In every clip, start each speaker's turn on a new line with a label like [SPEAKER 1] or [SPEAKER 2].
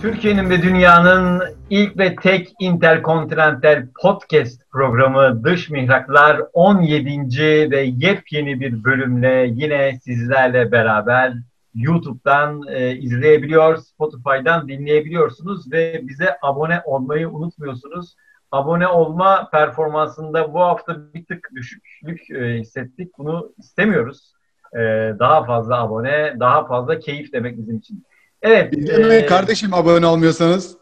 [SPEAKER 1] Türkiye'nin ve dünyanın ilk ve tek interkontinental podcast programı Dış Mihraklar 17. ve yepyeni bir bölümle yine sizlerle beraber YouTube'dan e, izleyebiliyor, Spotify'dan dinleyebiliyorsunuz ve bize abone olmayı unutmuyorsunuz. Abone olma performansında bu hafta bir tık düşüklük e, hissettik. Bunu istemiyoruz. E, daha fazla abone, daha fazla keyif demek bizim için. Evet.
[SPEAKER 2] E, kardeşim abone olmuyorsanız.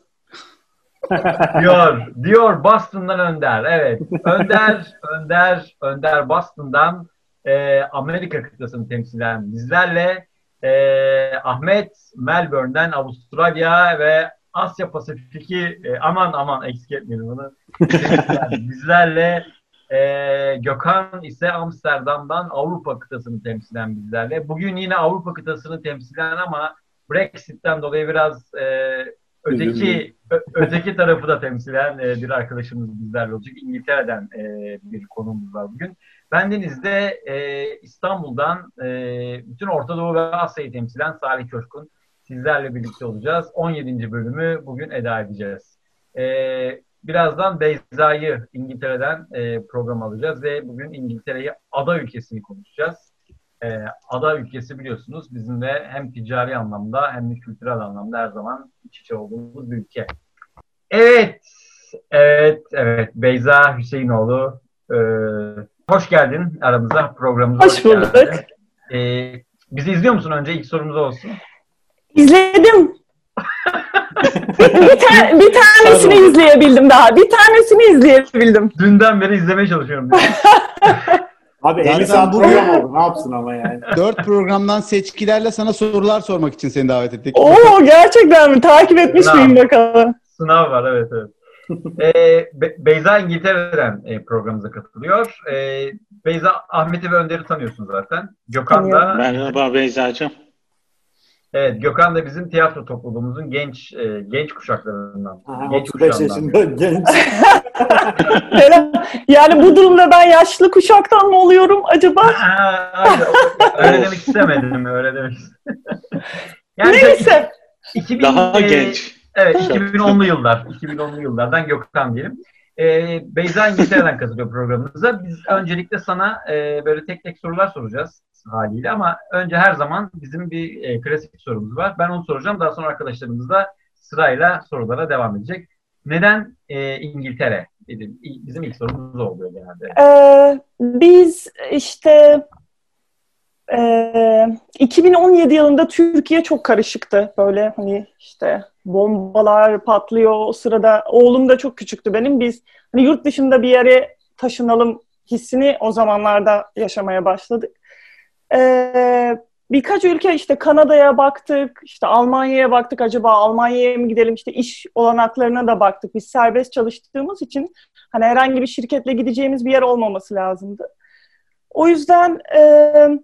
[SPEAKER 1] diyor, diyor Boston'dan Önder. Evet. Önder, Önder, Önder Boston'dan e, Amerika kıtasını temsilen bizlerle e, Ahmet Melbourne'den Avustralya ve Asya Pasifik'i e, aman aman eksik etmeyelim bunu. bizlerle e, Gökhan ise Amsterdam'dan Avrupa kıtasını temsilen bizlerle. Bugün yine Avrupa kıtasını temsilen ama Brexit'ten dolayı biraz e, öteki ö, öteki tarafı da temsilen e, bir arkadaşımız bizlerle olacak. İngiltere'den e, bir konumuz var bugün. Ben Deniz'de e, İstanbul'dan e, bütün Orta Doğu ve Asya'yı temsilen Salih Coşkun sizlerle birlikte olacağız. 17. bölümü bugün eda edeceğiz. E, birazdan Beyza'yı İngiltere'den e, program alacağız ve bugün İngiltere'yi ada ülkesini konuşacağız e, ada ülkesi biliyorsunuz bizim de hem ticari anlamda hem de kültürel anlamda her zaman iç içe olduğumuz bir ülke. Evet, evet, evet. Beyza Hüseyinoğlu, e, hoş geldin aramıza programımıza.
[SPEAKER 3] Hoş, hoş bulduk.
[SPEAKER 1] E, bizi izliyor musun önce? ilk sorumuz olsun.
[SPEAKER 3] İzledim. bir, ta- bir tanesini izleyebildim daha. Bir tanesini izleyebildim.
[SPEAKER 1] Dünden beri izlemeye çalışıyorum.
[SPEAKER 4] Abi Zaten 50 saat program oldu. Ne yapsın ama yani.
[SPEAKER 2] Dört programdan seçkilerle sana sorular sormak için seni davet ettik.
[SPEAKER 3] Oo gerçekten mi? Takip etmiş Sınav. miyim bakalım?
[SPEAKER 1] Sınav var evet evet. ee, Be- Beyza İngiltere'den e, programımıza katılıyor. Ee, Beyza Ahmet'i ve Önder'i tanıyorsun zaten. Gökhan da...
[SPEAKER 5] Merhaba Beyza'cığım.
[SPEAKER 1] Evet, Gökhan da bizim tiyatro topluluğumuzun genç e, genç kuşaklarından.
[SPEAKER 4] Aha,
[SPEAKER 1] genç
[SPEAKER 4] 35 yaşında genç.
[SPEAKER 3] yani bu durumda ben yaşlı kuşaktan mı oluyorum acaba?
[SPEAKER 1] Ha, hayır, öyle demek istemedim. Öyle demek istemedim.
[SPEAKER 3] Yani Neyse.
[SPEAKER 5] 2000, Daha e, genç.
[SPEAKER 1] Evet, 2010'lu yıllar. 2010'lu yıllardan Gökhan diyelim. Ee, Beyza İngiltere'den katılıyor programımıza. Biz öncelikle sana e, böyle tek tek sorular soracağız haliyle ama önce her zaman bizim bir e, klasik sorumuz var. Ben onu soracağım. Daha sonra arkadaşlarımız da sırayla sorulara devam edecek. Neden e, İngiltere? Bizim ilk sorumuz oluyor genelde.
[SPEAKER 3] Ee, biz işte e, 2017 yılında Türkiye çok karışıktı. Böyle hani işte bombalar patlıyor. O sırada oğlum da çok küçüktü benim. Biz hani yurt dışında bir yere taşınalım hissini o zamanlarda yaşamaya başladık. Ee, birkaç ülke işte Kanada'ya baktık, işte Almanya'ya baktık. Acaba Almanya'ya mı gidelim? İşte iş olanaklarına da baktık. Biz serbest çalıştığımız için hani herhangi bir şirketle gideceğimiz bir yer olmaması lazımdı. O yüzden e,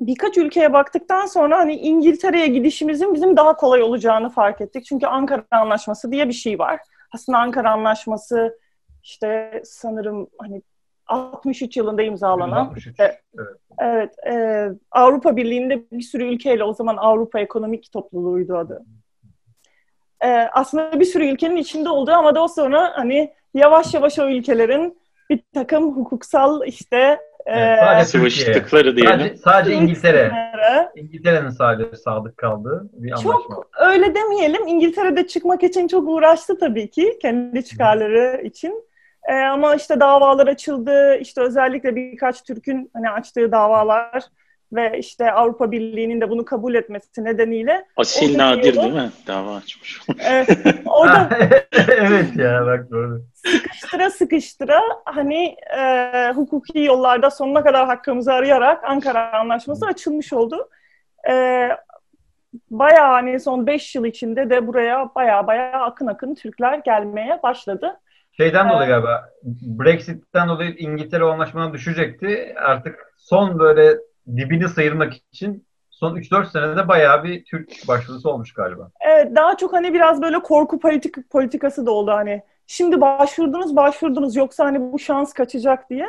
[SPEAKER 3] birkaç ülkeye baktıktan sonra hani İngiltere'ye gidişimizin bizim daha kolay olacağını fark ettik. Çünkü Ankara Anlaşması diye bir şey var. Aslında Ankara Anlaşması işte sanırım hani 63 yılında imzalanan 63, işte, evet, evet e, Avrupa Birliği'nde bir sürü ülkeyle o zaman Avrupa Ekonomik Topluluğu'ydu adı. E, aslında bir sürü ülkenin içinde olduğu ama daha sonra hani yavaş yavaş o ülkelerin bir takım hukuksal işte
[SPEAKER 1] Evet, sadece sıvıştıkları diyelim. Sadece, sadece İngiltere. İngiltere'nin sadece sadık kaldığı bir anlaşma.
[SPEAKER 3] Çok öyle demeyelim. İngiltere'de çıkmak için çok uğraştı tabii ki. Kendi çıkarları için. Ee, ama işte davalar açıldı. İşte özellikle birkaç Türk'ün hani açtığı davalar ve işte Avrupa Birliği'nin de bunu kabul etmesi nedeniyle
[SPEAKER 5] Asil Nadir yolu, değil mi? Dava açmış.
[SPEAKER 3] E, orada
[SPEAKER 1] evet ya bak doğru.
[SPEAKER 3] Sıkıştıra sıkıştıra hani e, hukuki yollarda sonuna kadar hakkımızı arayarak Ankara Anlaşması açılmış oldu. E, bayağı hani son 5 yıl içinde de buraya bayağı bayağı akın akın Türkler gelmeye başladı.
[SPEAKER 1] Şeyden dolayı galiba Brexit'ten dolayı İngiltere anlaşmadan düşecekti. Artık son böyle dibini sıyırmak için son 3-4 senede bayağı bir Türk başvurusu olmuş galiba.
[SPEAKER 3] Evet daha çok hani biraz böyle korku politik politikası da oldu hani. Şimdi başvurdunuz başvurdunuz yoksa hani bu şans kaçacak diye.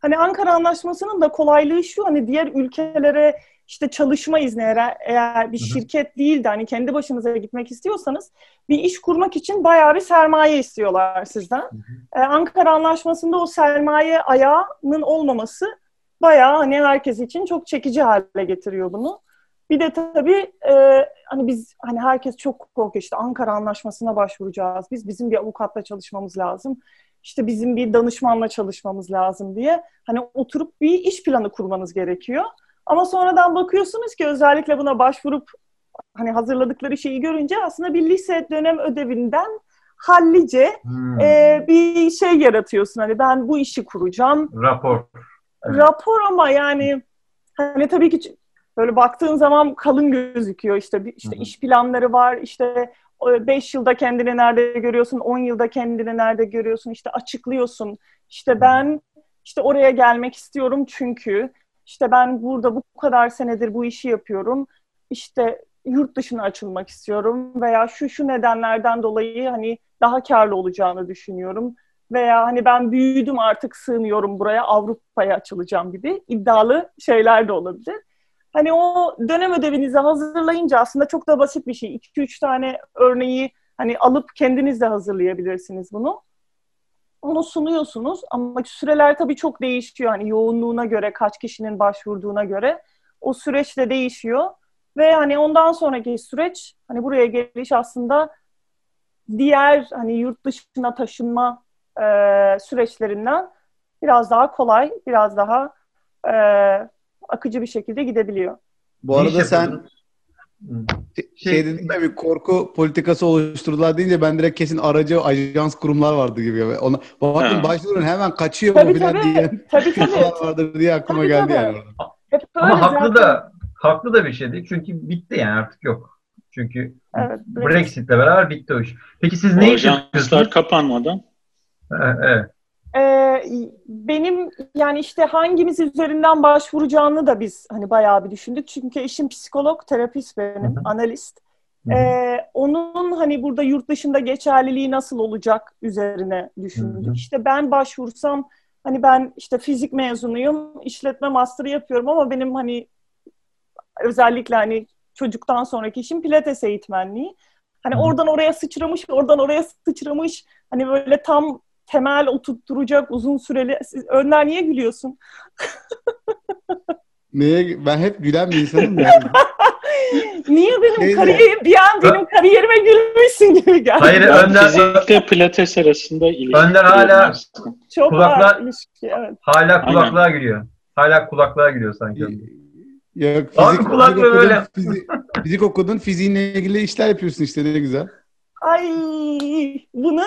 [SPEAKER 3] Hani Ankara Anlaşması'nın da kolaylığı şu hani diğer ülkelere işte çalışma izni eğer, eğer bir şirket değil de hani kendi başınıza gitmek istiyorsanız bir iş kurmak için bayağı bir sermaye istiyorlar sizden. Ee, Ankara Anlaşması'nda o sermaye ayağının olmaması bayağı hani herkes için çok çekici hale getiriyor bunu. Bir de tabii e, hani biz hani herkes çok korkuyor işte Ankara Anlaşması'na başvuracağız. Biz bizim bir avukatla çalışmamız lazım. İşte bizim bir danışmanla çalışmamız lazım diye hani oturup bir iş planı kurmanız gerekiyor. Ama sonradan bakıyorsunuz ki özellikle buna başvurup hani hazırladıkları şeyi görünce aslında bir lise dönem ödevinden hallice
[SPEAKER 1] Hmm.
[SPEAKER 3] e, bir şey yaratıyorsun. Hani ben bu işi kuracağım.
[SPEAKER 1] Rapor. Evet.
[SPEAKER 3] Rapor ama yani hani tabii ki böyle baktığın zaman kalın gözüküyor. İşte işte
[SPEAKER 1] Hı hı.
[SPEAKER 3] iş planları var. İşte 5 yılda kendini nerede görüyorsun? 10 yılda kendini nerede görüyorsun? İşte açıklıyorsun. İşte ben işte oraya gelmek istiyorum çünkü işte ben burada bu kadar senedir bu işi yapıyorum. İşte yurt dışına açılmak istiyorum veya şu şu nedenlerden dolayı hani daha karlı olacağını düşünüyorum veya hani ben büyüdüm artık sığmıyorum buraya Avrupa'ya açılacağım gibi iddialı şeyler de olabilir. Hani o dönem ödevinizi hazırlayınca aslında çok da basit bir şey. 2-3 tane örneği hani alıp kendiniz de hazırlayabilirsiniz bunu. Onu sunuyorsunuz ama süreler tabii çok değişiyor. Hani yoğunluğuna göre, kaç kişinin başvurduğuna göre o süreç de değişiyor. Ve hani ondan sonraki süreç hani buraya geliş aslında diğer hani yurt dışına taşınma e, süreçlerinden biraz daha kolay, biraz daha e, akıcı bir şekilde gidebiliyor.
[SPEAKER 2] Bu arada sen şey, şey dedin ya bir korku politikası oluşturdular deyince ben direkt kesin aracı ajans kurumlar vardı gibi. Ona, baktım
[SPEAKER 5] Ha.
[SPEAKER 2] başvurun hemen kaçıyor
[SPEAKER 3] Tabii
[SPEAKER 2] filan
[SPEAKER 3] tabii,
[SPEAKER 2] diyen
[SPEAKER 3] tabii tabii.
[SPEAKER 2] vardır diye aklıma
[SPEAKER 3] Tabii,
[SPEAKER 2] geldi
[SPEAKER 3] tabii.
[SPEAKER 2] yani orada.
[SPEAKER 3] Hep öyle
[SPEAKER 1] Ama haklı
[SPEAKER 3] zaten.
[SPEAKER 1] da haklı da bir şey değil. Çünkü bitti yani artık yok. Çünkü
[SPEAKER 3] Evet,
[SPEAKER 1] Brexit'le beraber bitti o iş. Peki siz
[SPEAKER 5] O
[SPEAKER 1] ne iş
[SPEAKER 5] ajanslar
[SPEAKER 1] yapıyorsunuz?
[SPEAKER 5] kapanmadan
[SPEAKER 1] Evet.
[SPEAKER 3] Ee, benim yani işte hangimiz üzerinden başvuracağını da biz hani bayağı bir düşündük. Çünkü eşim psikolog, terapist benim,
[SPEAKER 1] Hı hı.
[SPEAKER 3] analist. Ee, onun hani burada yurt dışında geçerliliği nasıl olacak üzerine düşündük.
[SPEAKER 1] Hı hı.
[SPEAKER 3] İşte ben başvursam hani ben işte fizik mezunuyum, işletme master'ı yapıyorum ama benim hani özellikle hani çocuktan sonraki işim pilates eğitmenliği. Hani
[SPEAKER 1] Hı hı.
[SPEAKER 3] oradan oraya sıçramış, oradan oraya sıçramış. Hani böyle tam temel oturtturacak uzun süreli. Siz, Önder niye gülüyorsun?
[SPEAKER 2] Neye, ben hep gülen bir insanım yani.
[SPEAKER 3] Niye benim
[SPEAKER 2] Neyse.
[SPEAKER 3] kariyerim bir an benim kariyerime gülmüşsün gibi geldi.
[SPEAKER 1] Hayır
[SPEAKER 5] ben
[SPEAKER 1] Önder,
[SPEAKER 5] fizikle pilates arasında ilişki
[SPEAKER 1] Önder hala-.
[SPEAKER 3] Çok
[SPEAKER 1] Kulaklar-
[SPEAKER 3] ilişki, evet.
[SPEAKER 1] hala kulaklığa gülüyor. Hala kulaklığa gülüyor sanki.
[SPEAKER 2] Yok,
[SPEAKER 1] Abi
[SPEAKER 2] fizik,
[SPEAKER 1] kulak
[SPEAKER 2] fizik,
[SPEAKER 1] böyle.
[SPEAKER 2] okudun, fizik, fizik okudun, fiziğinle ilgili işler yapıyorsun işte ne güzel.
[SPEAKER 3] Ay bunu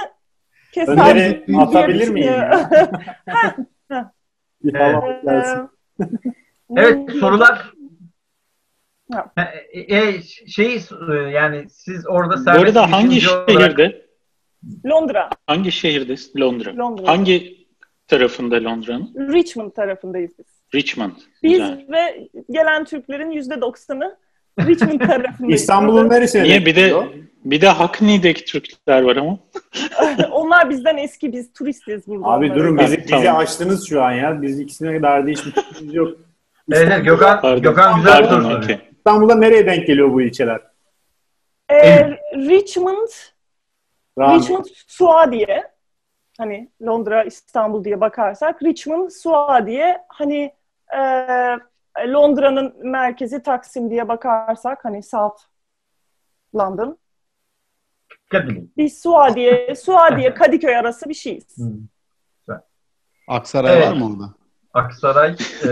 [SPEAKER 3] keser.
[SPEAKER 4] Öneri atabilir miyim?
[SPEAKER 1] Evet. Evet sorular. E, e, şey e, yani siz orada
[SPEAKER 5] Bu
[SPEAKER 1] serbest
[SPEAKER 5] arada hangi
[SPEAKER 1] olarak-
[SPEAKER 5] şehirde?
[SPEAKER 3] Londra,
[SPEAKER 5] Hangi şehirde? Londra.
[SPEAKER 3] Londra.
[SPEAKER 5] Hangi tarafında Londra'nın?
[SPEAKER 3] Richmond tarafındayız biz.
[SPEAKER 5] Richmond.
[SPEAKER 3] Biz
[SPEAKER 5] Güzel.
[SPEAKER 3] ve gelen Türklerin yüzde doksanı Richmond tarafındayız.
[SPEAKER 4] İstanbul'un neresine?
[SPEAKER 5] Niye bir de bir de Hackney'deki Türkler var ama.
[SPEAKER 3] Onlar bizden eski, biz turistiz burada.
[SPEAKER 4] Abi
[SPEAKER 3] onlara.
[SPEAKER 4] durun bizi, bizi
[SPEAKER 5] tamam.
[SPEAKER 4] açtınız şu an ya. Biz ikisine kadar hiç bir yok.
[SPEAKER 1] Evet, evet, Gökhan,
[SPEAKER 5] Pardon.
[SPEAKER 1] Gökhan güzel soru
[SPEAKER 5] Pardon, okey.
[SPEAKER 4] İstanbul'da nereye denk geliyor bu ilçeler?
[SPEAKER 3] Ee, Richmond,
[SPEAKER 4] Rahmi.
[SPEAKER 3] Richmond, Suadiye. Hani Londra, İstanbul diye bakarsak Richmond, Suadiye. Hani e, Londra'nın merkezi Taksim diye bakarsak hani South London.
[SPEAKER 1] Kadın.
[SPEAKER 3] Biz Suadiye, Suadiye, Kadıköy arası bir şeyiz.
[SPEAKER 1] Hı.
[SPEAKER 2] Aksaray
[SPEAKER 1] Evet.
[SPEAKER 2] var mı orada?
[SPEAKER 1] Aksaray, e,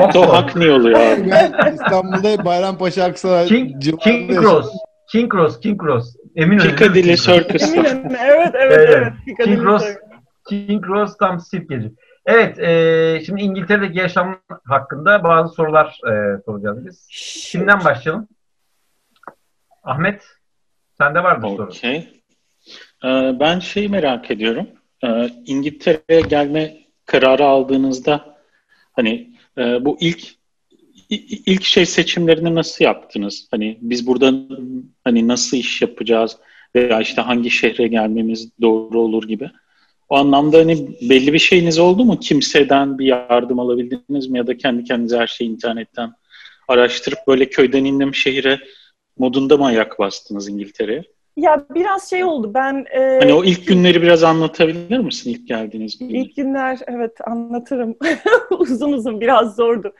[SPEAKER 5] O
[SPEAKER 1] Oxford,
[SPEAKER 5] Hackney oluyor abi.
[SPEAKER 2] Ben İstanbul'da Bayrampaşa Aksaray
[SPEAKER 1] King, King. Cross, King Cross, King Cross. Eminönü.
[SPEAKER 5] Piccadilly. Circus.
[SPEAKER 3] Eminönü, evet, evet,
[SPEAKER 1] Evet.
[SPEAKER 3] evet.
[SPEAKER 1] King Cross. King Cross tam sirkeci. Evet, e, şimdi İngiltere'deki yaşam hakkında bazı sorular e, soracağız biz. Kimden başlayalım? Ahmet, sende var mı soru?
[SPEAKER 5] Okey. Ee, ben şeyi merak ediyorum. Ee, İngiltere'ye gelme kararı aldığınızda hani e, bu ilk İ- ilk şey seçimlerini nasıl yaptınız? Hani biz burada hani nasıl iş yapacağız veya işte hangi şehre gelmemiz doğru olur gibi. O anlamda hani belli bir şeyiniz oldu mu? Kimseden bir yardım alabildiniz mi ya da kendi kendinize her şeyi internetten araştırıp böyle köyden indim şehire modunda mı ayak bastınız İngiltere'ye?
[SPEAKER 3] Ya biraz şey oldu. Ben e,
[SPEAKER 5] Hani o ilk günleri biraz anlatabilir misin ilk geldiğiniz günleri?
[SPEAKER 3] ilk günler evet anlatırım. uzun uzun biraz zordu.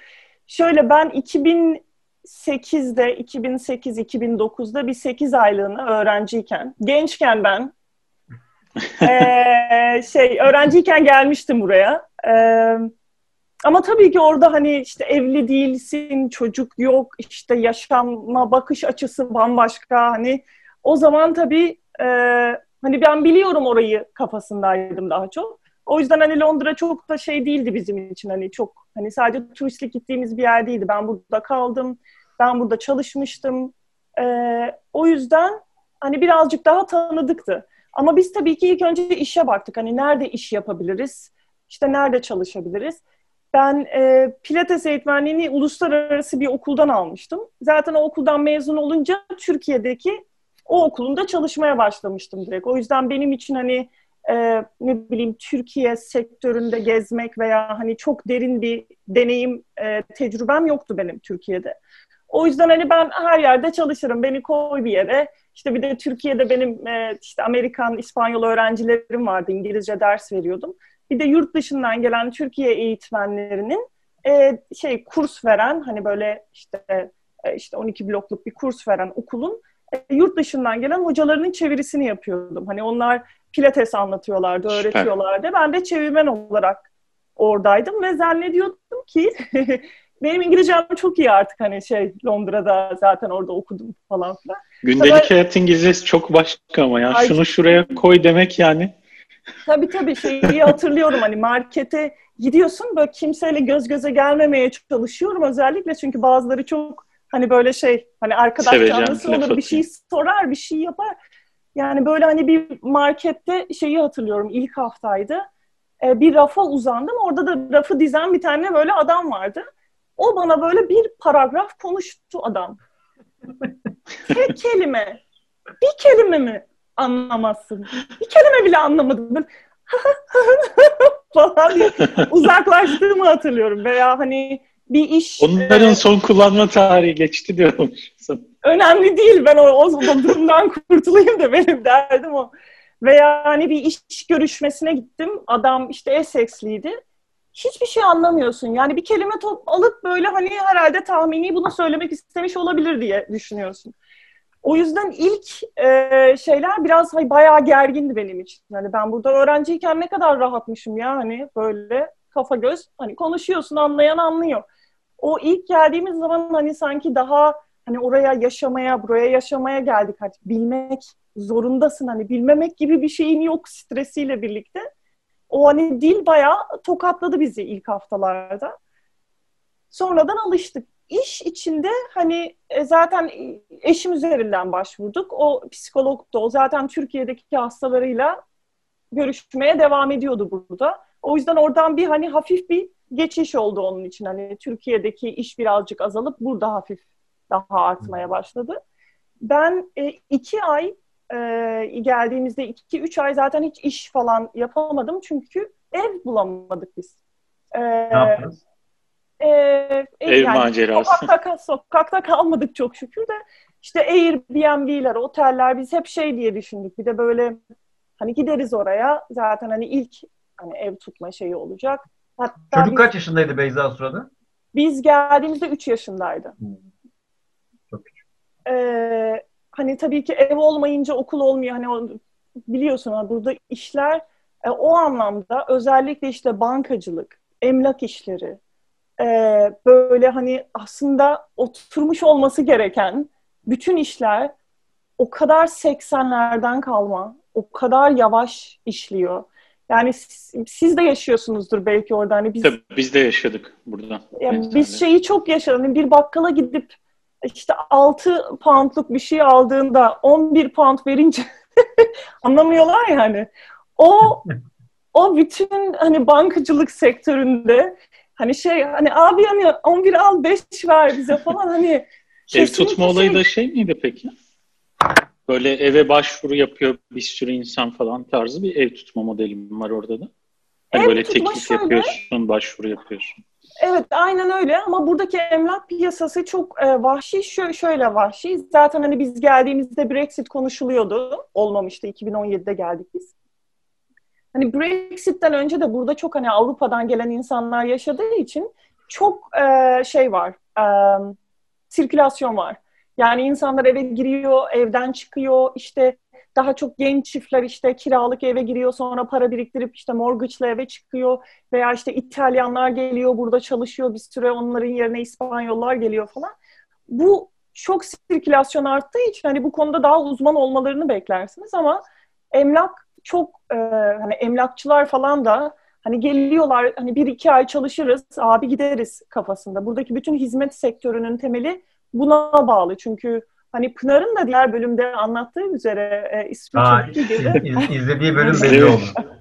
[SPEAKER 3] Şöyle ben 2008'de 2008-2009'da bir 8 aylığına öğrenciyken gençken ben e, şey öğrenciyken gelmiştim buraya. E, ama tabii ki orada hani işte evli değilsin, çocuk yok, işte yaşama bakış açısı bambaşka. Hani o zaman tabii e, hani ben biliyorum orayı kafasındaydım daha çok. O yüzden hani Londra çok da şey değildi bizim için hani çok hani sadece turistlik gittiğimiz bir yer değildi. Ben burada kaldım, ben burada çalışmıştım. E, o yüzden hani birazcık daha tanıdıktı. Ama biz tabii ki ilk önce işe baktık. Hani nerede iş yapabiliriz? İşte nerede çalışabiliriz? Ben e, Pilates eğitmenliğini uluslararası bir okuldan almıştım. Zaten o okuldan mezun olunca Türkiye'deki o okulunda çalışmaya başlamıştım direkt. O yüzden benim için hani e, ne bileyim Türkiye sektöründe gezmek veya hani çok derin bir deneyim e, tecrübem yoktu benim Türkiye'de. O yüzden hani ben her yerde çalışırım. Beni koy bir yere. İşte bir de Türkiye'de benim e, işte Amerikan, İspanyol öğrencilerim vardı. İngilizce ders veriyordum. Bir de yurt dışından gelen Türkiye eğitmenlerinin e, şey kurs veren hani böyle işte e, işte 12 blokluk bir kurs veren okulun e, yurt dışından gelen hocalarının çevirisini yapıyordum. Hani onlar pilates anlatıyorlardı, öğretiyorlardı. Ben de çevirmen olarak oradaydım ve zannediyordum ki benim İngilizcem çok iyi artık hani şey Londra'da zaten orada okudum falan filan.
[SPEAKER 5] Gündelik
[SPEAKER 3] Tabii-
[SPEAKER 5] hayat İngilizcesi çok başka ama ya.
[SPEAKER 3] Ay-
[SPEAKER 5] Şunu şuraya koy demek yani.
[SPEAKER 3] Tabii tabii şeyi hatırlıyorum hani markete gidiyorsun böyle kimseyle göz göze gelmemeye çalışıyorum özellikle çünkü bazıları çok hani böyle şey hani arkadaş canlısı olur bir şey sorar bir şey yapar. Yani böyle hani bir markette şeyi hatırlıyorum ilk haftaydı. Ee, bir rafa uzandım orada da rafı dizen bir tane böyle adam vardı. O bana böyle bir paragraf konuştu adam. Tek kelime. Bir kelime mi anlamazsın? Bir kelime bile anlamadım. Falan diye uzaklaştığımı hatırlıyorum. Veya hani bir iş
[SPEAKER 5] Onların
[SPEAKER 3] e,
[SPEAKER 5] son kullanma tarihi geçti diyorum.
[SPEAKER 3] önemli değil. Ben o, o durumdan kurtulayım da benim derdim o. Veya hani bir iş görüşmesine gittim. Adam işte Essex'liydi. Hiçbir şey anlamıyorsun. Yani bir kelime top alıp böyle hani herhalde tahmini bunu söylemek istemiş olabilir diye düşünüyorsun. O yüzden ilk e, şeyler biraz hani, bayağı gergindi benim için. Hani ben burada öğrenciyken ne kadar rahatmışım ya hani böyle kafa göz hani konuşuyorsun anlayan anlıyor. O ilk geldiğimiz zaman hani sanki daha hani oraya yaşamaya, buraya yaşamaya geldik. Hani bilmek zorundasın hani bilmemek gibi bir şeyin yok stresiyle birlikte. O hani dil bayağı tokatladı bizi ilk haftalarda. Sonradan alıştık. İş içinde hani e, zaten eşim üzerinden başvurduk. O psikolog da o zaten Türkiye'deki hastalarıyla görüşmeye devam ediyordu burada. O yüzden oradan bir hani hafif bir geçiş oldu onun için. Hani Türkiye'deki iş birazcık azalıp burada hafif daha artmaya başladı. Ben e, iki ay e, geldiğimizde iki üç ay zaten hiç iş falan yapamadım çünkü ev bulamadık biz. E,
[SPEAKER 1] Ne yaptınız?
[SPEAKER 3] e,
[SPEAKER 5] Ev macerası.
[SPEAKER 3] Sokakta, sokakta kalmadık çok şükür de işte Airbnb'ler, oteller biz hep şey diye düşündük. Bir de böyle hani gideriz oraya zaten hani ilk hani ev tutma şeyi olacak. Hatta
[SPEAKER 1] Çocuk
[SPEAKER 3] biz,
[SPEAKER 1] kaç yaşındaydı Beyza sırada?
[SPEAKER 3] biz geldiğimizde 3 yaşındaydı.
[SPEAKER 1] Çok küçük.
[SPEAKER 3] Ee, hani tabii ki ev olmayınca okul olmuyor. Hani o, biliyorsun ha, burada işler e, o anlamda özellikle işte bankacılık, emlak işleri e, böyle hani aslında oturmuş olması gereken bütün işler o kadar 80'lerden kalma, o kadar yavaş işliyor. Yani siz, siz de yaşıyorsunuzdur belki orada. Hani biz
[SPEAKER 5] Tabii biz de yaşadık burada.
[SPEAKER 3] ya
[SPEAKER 5] Benzerleri.
[SPEAKER 3] biz şeyi çok yaşadık. Hani Bir bakkala gidip işte 6 poundluk bir şey aldığında 11 pound verince anlamıyorlar yani. O o bütün hani bankacılık sektöründe Hani şey hani abi hani 11 al 5 ver bize falan hani
[SPEAKER 5] Ev tutma olayı
[SPEAKER 3] şey-
[SPEAKER 5] da şey miydi peki? Böyle eve başvuru yapıyor bir sürü insan falan tarzı bir ev tutma modelim var orada da. Hani
[SPEAKER 3] Ev
[SPEAKER 5] böyle teklif
[SPEAKER 3] şöyle-
[SPEAKER 5] yapıyorsun, başvuru yapıyorsun.
[SPEAKER 3] Evet aynen öyle ama buradaki emlak piyasası çok e, vahşi Şö- şöyle vahşi. Zaten hani biz geldiğimizde Brexit konuşuluyordu. Olmamıştı 2017'de geldik biz. Hani Brexit'ten önce de burada çok hani Avrupa'dan gelen insanlar yaşadığı için çok e, şey var. E, sirkülasyon var. Yani insanlar eve giriyor, evden çıkıyor. işte daha çok genç çiftler işte kiralık eve giriyor sonra para biriktirip işte mortgage'la eve çıkıyor veya işte İtalyanlar geliyor burada çalışıyor bir süre onların yerine İspanyollar geliyor falan. Bu çok sirkülasyon arttığı için hani bu konuda daha uzman olmalarını beklersiniz ama emlak çok e, hani emlakçılar falan da hani geliyorlar hani bir iki ay çalışırız abi gideriz kafasında. Buradaki bütün hizmet sektörünün temeli buna bağlı çünkü hani Pınar'ın da diğer bölümde anlattığı üzere e, ismi
[SPEAKER 1] Aa,
[SPEAKER 3] çok iyi gibi.
[SPEAKER 1] iz- izlediği bölüm belli oldu.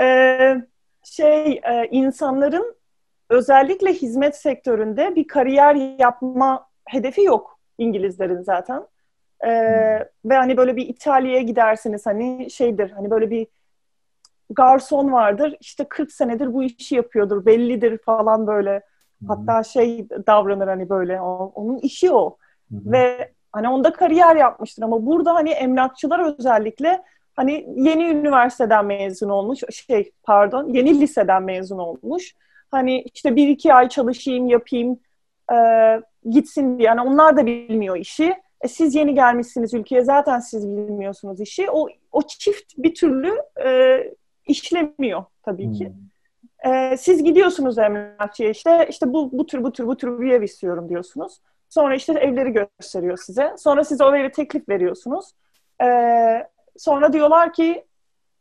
[SPEAKER 3] Ee, şey e, insanların özellikle hizmet sektöründe bir kariyer yapma hedefi yok İngilizlerin zaten. Ee, ve hani böyle bir İtalya'ya gidersiniz hani şeydir hani böyle bir garson vardır işte 40 senedir bu işi yapıyordur bellidir falan böyle hatta şey davranır hani böyle onun işi o ve hani onda kariyer yapmıştır ama burada hani emlakçılar özellikle hani yeni üniversiteden mezun olmuş şey pardon yeni liseden mezun olmuş. Hani işte bir iki ay çalışayım yapayım e, gitsin diye. Yani onlar da bilmiyor işi. E, siz yeni gelmişsiniz ülkeye zaten siz bilmiyorsunuz işi. O o çift bir türlü e, işlemiyor tabii ki. Ee, siz gidiyorsunuz emlakçıya işte işte bu bu tür bu tür bu tür bir ev istiyorum diyorsunuz. Sonra işte evleri gösteriyor size. Sonra siz o eve teklif veriyorsunuz. Ee, sonra diyorlar ki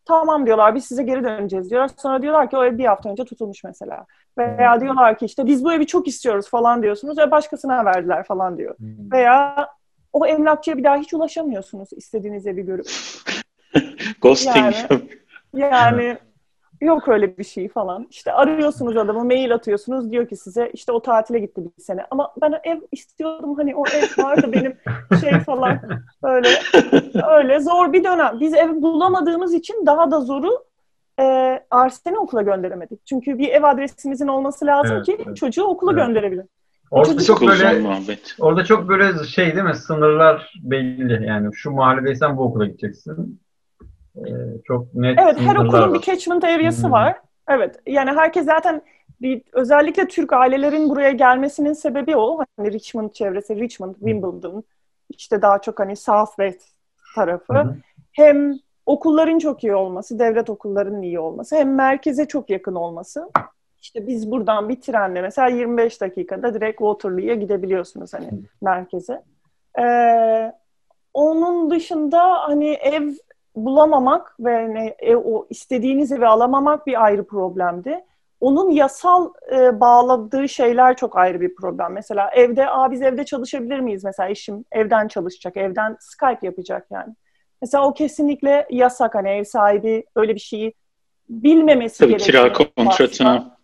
[SPEAKER 3] tamam diyorlar biz size geri döneceğiz diyorlar. Sonra diyorlar ki o ev bir hafta önce tutulmuş mesela. Veya diyorlar ki işte biz bu evi çok istiyoruz falan diyorsunuz ve başkasına verdiler falan diyor. Veya o emlakçıya bir daha hiç ulaşamıyorsunuz istediğiniz evi görüp.
[SPEAKER 5] Ghosting.
[SPEAKER 3] Yani- Yani yok öyle bir şey falan. İşte arıyorsunuz adamı, mail atıyorsunuz. Diyor ki size işte o tatile gitti bir sene. Ama ben ev istiyordum hani o ev vardı benim şey falan. Böyle öyle zor bir dönem. Biz ev bulamadığımız için daha da zoru e, Arsen'i okula gönderemedik. Çünkü bir ev adresimizin olması lazım
[SPEAKER 1] Evet,
[SPEAKER 3] ki
[SPEAKER 1] evet.
[SPEAKER 3] çocuğu okula
[SPEAKER 1] Evet.
[SPEAKER 3] gönderebilelim.
[SPEAKER 1] Orada çok böyle
[SPEAKER 5] muhabbet.
[SPEAKER 1] orada çok böyle şey değil mi? Sınırlar belli. Yani şu mahalledeysen bu okula gideceksin. Ee, çok net
[SPEAKER 3] Evet, her okulun bir
[SPEAKER 1] var.
[SPEAKER 3] catchment areası
[SPEAKER 1] Hı.
[SPEAKER 3] var. Evet, yani herkes zaten bir, özellikle Türk ailelerin buraya gelmesinin sebebi o. Hani Richmond çevresi, Richmond, Wimbledon, işte daha çok hani Southwest tarafı.
[SPEAKER 1] Hı hı.
[SPEAKER 3] Hem okulların çok iyi olması, devlet okullarının iyi olması, hem merkeze çok yakın olması. İşte biz buradan bir trenle mesela 25 dakikada direkt Waterloo'ya gidebiliyorsunuz hani merkeze. Ee, onun dışında hani ev bulamamak ve hani ev, o istediğiniz evi alamamak bir ayrı problemdi. Onun yasal e, bağladığı şeyler çok ayrı bir problem. Mesela evde, aa biz evde çalışabilir miyiz? Mesela eşim evden çalışacak, evden Skype yapacak yani. Mesela o kesinlikle yasak hani ev sahibi öyle bir şeyi bilmemesi
[SPEAKER 5] Tabii
[SPEAKER 3] gerekiyor.
[SPEAKER 5] kira kontratına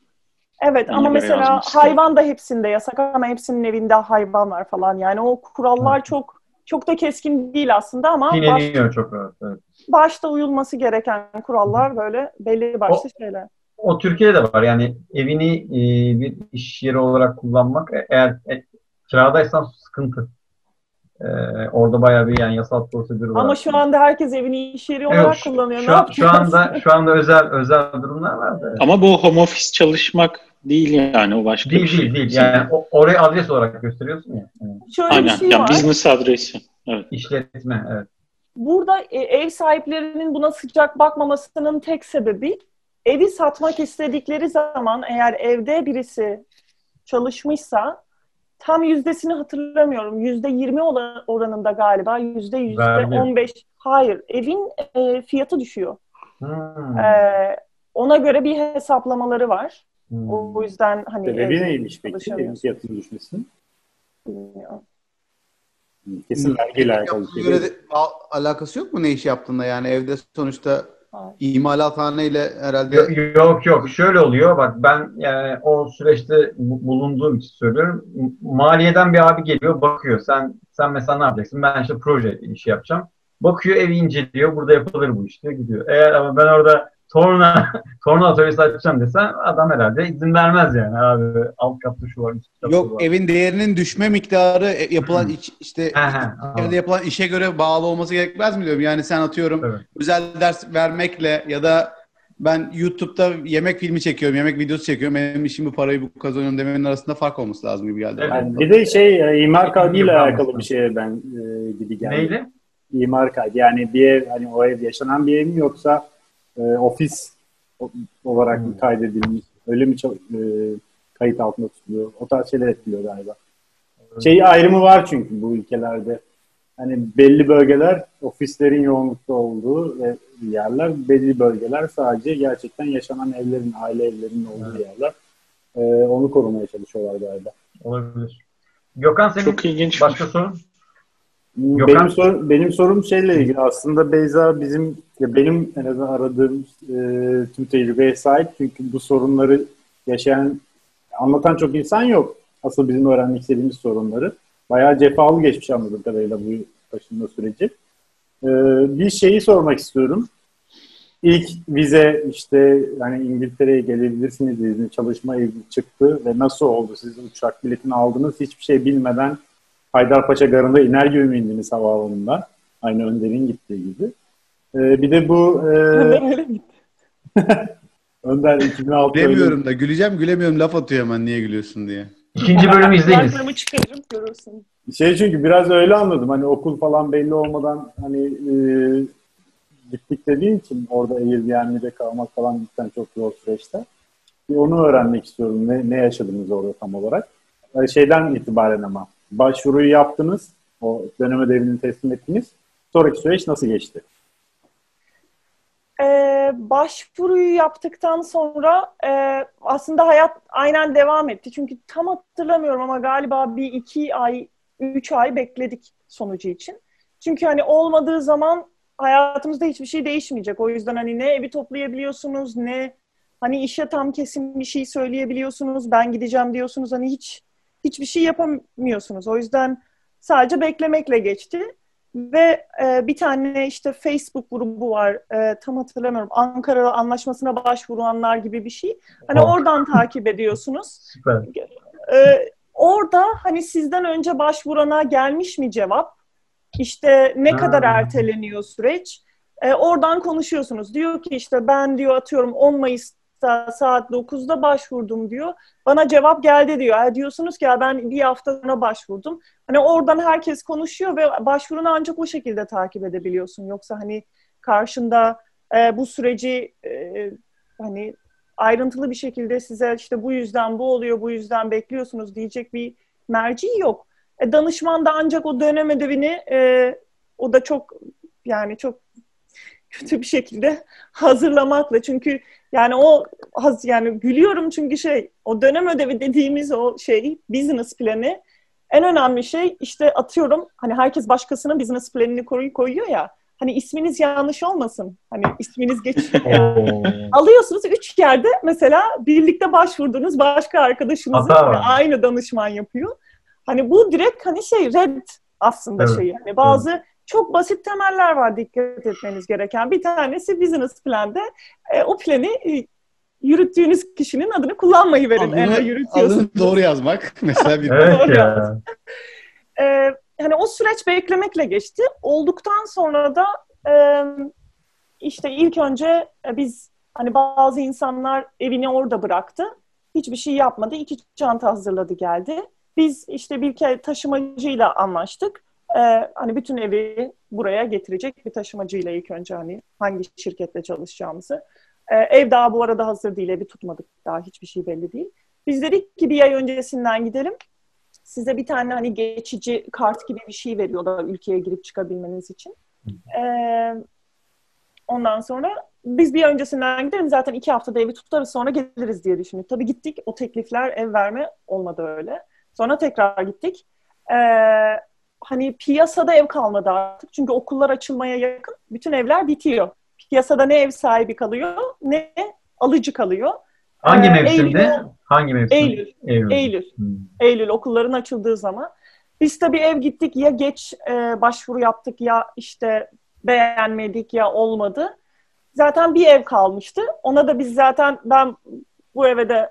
[SPEAKER 3] Evet ama mesela hayvan da hepsinde yasak ama hepsinin evinde hayvan var falan. Yani o kurallar çok çok da keskin değil aslında ama baş,
[SPEAKER 1] Çiğneniyor çok rahat. Evet.
[SPEAKER 3] Başta uyulması gereken kurallar böyle belli başlı şeyler.
[SPEAKER 1] O Türkiye'de de var. Yani evini e, bir iş yeri olarak kullanmak e- eğer e, kiradaysan sıkıntı. E, orada bayağı bir yani yasal prosedür var.
[SPEAKER 3] Ama şu anda herkes evini iş yeri
[SPEAKER 1] Yok,
[SPEAKER 3] olarak
[SPEAKER 1] şu,
[SPEAKER 3] kullanıyor.
[SPEAKER 1] şu,
[SPEAKER 3] ne
[SPEAKER 1] an- şu anda şu anda özel özel durumlar var da.
[SPEAKER 5] Ama bu home office çalışmak değil yani o başka bir
[SPEAKER 1] Değil
[SPEAKER 5] şey.
[SPEAKER 1] değil değil. Yani o, orayı adres olarak gösteriyorsun ya. Yani
[SPEAKER 3] Şöyle bir
[SPEAKER 5] Aynen.
[SPEAKER 3] şey
[SPEAKER 5] yani
[SPEAKER 3] var.
[SPEAKER 5] business adresi. Evet.
[SPEAKER 1] işletme evet.
[SPEAKER 3] Burada e, ev sahiplerinin buna sıcak bakmamasının tek sebebi evi satmak istedikleri zaman eğer evde birisi çalışmışsa tam yüzdesini hatırlamıyorum. Yüzde yirmi oranında galiba. Yüzde yüzde on beş. Hayır. Evin e, fiyatı düşüyor.
[SPEAKER 1] Hmm.
[SPEAKER 3] E, ona göre bir hesaplamaları var.
[SPEAKER 1] Hmm.
[SPEAKER 3] O yüzden hani
[SPEAKER 4] Sebebi neymiş peki? Evin fiyatının düşmesinin?
[SPEAKER 3] bilmiyorum.
[SPEAKER 4] Kesin vergiyle alakalı şey
[SPEAKER 2] göre de alakası yok mu ne iş yaptığında yani evde sonuçta. İmalathaneyle herhalde
[SPEAKER 1] Yok yok, yok. şöyle oluyor bak ben yani o süreçte bu- bulunduğum için söylüyorum. Maliyeden bir abi geliyor bakıyor sen sen mesela ne yapacaksın? Ben işte proje işi yapacağım. Bakıyor evi inceliyor burada yapılır bu işte gidiyor. Eğer ama ben orada torna torna atölyesi açacağım desem adam herhalde izin vermez yani abi alt katta şu var üst katta
[SPEAKER 2] yok
[SPEAKER 1] var.
[SPEAKER 2] evin değerinin düşme miktarı e, yapılan iç- işte
[SPEAKER 1] He he, anladım.
[SPEAKER 2] evde yapılan işe göre bağlı olması gerekmez mi diyorum? Yani sen atıyorum
[SPEAKER 1] Evet.
[SPEAKER 2] özel ders vermekle ya da ben YouTube'da yemek filmi çekiyorum, yemek videosu çekiyorum. Benim işim bu parayı bu kazanıyorum demenin arasında fark olması lazım gibi geldi.
[SPEAKER 1] Evet.
[SPEAKER 2] bana.
[SPEAKER 4] Yani bir de şey e, imar kaydıyla alakalı bir şeye ben e, gibi geldi.
[SPEAKER 1] Neydi?
[SPEAKER 4] İmar kaydı. Yani bir ev hani o ev yaşanan bir ev mi yoksa e, ofis olarak mı
[SPEAKER 1] Hmm.
[SPEAKER 4] kaydedilmiş? Öyle mi e, kayıt altında tutuluyor? O tarz şeyler etkiliyor galiba. Şey ayrımı var çünkü bu ülkelerde. Hani belli bölgeler ofislerin yoğunlukta olduğu ve yerler, belli bölgeler sadece gerçekten yaşanan evlerin, aile evlerinin olduğu yerler. E, onu korumaya çalışıyorlar galiba.
[SPEAKER 1] Olabilir. Gökhan senin
[SPEAKER 5] Çok ilginç.
[SPEAKER 1] başka sorun?
[SPEAKER 4] Benim,
[SPEAKER 1] Gökhan?
[SPEAKER 4] sor, benim sorum şeyle ilgili aslında Beyza bizim ya benim en azından aradığım e, tüm tecrübeye sahip çünkü bu sorunları yaşayan anlatan çok insan yok. Asıl bizim öğrenmek istediğimiz sorunları. Bayağı cefalı geçmiş anladığım kadarıyla bu taşınma süreci. E, bir şeyi sormak istiyorum. İlk vize işte hani İngiltere'ye gelebilirsiniz izni çalışma izni çıktı ve nasıl oldu? Siz uçak biletini aldınız hiçbir şey bilmeden Haydarpaşa Garı'nda iner gibi mi indiniz havaalanından? Aynı Önder'in gittiği gibi. Ee, bir de bu e? Önder 2006 öyle-
[SPEAKER 2] Gülemiyorum da güleceğim gülemiyorum laf atıyor hemen niye gülüyorsun diye.
[SPEAKER 1] İkinci bölümü izleyiniz.
[SPEAKER 3] Kulaklığımı çıkarırım görürsün.
[SPEAKER 4] Şey çünkü biraz öyle anladım. Hani okul falan belli olmadan hani e, gittik dediği için orada Airbnb'de kalmak falan cidden çok zor süreçte. Bir onu öğrenmek istiyorum. Ne, ne yaşadınız orada tam olarak? E, şeyden itibaren ama başvuruyu yaptınız. O dönem ödevini teslim ettiniz. Sonraki süreç nasıl geçti?
[SPEAKER 3] Ee, başvuruyu yaptıktan sonra e, aslında hayat aynen devam etti. Çünkü tam hatırlamıyorum ama galiba bir iki ay, üç ay bekledik sonucu için. Çünkü hani olmadığı zaman hayatımızda hiçbir şey değişmeyecek. O yüzden hani ne evi toplayabiliyorsunuz ne hani işe tam kesin bir şey söyleyebiliyorsunuz. Ben gideceğim diyorsunuz. Hani hiç hiçbir şey yapamıyorsunuz. O yüzden sadece beklemekle geçti. Ve e, bir tane işte Facebook grubu var. E, tam hatırlamıyorum. Ankara Anlaşması'na başvuranlar gibi bir şey. Hani
[SPEAKER 1] Oh.
[SPEAKER 3] oradan takip ediyorsunuz.
[SPEAKER 1] Süper.
[SPEAKER 3] E, orada hani sizden önce başvurana gelmiş mi cevap? İşte ne
[SPEAKER 1] Ha.
[SPEAKER 3] kadar erteleniyor süreç? E, oradan konuşuyorsunuz. Diyor ki işte ben diyor atıyorum 10 Mayıs'ta saat 9'da başvurdum diyor. Bana cevap geldi diyor. Ha, diyorsunuz ki ya ben bir hafta sonra başvurdum. Hani oradan herkes konuşuyor ve başvurunu ancak o şekilde takip edebiliyorsun. Yoksa hani karşında e, bu süreci e, hani ayrıntılı bir şekilde size işte bu yüzden bu oluyor, bu yüzden bekliyorsunuz diyecek bir merci yok. E, danışman da ancak o dönem ödevini e, o da çok yani çok kötü bir şekilde hazırlamakla çünkü yani o haz yani gülüyorum çünkü şey o dönem ödevi dediğimiz o şey business planı en önemli şey işte atıyorum hani herkes başkasının business planını koy- koyuyor ya hani isminiz yanlış olmasın hani isminiz geçiyor alıyorsunuz üç yerde mesela birlikte başvurduğunuz başka arkadaşınızın hani aynı danışman yapıyor. Hani bu direkt hani şey red aslında
[SPEAKER 1] Evet,
[SPEAKER 3] şey. Yani bazı çok basit temeller var dikkat etmeniz gereken. Bir tanesi business planda e, o planı e, yürüttüğünüz kişinin adını kullanmayı verin. eğer
[SPEAKER 2] Adını,
[SPEAKER 3] yürütüyorsunuz.
[SPEAKER 2] adını doğru yazmak mesela bir
[SPEAKER 1] Evet ya.
[SPEAKER 3] Ee, hani o süreç beklemekle geçti. Olduktan sonra da e, işte ilk önce e, biz hani bazı insanlar evini orada bıraktı. Hiçbir şey yapmadı. İki çanta hazırladı geldi. Biz işte bir kere taşımacıyla anlaştık. Ee, hani bütün evi buraya getirecek bir taşımacıyla ilk önce hani hangi şirketle çalışacağımızı. Ee, ev daha bu arada hazır değil. Evi tutmadık daha hiçbir şey belli değil. Biz dedik ki bir ay öncesinden gidelim size bir tane hani geçici kart gibi bir şey veriyorlar ülkeye girip çıkabilmeniz için. Ee, ondan sonra biz bir öncesinden gidelim zaten iki haftada evi tutarız sonra geliriz diye düşündük. Tabii gittik o teklifler ev verme olmadı öyle. Sonra tekrar gittik. Ee, hani piyasada ev kalmadı artık çünkü okullar açılmaya yakın bütün evler bitiyor piyasada ne ev sahibi kalıyor ne alıcı kalıyor.
[SPEAKER 1] Hangi
[SPEAKER 3] Ee,
[SPEAKER 1] mevsimde?
[SPEAKER 3] Eylül-
[SPEAKER 1] Hangi mevsim?
[SPEAKER 3] Eylül.
[SPEAKER 1] Eylül.
[SPEAKER 3] Eylül.
[SPEAKER 1] Hmm.
[SPEAKER 3] Eylül okulların açıldığı zaman. Biz tabii ev gittik ya geç e, başvuru yaptık ya işte beğenmedik ya olmadı. Zaten bir ev kalmıştı. Ona da biz zaten ben bu eve de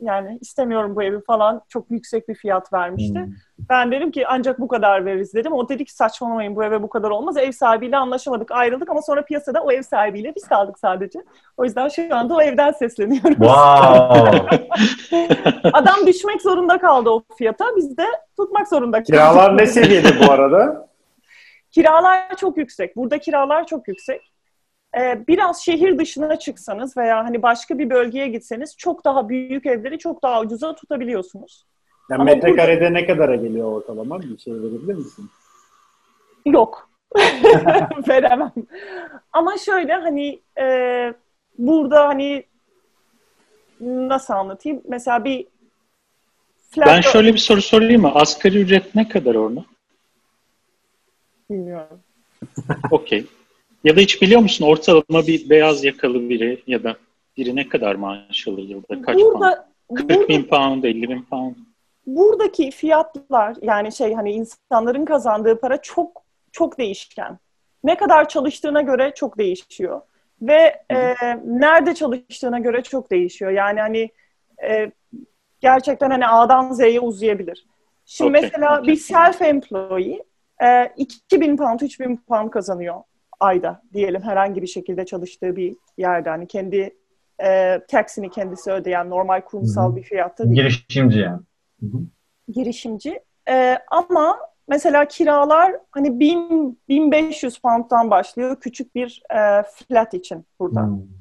[SPEAKER 3] yani istemiyorum bu evi falan çok yüksek bir fiyat vermişti.
[SPEAKER 1] Hmm.
[SPEAKER 3] Ben dedim ki ancak bu kadar veririz dedim. O dedi ki saçmalamayın bu eve bu kadar olmaz. Ev sahibiyle anlaşamadık ayrıldık ama sonra piyasada o ev sahibiyle biz kaldık sadece. O yüzden şu anda o evden sesleniyoruz.
[SPEAKER 1] Wow.
[SPEAKER 3] Adam düşmek zorunda kaldı o fiyata. Biz de tutmak zorunda kaldık.
[SPEAKER 4] Kiralar ne seviyede bu arada?
[SPEAKER 3] Kiralar çok yüksek. Burada kiralar çok yüksek. Ee, biraz şehir dışına çıksanız veya hani başka bir bölgeye gitseniz çok daha büyük evleri çok daha ucuza tutabiliyorsunuz.
[SPEAKER 4] Yani
[SPEAKER 3] Ama
[SPEAKER 4] metrekarede ne kadara geliyor ortalama? Bir şey verebilir misin?
[SPEAKER 3] Yok. Veremem. Ama şöyle hani e, burada hani nasıl anlatayım? Mesela bir flat
[SPEAKER 5] Ben şöyle bir soru sorayım mı? Asgari ücret ne kadar orada?
[SPEAKER 3] bilmiyorum.
[SPEAKER 5] Okey. Ya da hiç biliyor musun ortalama bir beyaz yakalı biri ya da biri ne kadar maaş alır yılda? Kaç pound?
[SPEAKER 3] Burada
[SPEAKER 5] 40
[SPEAKER 3] burada
[SPEAKER 5] bin pound, 50 bin pound.
[SPEAKER 3] buradaki fiyatlar yani şey hani insanların kazandığı para çok çok değişken. Ne kadar çalıştığına göre çok değişiyor. Ve e, nerede çalıştığına göre çok değişiyor. Yani hani e, gerçekten hani A'dan Z'ye uzayabilir. Şimdi
[SPEAKER 5] Okey,
[SPEAKER 3] mesela
[SPEAKER 5] okey.
[SPEAKER 3] bir self-employee e, 2000 pound, 3000 pound kazanıyor ayda diyelim herhangi bir şekilde çalıştığı bir yerde. Hani kendi e, taksini kendisi ödeyen normal kurumsal bir fiyatta değil
[SPEAKER 1] Girişimci yani. Hı hı.
[SPEAKER 3] girişimci. Ee, ama mesela kiralar hani 1000 1500 pound'dan başlıyor küçük bir e, flat için burada.
[SPEAKER 1] Hmm.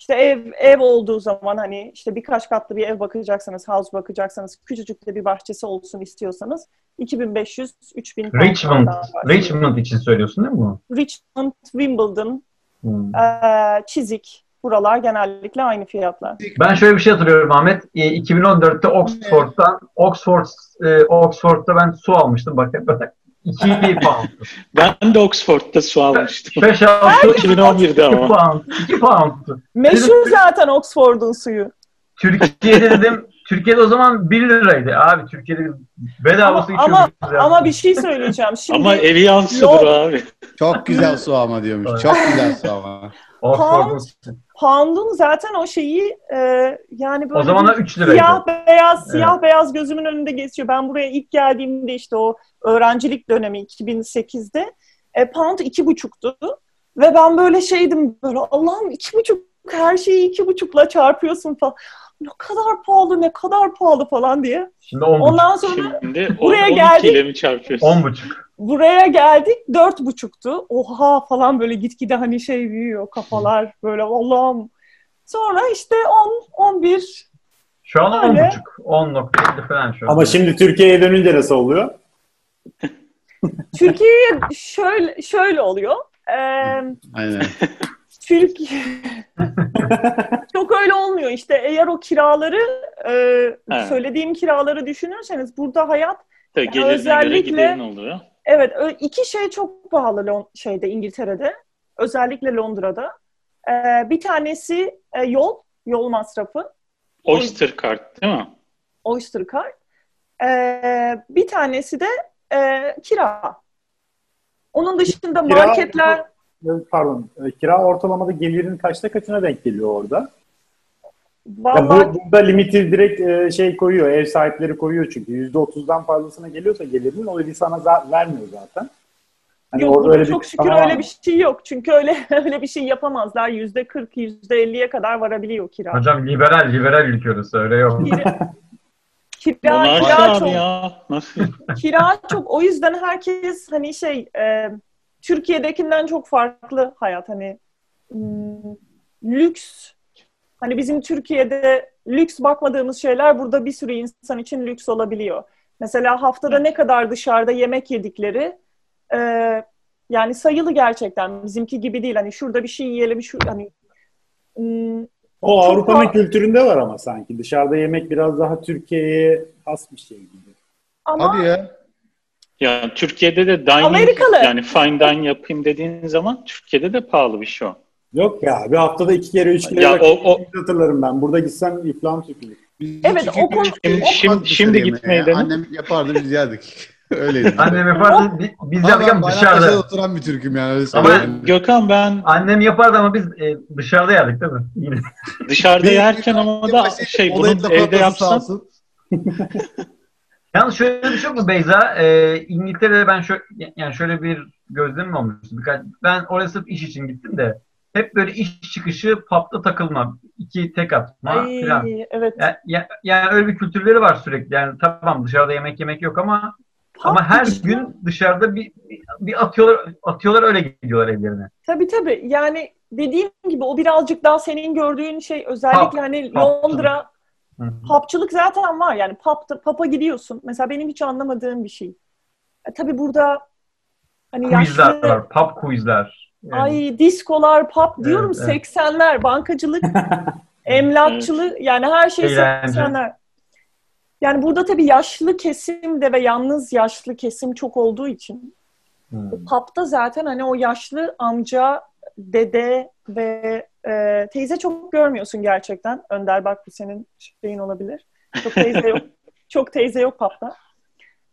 [SPEAKER 3] İşte ev ev olduğu zaman hani işte birkaç katlı bir ev bakacaksanız, house bakacaksanız, küçücük de bir bahçesi olsun istiyorsanız 2500 3000
[SPEAKER 1] Richmond. Richmond için söylüyorsun değil mi bunu?
[SPEAKER 3] Richmond, Wimbledon,
[SPEAKER 1] Hmm.
[SPEAKER 3] e, Çizik buralar genellikle aynı fiyatlar.
[SPEAKER 1] Ben şöyle bir şey hatırlıyorum Ahmet. E, 2014'te Oxford'dan Oxford e, Oxford'da ben su almıştım bak hep böyle 2 pound.
[SPEAKER 5] Ben de Oxford'da su almıştım.
[SPEAKER 1] 5 6
[SPEAKER 5] 2011'de
[SPEAKER 1] 2
[SPEAKER 5] ama.
[SPEAKER 1] pound. 2 pound.
[SPEAKER 3] Meşhur zaten Oxford'un suyu.
[SPEAKER 1] Türkiye'de dedim Türkiye'de o zaman 1 liraydı abi. Türkiye'de bedavası
[SPEAKER 3] Ama, ama,
[SPEAKER 1] içiyorduk. ya.
[SPEAKER 3] ama bir şey söyleyeceğim. Şimdi
[SPEAKER 5] Ama evi yansıdır abi.
[SPEAKER 2] Çok güzel su ama diyormuş. Çok güzel su ama.
[SPEAKER 1] Oxford'un
[SPEAKER 3] Pound'un zaten o şeyi e, yani böyle
[SPEAKER 1] o zamanlar
[SPEAKER 3] bir
[SPEAKER 1] 3 liraydı.
[SPEAKER 3] siyah beyaz siyah beyaz gözümün önünde geçiyor. Ben buraya ilk geldiğimde işte o öğrencilik dönemi 2008'de e, pound iki buçuktu ve ben böyle şeydim böyle Allah'ım iki buçuk her şeyi iki buçukla çarpıyorsun falan. Ne kadar pahalı ne kadar pahalı falan diye.
[SPEAKER 1] Şimdi 10
[SPEAKER 3] Ondan sonra
[SPEAKER 5] Şimdi
[SPEAKER 3] Buraya
[SPEAKER 5] 12
[SPEAKER 3] geldik.
[SPEAKER 5] ile mi çarpıyorsun?
[SPEAKER 1] 10 buçuk.
[SPEAKER 3] Buraya geldik dört buçuktu. Oha falan böyle gitgide hani şey büyüyor kafalar böyle Allah'ım. Sonra işte 10, 11
[SPEAKER 1] Şu an 10
[SPEAKER 3] Öyle.
[SPEAKER 1] buçuk. 10.7 falan şu an.
[SPEAKER 4] Ama şimdi Türkiye'ye dönünce nasıl oluyor?
[SPEAKER 3] Türkiye'ye şöyle şöyle oluyor. Ee,
[SPEAKER 2] Aynen.
[SPEAKER 3] Türkiye çok öyle olmuyor işte eğer o kiraları e,
[SPEAKER 5] Evet.
[SPEAKER 3] söylediğim kiraları düşünürseniz burada hayat
[SPEAKER 5] Tabii
[SPEAKER 3] özellikle-
[SPEAKER 5] oluyor.
[SPEAKER 3] Evet iki şey çok pahalı Lon- şeyde İngiltere'de özellikle Londra'da Ee, bir tanesi e, yol yol masrafı
[SPEAKER 5] Oyster kart değil mi?
[SPEAKER 3] Oyster Card Ee, bir tanesi de e, kira onun dışında
[SPEAKER 4] Kira-
[SPEAKER 3] marketler
[SPEAKER 4] Pardon. e, Kira ortalamada gelirin kaçta kaçına denk geliyor orada? Ya
[SPEAKER 3] vallahi
[SPEAKER 4] bu, burada limiti direkt e, şey koyuyor. Ev sahipleri koyuyor çünkü. %30'dan fazlasına geliyorsa gelirinin o evi sana za- vermiyor zaten. Hani
[SPEAKER 3] Yok,
[SPEAKER 4] öyle bir
[SPEAKER 3] çok şükür
[SPEAKER 4] kısıtlama var
[SPEAKER 3] öyle bir şey yok. Çünkü öyle öyle bir şey yapamazlar. Yüzde 40, yüzde 50'ye kadar varabiliyor kira.
[SPEAKER 1] Hocam liberal liberal ülke orası öyle yok.
[SPEAKER 3] Kira, kira, çok,
[SPEAKER 5] ya. Nasıl?
[SPEAKER 3] kira çok. O yüzden herkes hani şey e, Türkiye'dekinden çok farklı hayat. Hani hmm, lüks. Hani bizim Türkiye'de lüks bakmadığımız şeyler burada bir sürü insan için lüks olabiliyor. Mesela haftada ne kadar dışarıda yemek yedikleri e, yani sayılı gerçekten bizimki gibi değil. Hani şurada bir şey yiyelim şu hani hmm,
[SPEAKER 4] O Avrupa'nın
[SPEAKER 3] fa-
[SPEAKER 4] kültüründe var ama sanki. Dışarıda yemek biraz daha Türkiye'ye has bir şey gibi.
[SPEAKER 3] ama
[SPEAKER 2] Hadi ya.
[SPEAKER 5] Ya Türkiye'de de dining
[SPEAKER 3] Amerikalı.
[SPEAKER 5] yani fine dine yapayım dediğin zaman Türkiye'de de pahalı bir şey o.
[SPEAKER 4] Yok ya bir haftada iki kere üç kere
[SPEAKER 5] Ya o- o-
[SPEAKER 4] hatırlarım ben. Burada gitsem iflam.
[SPEAKER 2] Biz
[SPEAKER 3] Evet, o konu-
[SPEAKER 5] Şimdi- şimdi- şimdi gitmeyi dene.
[SPEAKER 2] Annem yapardı biz yerdik. Öyleydi.
[SPEAKER 1] Annem yapardı bi- biz
[SPEAKER 2] Ama
[SPEAKER 1] yaptık
[SPEAKER 2] ben
[SPEAKER 1] ama dışarıda.
[SPEAKER 2] oturan bir Türk'üm yani. Öyle
[SPEAKER 1] Ama-
[SPEAKER 2] söyleyeyim.
[SPEAKER 5] Gökhan ben
[SPEAKER 1] Annem yapardı ama biz e, dışarıda yerdik değil mi? Yine.
[SPEAKER 5] dışarıda yerken ama da şey
[SPEAKER 2] olayın
[SPEAKER 5] bunu
[SPEAKER 2] da
[SPEAKER 5] evde yapsan.
[SPEAKER 1] Yalnız şöyle bir şey mu Beyza? Ee, İngiltere'de ben şöyle, yani şöyle bir gözlemim olmuştu. Birkaç, ben oraya sırf iş için gittim de hep böyle iş çıkışı pub'da takılma, iki tek atma
[SPEAKER 3] Ay,
[SPEAKER 1] falan.
[SPEAKER 3] evet.
[SPEAKER 1] Ya, ya- yani öyle bir kültürleri var sürekli. Yani tamam dışarıda yemek yemek yok ama ama her
[SPEAKER 3] Pub-
[SPEAKER 1] gün dışarıda bir, bir, atıyorlar atıyorlar öyle gidiyorlar evlerine.
[SPEAKER 3] Tabii tabii. Yani dediğim gibi o birazcık daha senin gördüğün şey özellikle
[SPEAKER 1] Pub.
[SPEAKER 3] hani. Londra. Pub'çılık zaten var. Yani pub'da, pub'a gidiyorsun. Mesela benim hiç anlamadığım bir şey. E, tabii burada hani
[SPEAKER 1] Quizler
[SPEAKER 3] yaşlı
[SPEAKER 1] var, pub quizler. Yani
[SPEAKER 3] ay diskolar, pub diyorum
[SPEAKER 1] Evet, evet.
[SPEAKER 3] 80'ler, bankacılık, emlakçılık yani her şey
[SPEAKER 1] Eğlence.
[SPEAKER 3] 80'ler. Yani burada tabii yaşlı kesim de ve yalnız yaşlı kesim çok olduğu için
[SPEAKER 1] hmm.
[SPEAKER 3] Pub'da zaten hani o yaşlı amca, dede ve e, teyze çok görmüyorsun gerçekten. Önder bak bu senin şeyin olabilir. Çok teyze yok. çok teyze yok pub'da.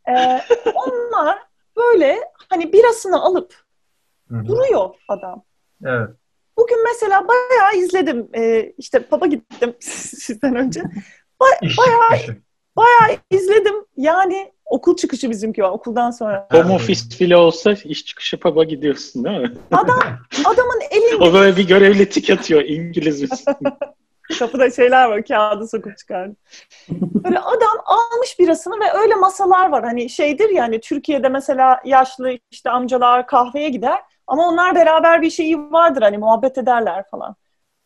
[SPEAKER 3] E, onlar böyle hani birasını alıp
[SPEAKER 1] Hı hı.
[SPEAKER 3] duruyor adam.
[SPEAKER 1] Evet.
[SPEAKER 3] Bugün mesela bayağı izledim. E, işte pub'a gittim sizden önce.
[SPEAKER 1] İş
[SPEAKER 3] Bayağı-. Bayağı izledim. Yani okul çıkışı bizimki var. Okuldan sonra.
[SPEAKER 5] home office bile olsa iş çıkışı pub'a gidiyorsun değil mi?
[SPEAKER 3] Adam adamın elinde
[SPEAKER 5] O böyle bir görevli tik atıyor İngiliz misin?
[SPEAKER 3] Kapıda şeyler var, kağıdı sokup çıkardı. Böyle adam almış birasını ve öyle masalar var. Hani şeydir yani Türkiye'de mesela yaşlı işte amcalar kahveye gider ama onlar beraber bir şeyi vardır hani muhabbet ederler falan.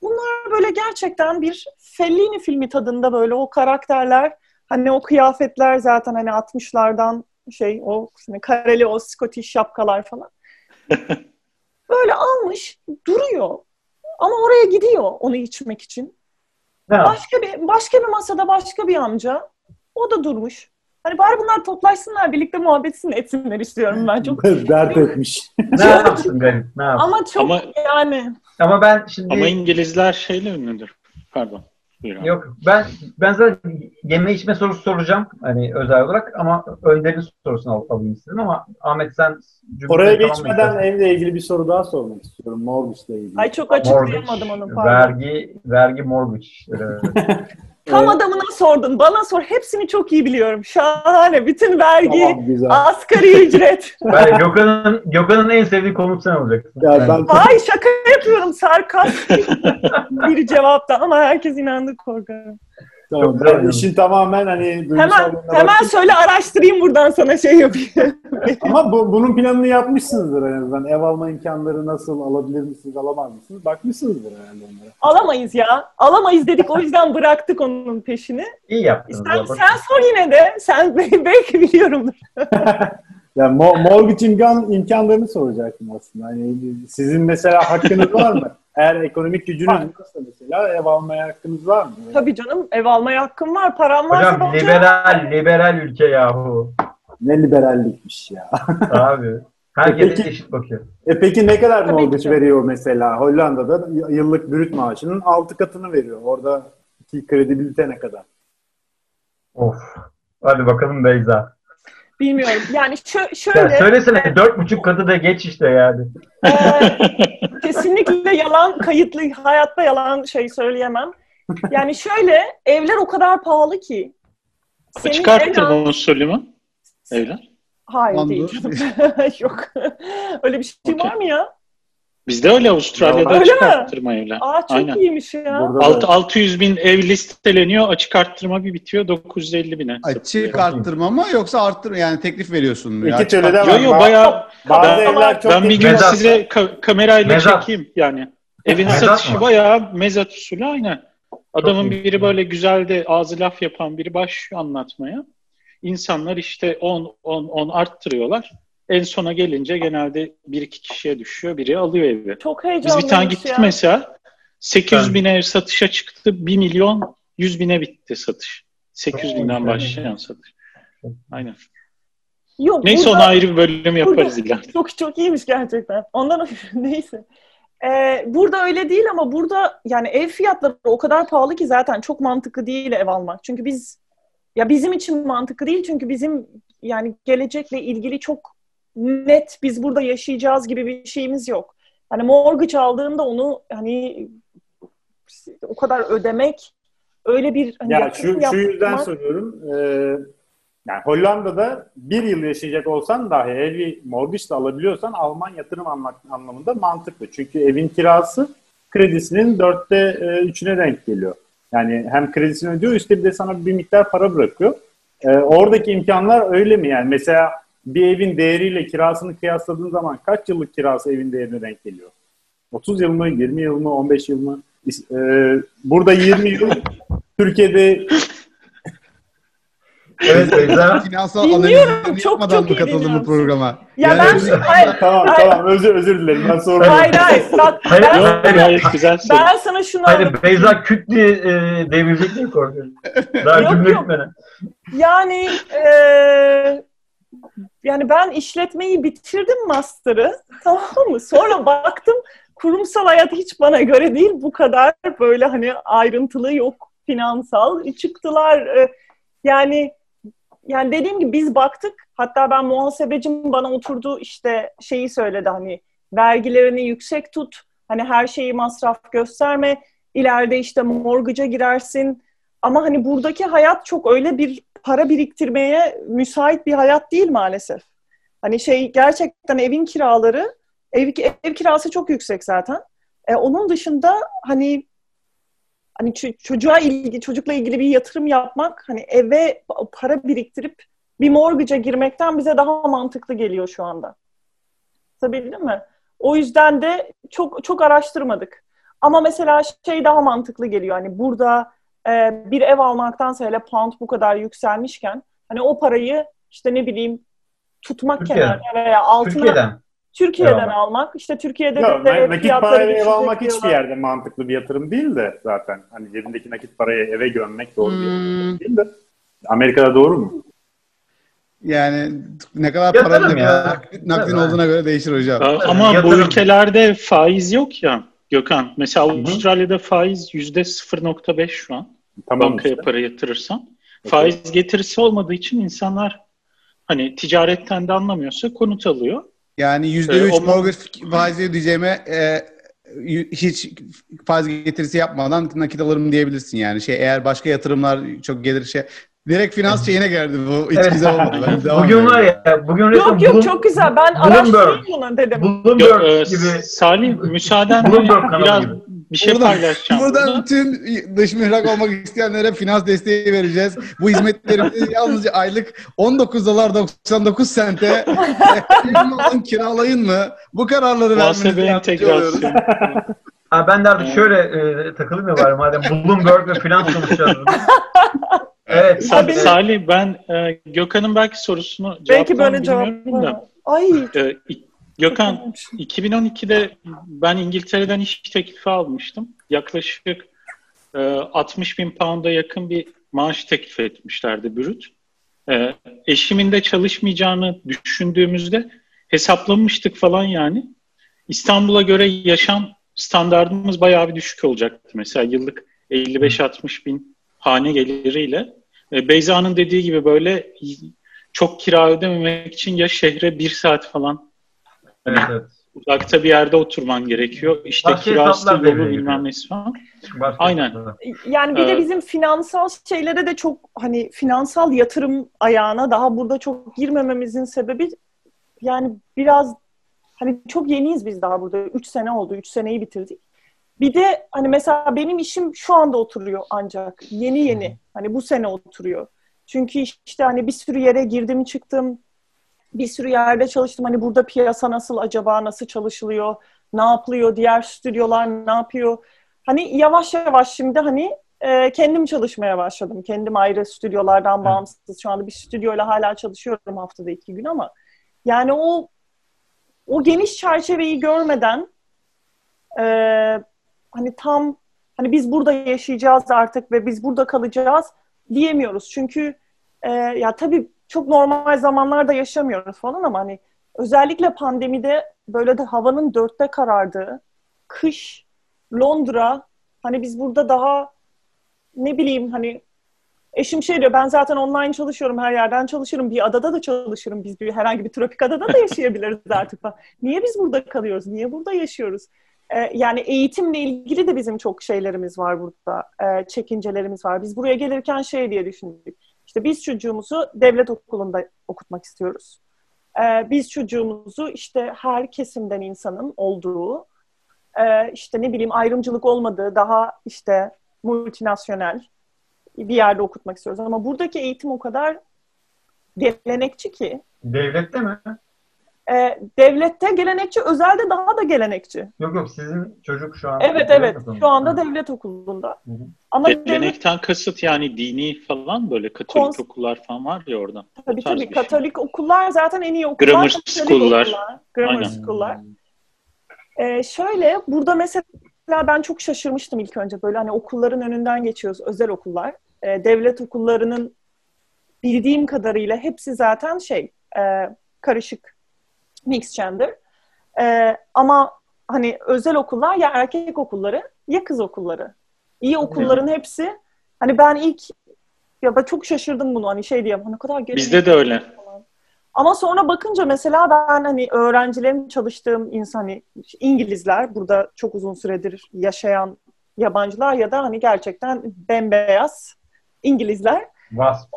[SPEAKER 3] Bunlar böyle gerçekten bir Fellini filmi tadında böyle o karakterler hani o kıyafetler zaten hani 60'lardan şey o hani kareli o Scottish şapkalar falan. Böyle almış duruyor ama oraya gidiyor onu içmek için.
[SPEAKER 1] Yap-
[SPEAKER 3] Başka bir başka bir masada başka bir amca. O da durmuş. Hani bari bunlar toplaşsınlar, birlikte muhabbetsin etsinler istiyorum ben çok.
[SPEAKER 4] Dert etmiş.
[SPEAKER 1] Ne yapsın garip? Ne yapsın?
[SPEAKER 3] Ama çok
[SPEAKER 5] Ama-
[SPEAKER 3] yani
[SPEAKER 1] Ama ben şimdi
[SPEAKER 5] Ama İngilizler şeyle ünlüdür. Pardon. Buyur abi.
[SPEAKER 1] yok ben ben zaten yeme içme sorusu soracağım hani özel olarak ama Önder'in sorusunu al, alayım istedim ama Ahmet sen
[SPEAKER 4] Oraya geçmeden evle ilgili bir soru daha sormak istiyorum. Mortgage'le ilgili.
[SPEAKER 3] ay çok açıklayamadım onu pardon.
[SPEAKER 1] vergi vergi mortgage. Evet.
[SPEAKER 3] Tam adamına sordun. Bana sor. Hepsini çok iyi biliyorum. Şahane. Bütün vergi,
[SPEAKER 4] Tamam güzel.
[SPEAKER 3] asgari ücret.
[SPEAKER 1] ben Gökhan'ın Gökhan'ın en sevdiği konuk sen olacaksın.
[SPEAKER 4] Ya ben
[SPEAKER 3] Ay şaka yapıyorum. Sarkastik bir cevapta ama herkes inandı korkarım.
[SPEAKER 4] Tamam, ben
[SPEAKER 1] güzel.
[SPEAKER 4] işin tamamen hani
[SPEAKER 3] Hemen hemen
[SPEAKER 4] baktım.
[SPEAKER 3] söyle araştırayım buradan sana şey yapayım.
[SPEAKER 4] Ama bu, bunun planını yapmışsınızdır en azından. Ev alma imkanları nasıl alabilir misiniz, alamaz mısınız? Bakmışsınızdır herhalde onlara.
[SPEAKER 3] Alamayız ya. Alamayız dedik o yüzden bıraktık onun peşini.
[SPEAKER 1] İyi yaptınız.
[SPEAKER 3] Sen,
[SPEAKER 1] ya, bak.
[SPEAKER 3] sen sor yine de. Sen belki biliyorumdur.
[SPEAKER 4] Yani mo- mortgage imkan, imkanlarını soracaktım aslında. Hani sizin mesela hakkınız var mı? Eğer ekonomik gücünüz
[SPEAKER 3] Var.
[SPEAKER 4] varsa mesela ev almaya hakkınız var mı?
[SPEAKER 3] Tabii canım ev almaya hakkım var. Param varsa
[SPEAKER 1] Hocam liberal liberal ülke yahu.
[SPEAKER 4] Ne liberallikmiş ya.
[SPEAKER 1] Abi. Herkese
[SPEAKER 4] Peki-
[SPEAKER 1] eşit bakıyor.
[SPEAKER 4] E peki ne kadar
[SPEAKER 3] Tabii
[SPEAKER 4] mortgage
[SPEAKER 3] ki.
[SPEAKER 4] veriyor mesela? Hollanda'da y- yıllık brüt maaşının 6 katını veriyor. Orada ki kredibilite ne kadar?
[SPEAKER 1] Of. Hadi bakalım Beyza.
[SPEAKER 3] Bilmiyorum. Yani şö-
[SPEAKER 1] Ya
[SPEAKER 3] şöyle
[SPEAKER 1] söylesene dört buçuk katı da geç işte yani.
[SPEAKER 3] e, kesinlikle yalan kayıtlı hayatta yalan şey söyleyemem. Yani şöyle evler o kadar pahalı ki. Senin
[SPEAKER 5] Açık arttırma
[SPEAKER 3] az-
[SPEAKER 5] usulü mü? Evler.
[SPEAKER 3] Hayır
[SPEAKER 2] Lan
[SPEAKER 3] değil. Yok. Öyle bir şey
[SPEAKER 5] Okey.
[SPEAKER 3] var mı ya?
[SPEAKER 5] Bizde öyle Avustralya'da
[SPEAKER 3] Öyle
[SPEAKER 5] açık
[SPEAKER 3] mi?
[SPEAKER 5] arttırma evler.
[SPEAKER 3] Aa çok
[SPEAKER 5] Aynen.
[SPEAKER 3] iyiymiş ya.
[SPEAKER 4] Burada da-
[SPEAKER 5] Alt, 600 bin ev listeleniyor. Açık arttırma bir bitiyor. 950 bine.
[SPEAKER 2] Açık arttırma mı yoksa arttırma yani teklif veriyorsun mu?
[SPEAKER 4] İki türlü de var.
[SPEAKER 5] Yo yo
[SPEAKER 4] Ba-
[SPEAKER 5] bayağı
[SPEAKER 4] Bazı
[SPEAKER 5] Ben-
[SPEAKER 4] evler çok
[SPEAKER 5] ben bir gün
[SPEAKER 1] Mezat.
[SPEAKER 5] size ka- kamerayla
[SPEAKER 1] Mezat.
[SPEAKER 5] çekeyim yani. Evin
[SPEAKER 1] Mezat
[SPEAKER 5] satışı
[SPEAKER 1] mı?
[SPEAKER 5] bayağı mezat usulü aynen. Adamın
[SPEAKER 1] Çok iyi.
[SPEAKER 5] biri böyle güzel de ağzı laf yapan biri başlıyor anlatmaya. İnsanlar işte 10 10 10 arttırıyorlar. En sona gelince genelde bir iki kişiye düşüyor. Biri alıyor evi.
[SPEAKER 3] Çok
[SPEAKER 5] Biz
[SPEAKER 3] heyecanlıymış
[SPEAKER 5] bir tane gittik
[SPEAKER 3] ya.
[SPEAKER 5] mesela. 800
[SPEAKER 1] Ben-
[SPEAKER 5] bin ev satışa çıktı. 1 milyon 100 bine bitti satış. 800
[SPEAKER 1] Çok
[SPEAKER 5] binden başlayan satış. Aynen.
[SPEAKER 3] Yok,
[SPEAKER 5] Neyse
[SPEAKER 3] burada-
[SPEAKER 5] ona ayrı bir bölüm yaparız
[SPEAKER 3] burada-
[SPEAKER 5] ileride.
[SPEAKER 3] Çok çok iyiymiş gerçekten. Ondan neyse. Ee, burada öyle değil ama burada yani ev fiyatları o kadar pahalı ki zaten çok mantıklı değil ev almak. Çünkü biz ya bizim için mantıklı değil çünkü bizim yani gelecekle ilgili çok net biz burada yaşayacağız gibi bir şeyimiz yok. Hani mortgage aldığında onu hani o kadar ödemek öyle bir hani
[SPEAKER 4] Ya şu,
[SPEAKER 3] yatırım
[SPEAKER 4] şu yüzden
[SPEAKER 3] yapmak-
[SPEAKER 4] soruyorum. Ee, yani Hollanda'da bir yıl yaşayacak olsan dahi evi mortgage de alabiliyorsan Alman yatırım anlamında mantıklı. Çünkü evin kirası kredisinin dörtte e, üçüne denk geliyor. Yani hem kredisini ödüyor üstte bir de sana bir miktar para bırakıyor. Ee, oradaki imkanlar öyle mi? Yani mesela bir evin değeriyle kirasını kıyasladığın zaman kaç yıllık kirası evin değerine denk geliyor? 30 yıl mı, 20 yıl mı, 15 yıl mı? Ee, burada 20 yıl, Türkiye'de
[SPEAKER 1] Evet Beyza.
[SPEAKER 2] Finansal analizlerini
[SPEAKER 3] çok-
[SPEAKER 2] yapmadan
[SPEAKER 3] çok
[SPEAKER 2] mı katıldın bu programa?
[SPEAKER 3] Ya ben hayır,
[SPEAKER 4] tamam
[SPEAKER 3] hayır,
[SPEAKER 4] tamam özür özür dilerim ben sormuyorum.
[SPEAKER 3] hayır, hayır. Bak,
[SPEAKER 1] Hayır,
[SPEAKER 3] ben,
[SPEAKER 5] Yok, gayet güzel soru.
[SPEAKER 3] ben sana şunu
[SPEAKER 1] Hayır
[SPEAKER 3] anlatayım.
[SPEAKER 1] Beyza küt diye e, devirecek diye korkuyorum. Daha
[SPEAKER 3] Yok,
[SPEAKER 1] cümle
[SPEAKER 3] yok.
[SPEAKER 1] bitmeden.
[SPEAKER 3] Yani eee, yani ben işletmeyi bitirdim master'ı. Tamam mı? Sonra baktım kurumsal hayat hiç bana göre değil. Bu kadar böyle hani ayrıntılı yok finansal. Çıktılar e, yani yani dediğim gibi biz baktık. Hatta ben muhasebecim bana oturdu işte şeyi söyledi hani vergilerini yüksek tut. Hani her şeyi masraf gösterme. İleride işte mortgage'a girersin. Ama hani buradaki hayat çok öyle bir para biriktirmeye müsait bir hayat değil maalesef. Hani şey gerçekten evin kiraları, ev, ev kirası çok yüksek zaten. E, onun dışında hani hani çocuğa ilgi, çocukla ilgili bir yatırım yapmak, hani eve pa- para biriktirip bir mortgage'a girmekten bize daha mantıklı geliyor şu anda. Tabii değil mi? O yüzden de çok çok araştırmadık. Ama mesela şey daha mantıklı geliyor. Hani burada e, bir ev almaktansa hele pound bu kadar yükselmişken hani o parayı işte ne bileyim tutmak
[SPEAKER 1] Türkiye'den.
[SPEAKER 3] kenarına veya altına
[SPEAKER 1] Türkiye'den.
[SPEAKER 3] Türkiye'den
[SPEAKER 1] Eyvallah.
[SPEAKER 3] almak. İşte Türkiye'de
[SPEAKER 4] Yok,
[SPEAKER 3] de
[SPEAKER 4] na- nakit parayla ev almak hiçbir yerde mantıklı bir yatırım değil de zaten. Hani cebindeki nakit parayı eve gömmek doğru bir yatırım değil de. Amerika'da doğru mu?
[SPEAKER 2] Yani ne kadar
[SPEAKER 1] Yatırım
[SPEAKER 2] paranın ne
[SPEAKER 1] ya.
[SPEAKER 2] nakdin olduğuna göre değişir hocam.
[SPEAKER 5] Ama bu ülkelerde faiz yok ya Gökhan. Mesela
[SPEAKER 1] hı.
[SPEAKER 5] Avustralya'da faiz yüzde 0.5 şu an.
[SPEAKER 4] Tamam
[SPEAKER 5] bankaya
[SPEAKER 4] işte.
[SPEAKER 5] para yatırırsan. Faiz getirisi olmadığı için insanlar hani ticaretten de anlamıyorsa konut alıyor.
[SPEAKER 2] Yani yüzde
[SPEAKER 5] Ee,
[SPEAKER 2] üç
[SPEAKER 5] o-
[SPEAKER 2] mortgage faizi ödeyeceğime e, hiç faiz getirisi yapmadan nakit alırım diyebilirsin yani. Şey eğer başka yatırımlar çok gelir şey direkt finans şeyine geldi bu. Hiç
[SPEAKER 1] Evet.
[SPEAKER 2] güzel olmadı. Ben devam
[SPEAKER 1] Bugün var ya, bugün
[SPEAKER 3] Yok yok
[SPEAKER 1] Bloom-
[SPEAKER 3] çok güzel. Ben
[SPEAKER 1] Bloomberg.
[SPEAKER 3] araştırayım bunu dedim.
[SPEAKER 1] Bloomberg
[SPEAKER 5] Yok, e,
[SPEAKER 1] gibi
[SPEAKER 5] Salih müsaadenle biraz
[SPEAKER 1] gibi.
[SPEAKER 5] bir şey
[SPEAKER 2] Buradan-
[SPEAKER 5] paylaşacağım.
[SPEAKER 2] Buradan
[SPEAKER 5] burada.
[SPEAKER 2] bütün dış mihrak olmak isteyenlere finans desteği vereceğiz. Bu hizmetlerimizi yalnızca aylık 19 dolar 99 sente alın kiralayın mı? Bu kararları vermenizi yardımcı oluyoruz.
[SPEAKER 5] entegrasyonu.
[SPEAKER 1] Ha, ben de artık şöyle e, takılayım mı bari madem Bloomberg ve finans konuşacağız. evet.
[SPEAKER 5] Sa-
[SPEAKER 3] benim-
[SPEAKER 5] Salih ben e, Gökhan'ın belki sorusunu
[SPEAKER 3] Belki böyle cevap.
[SPEAKER 5] bilmiyorum da.
[SPEAKER 3] Ay.
[SPEAKER 5] E, Gökhan 2012'de ben İngiltere'den iş teklifi almıştım. Yaklaşık e, 60 bin pound'a yakın bir maaş teklif etmişlerdi bürüt. E, eşimin de çalışmayacağını düşündüğümüzde hesaplamıştık falan yani. İstanbul'a göre yaşam standartımız bayağı bir düşük olacaktı. Mesela yıllık 55-60 bin hane geliriyle. E, Beyza'nın dediği gibi böyle çok kira ödememek için ya şehre bir saat falan
[SPEAKER 1] Evet, evet.
[SPEAKER 5] uzakta bir yerde oturman gerekiyor. İşte
[SPEAKER 1] Başka
[SPEAKER 5] kirası, yolu bilmem nesi falan.
[SPEAKER 1] Başka
[SPEAKER 5] Aynen.
[SPEAKER 3] Yani bir de bizim finansal şeylere de çok hani finansal yatırım ayağına daha burada çok girmememizin sebebi yani biraz hani çok yeniyiz biz daha burada. Üç sene oldu. Üç seneyi bitirdik. Bir de hani mesela benim işim şu anda oturuyor ancak. Yeni yeni. Hani bu sene oturuyor. Çünkü işte hani bir sürü yere girdim çıktım. Bir sürü yerde çalıştım. Hani burada piyasa nasıl acaba nasıl çalışılıyor? Ne yapılıyor? Diğer stüdyolar ne yapıyor? Hani yavaş yavaş şimdi hani e, kendim çalışmaya başladım. Kendim ayrı stüdyolardan bağımsız. Şu anda bir stüdyoyla hala çalışıyorum haftada iki gün ama yani o o geniş çerçeveyi görmeden e, hani tam hani biz burada yaşayacağız artık ve biz burada kalacağız diyemiyoruz. Çünkü e, ya tabii çok normal zamanlarda yaşamıyoruz falan ama hani özellikle pandemide böyle de havanın dörtte karardığı, kış, Londra. Hani biz burada daha ne bileyim hani eşim şey diyor ben zaten online çalışıyorum her yerden çalışırım bir adada da çalışırım biz bir herhangi bir tropik adada da yaşayabiliriz artık falan. Niye biz burada kalıyoruz? Niye burada yaşıyoruz? Ee, yani eğitimle ilgili de bizim çok şeylerimiz var burada. Ee, çekincelerimiz var. Biz buraya gelirken şey diye düşündük. İşte biz çocuğumuzu devlet okulunda okutmak istiyoruz. Ee, biz çocuğumuzu işte her kesimden insanın olduğu, e, işte ne bileyim ayrımcılık olmadığı, daha işte multinasyonel bir yerde okutmak istiyoruz. Ama buradaki eğitim o kadar gelenekçi ki.
[SPEAKER 1] Devlette mi?
[SPEAKER 3] E, devlette gelenekçi, özelde daha da gelenekçi.
[SPEAKER 1] Yok yok sizin çocuk şu an.
[SPEAKER 3] Evet evet şu anda devlet okulunda.
[SPEAKER 1] Hı hı.
[SPEAKER 3] Ama
[SPEAKER 5] Gelenekten kasıt yani dini falan böyle katolik
[SPEAKER 3] Kons-
[SPEAKER 5] okullar falan var ya orada.
[SPEAKER 3] Tabii tabii
[SPEAKER 5] şey.
[SPEAKER 3] Katolik okullar zaten en iyi okullar.
[SPEAKER 5] Grammar
[SPEAKER 3] Katolik
[SPEAKER 5] school'lar.
[SPEAKER 3] okullar, Grammar
[SPEAKER 5] Aynen.
[SPEAKER 3] school'lar. Ee, şöyle burada mesela ben çok şaşırmıştım ilk önce böyle hani okulların önünden geçiyoruz özel okullar. Ee, devlet okullarının bildiğim kadarıyla hepsi zaten şey e, karışık mixed gender. Ee, ama hani özel okullar ya erkek okulları ya kız okulları. İyi okulların hepsi hani ben ilk ya ben çok şaşırdım bunu hani şey diyeyim ne kadar gelenek-
[SPEAKER 5] Bizde de öyle.
[SPEAKER 3] falan. Ama sonra bakınca mesela ben hani öğrencilerim çalıştığım insan hani İngilizler burada çok uzun süredir yaşayan yabancılar ya da hani gerçekten bembeyaz İngilizler.
[SPEAKER 1] Wasp.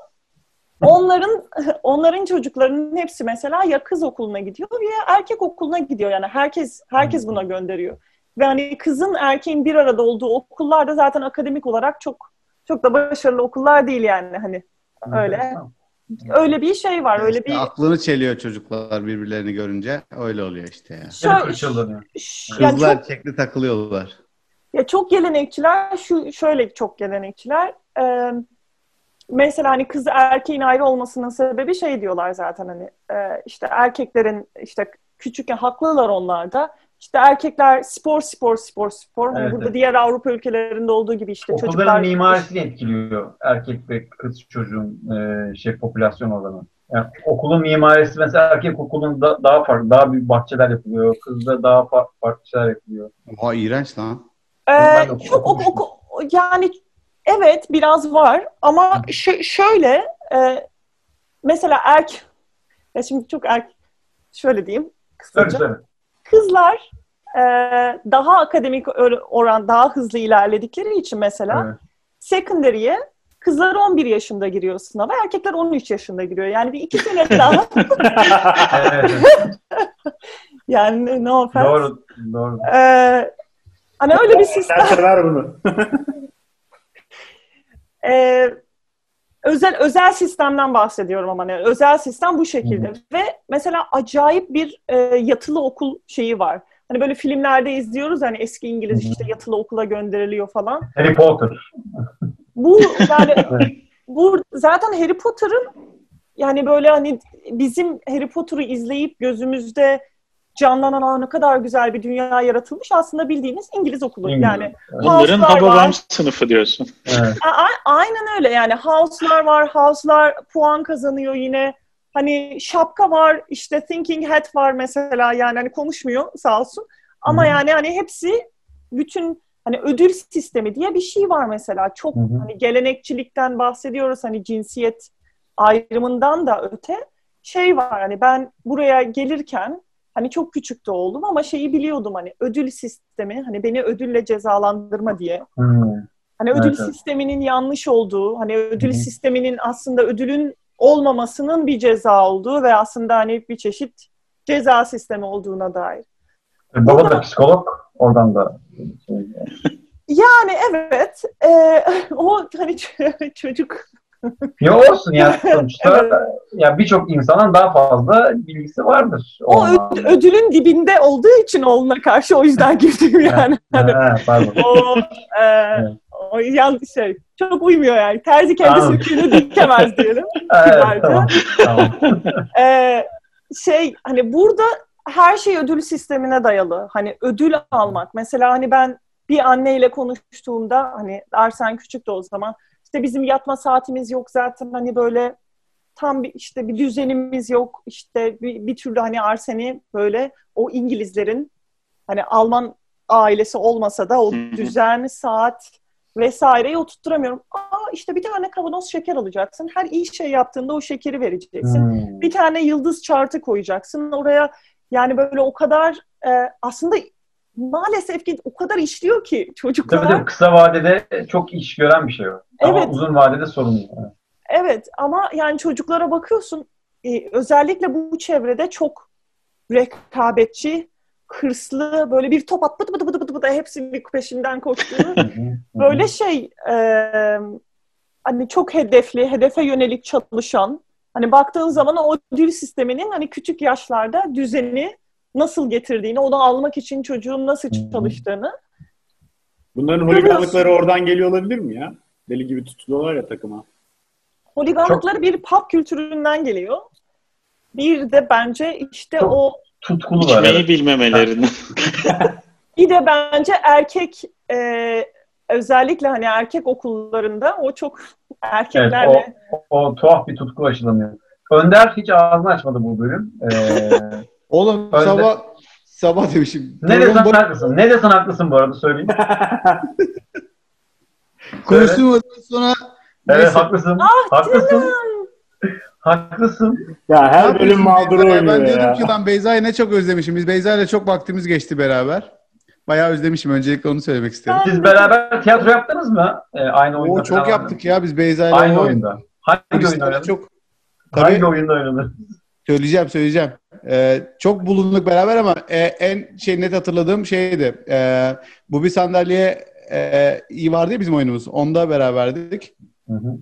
[SPEAKER 3] Onların onların çocuklarının hepsi mesela ya kız okuluna gidiyor ya erkek okuluna gidiyor. Yani herkes herkes buna gönderiyor. Ve hani kızın erkeğin bir arada olduğu okullar da zaten akademik olarak çok çok da başarılı okullar değil yani hani öyle öyle bir şey var öyle
[SPEAKER 2] İşte
[SPEAKER 3] bir
[SPEAKER 2] aklını çeliyor çocuklar birbirlerini görünce. Öyle oluyor işte ya.
[SPEAKER 1] Şöyle.
[SPEAKER 3] Ş- yani
[SPEAKER 2] Kızlar
[SPEAKER 3] çok,
[SPEAKER 2] çekli takılıyorlar.
[SPEAKER 3] ya çok gelenekçiler şu şöyle çok gelenekçiler e, mesela hani kız erkeğin ayrı olmasının sebebi şey diyorlar zaten hani e, işte erkeklerin işte küçükken haklılar onlar da işte erkekler spor spor spor spor Hani
[SPEAKER 1] Evet,
[SPEAKER 3] burada
[SPEAKER 1] evet.
[SPEAKER 3] diğer Avrupa ülkelerinde olduğu gibi işte
[SPEAKER 1] Okulların
[SPEAKER 3] çocuklar
[SPEAKER 1] mimarisini etkiliyor erkek ve kız çocuğun e, şey popülasyon oranı. Yani okulun mimarisi mesela erkek okulunda daha farklı, daha büyük bahçeler yapılıyor. Kızda daha fa- farklı şeyler yapılıyor.
[SPEAKER 2] Oha iğrenç lan.
[SPEAKER 3] Ee, çok oku, oku- yani evet biraz var ama şö- şöyle e, mesela erk ya şimdi çok erk şöyle diyeyim kısaca kızlar e, daha akademik or- oran daha hızlı ilerledikleri için mesela
[SPEAKER 1] Evet.
[SPEAKER 3] secondary'e kızlar 11 yaşında giriyor sınava erkekler 13 yaşında giriyor yani bir iki sene daha
[SPEAKER 1] Evet,
[SPEAKER 3] yani no offense
[SPEAKER 1] doğru, doğru.
[SPEAKER 3] Ee, hani öyle bir sistem
[SPEAKER 4] Derse ver bunu.
[SPEAKER 3] Ee, özel özel sistemden bahsediyorum ama hani özel sistem bu şekilde ve mesela acayip bir e, yatılı okul şeyi var. Hani böyle filmlerde izliyoruz hani eski İngiliz
[SPEAKER 1] Hı hı.
[SPEAKER 3] işte yatılı okula gönderiliyor falan.
[SPEAKER 1] Harry Potter.
[SPEAKER 3] Bu yani bu zaten Harry Potter'ın yani böyle hani bizim Harry Potter'ı izleyip gözümüzde canlanan "Aa, ne kadar güzel bir dünya yaratılmış aslında bildiğiniz İngiliz okulu
[SPEAKER 1] İngiliz.
[SPEAKER 3] yani. Var.
[SPEAKER 5] Hababam sınıfı diyorsun.
[SPEAKER 1] Evet.
[SPEAKER 3] A- aynen öyle yani house'lar var, house'lar puan kazanıyor yine. Hani şapka var, işte thinking hat var mesela yani hani konuşmuyor sağ olsun. Ama
[SPEAKER 1] Hı hı.
[SPEAKER 3] yani hani hepsi bütün hani ödül sistemi diye bir şey var mesela. Çok
[SPEAKER 1] Hı hı.
[SPEAKER 3] hani gelenekçilikten bahsediyoruz hani cinsiyet ayrımından da öte şey var hani ben buraya gelirken hani çok küçüktü oğlum ama şeyi biliyordum hani ödül sistemi hani beni ödülle cezalandırma diye.
[SPEAKER 1] Hmm.
[SPEAKER 3] Hani ödül
[SPEAKER 1] Evet, evet.
[SPEAKER 3] sisteminin yanlış olduğu, hani ödül
[SPEAKER 1] hı.
[SPEAKER 3] sisteminin aslında ödülün olmamasının bir ceza olduğu ve aslında hani bir çeşit ceza sistemi olduğuna dair.
[SPEAKER 1] E, Baba da psikolog. Oradan da
[SPEAKER 3] Yani evet, e, o hani çocuk
[SPEAKER 1] Ya olsun ya sonuçta ya birçok insanın daha fazla bilgisi vardır.
[SPEAKER 3] o
[SPEAKER 1] onunla.
[SPEAKER 3] öd- ödülün dibinde olduğu için oğluna karşı o yüzden güldüm yani. Hani o, e, o yanlış şey. Çok uymuyor yani. Terzi kendi
[SPEAKER 1] Anladım.
[SPEAKER 3] söküğünü dikemez diyelim.
[SPEAKER 1] Evet, tamam. tamam.
[SPEAKER 3] Ee, şey hani burada her şey ödül sistemine dayalı. Hani ödül almak. Mesela hani ben bir anneyle konuştuğumda hani Arsen küçüktü o zaman. İşte bizim yatma saatimiz yok zaten hani böyle tam bir işte bir düzenimiz yok. İşte bir, bir türlü hani Arsen'i böyle o İngilizlerin hani Alman ailesi olmasa da o düzen, saat vesaireyi oturtturamıyorum. Aa işte bir tane kavanoz şeker alacaksın. Her iyi şey yaptığında o şekeri vereceksin.
[SPEAKER 1] Hmm.
[SPEAKER 3] Bir tane yıldız chartı koyacaksın. Oraya yani böyle o kadar e, aslında maalesef ki o kadar işliyor ki
[SPEAKER 1] Tabii
[SPEAKER 3] çocuklara.
[SPEAKER 1] tabii kısa vadede çok iş gören bir şey o. Ama
[SPEAKER 3] Evet.
[SPEAKER 1] uzun vadede sorun. Evet.
[SPEAKER 3] Evet ama yani çocuklara bakıyorsun e, özellikle bu çevrede çok rekabetçi, hırslı, böyle bir top at bıdı bıdı bıdı bıdı bıdı hepsi bir peşinden koştuğu
[SPEAKER 1] Hı hı, hı.
[SPEAKER 3] böyle şey e, hani çok hedefli, hedefe yönelik çalışan hani baktığın zaman o ödül sisteminin hani küçük yaşlarda düzeni nasıl getirdiğini, onu almak için çocuğun nasıl çalıştığını
[SPEAKER 4] Bunların
[SPEAKER 3] Görüyorsun.
[SPEAKER 4] holiganlıkları oradan geliyor olabilir mi ya? Deli gibi tutuluyorlar ya takıma.
[SPEAKER 3] holiganlıkları bir pop kültüründen geliyor. Bir de bence işte
[SPEAKER 1] Çok-
[SPEAKER 3] o
[SPEAKER 1] Tutkulu var.
[SPEAKER 5] İçmeyi
[SPEAKER 1] evet.
[SPEAKER 5] bilmemelerini.
[SPEAKER 3] Bir de bence erkek e, özellikle hani erkek okullarında o çok
[SPEAKER 1] Evet,
[SPEAKER 3] erkeklerle
[SPEAKER 1] o, o tuhaf bir tutku aşılanıyor. Önder hiç ağzını açmadı bu bölüm. Ee,
[SPEAKER 2] Oğlum
[SPEAKER 1] Önde-
[SPEAKER 2] sabah sabah demişim.
[SPEAKER 1] ne desen haklısın. Ne desen haklısın bu arada söyleyeyim.
[SPEAKER 2] Konuştuğum sonra
[SPEAKER 1] Evet
[SPEAKER 2] Neyse.
[SPEAKER 1] haklısın.
[SPEAKER 3] Ah
[SPEAKER 1] haklısın. Haklısın.
[SPEAKER 4] ya her
[SPEAKER 2] yapıyorsun
[SPEAKER 4] bölüm mağduru
[SPEAKER 2] Beyza ya?
[SPEAKER 4] oynuyor
[SPEAKER 2] Ben diyordum
[SPEAKER 4] ya.
[SPEAKER 2] ki lan Beyza'yı ne çok özlemişim. Biz Beyza ile çok vaktimiz geçti beraber. Bayağı özlemişim. Öncelikle onu söylemek istedim.
[SPEAKER 3] Ben-
[SPEAKER 1] Siz beraber tiyatro yaptınız mı? Ee, aynı oyunda.
[SPEAKER 2] Oo, çok
[SPEAKER 1] falan
[SPEAKER 2] yaptık ya biz Beyza ile.
[SPEAKER 1] Aynı oyunda. Hangi oyunda oynadınız?
[SPEAKER 2] çok
[SPEAKER 1] Hangi
[SPEAKER 2] Tabii.
[SPEAKER 1] oyunda oynadınız?
[SPEAKER 2] söyleyeceğim söyleyeceğim. Ee, çok bulunduk beraber ama e, en şey net hatırladığım şeydi. E, bu bir sandalye e, iyi vardı ya bizim oyunumuz. Onda beraberdik.
[SPEAKER 1] Hı hı.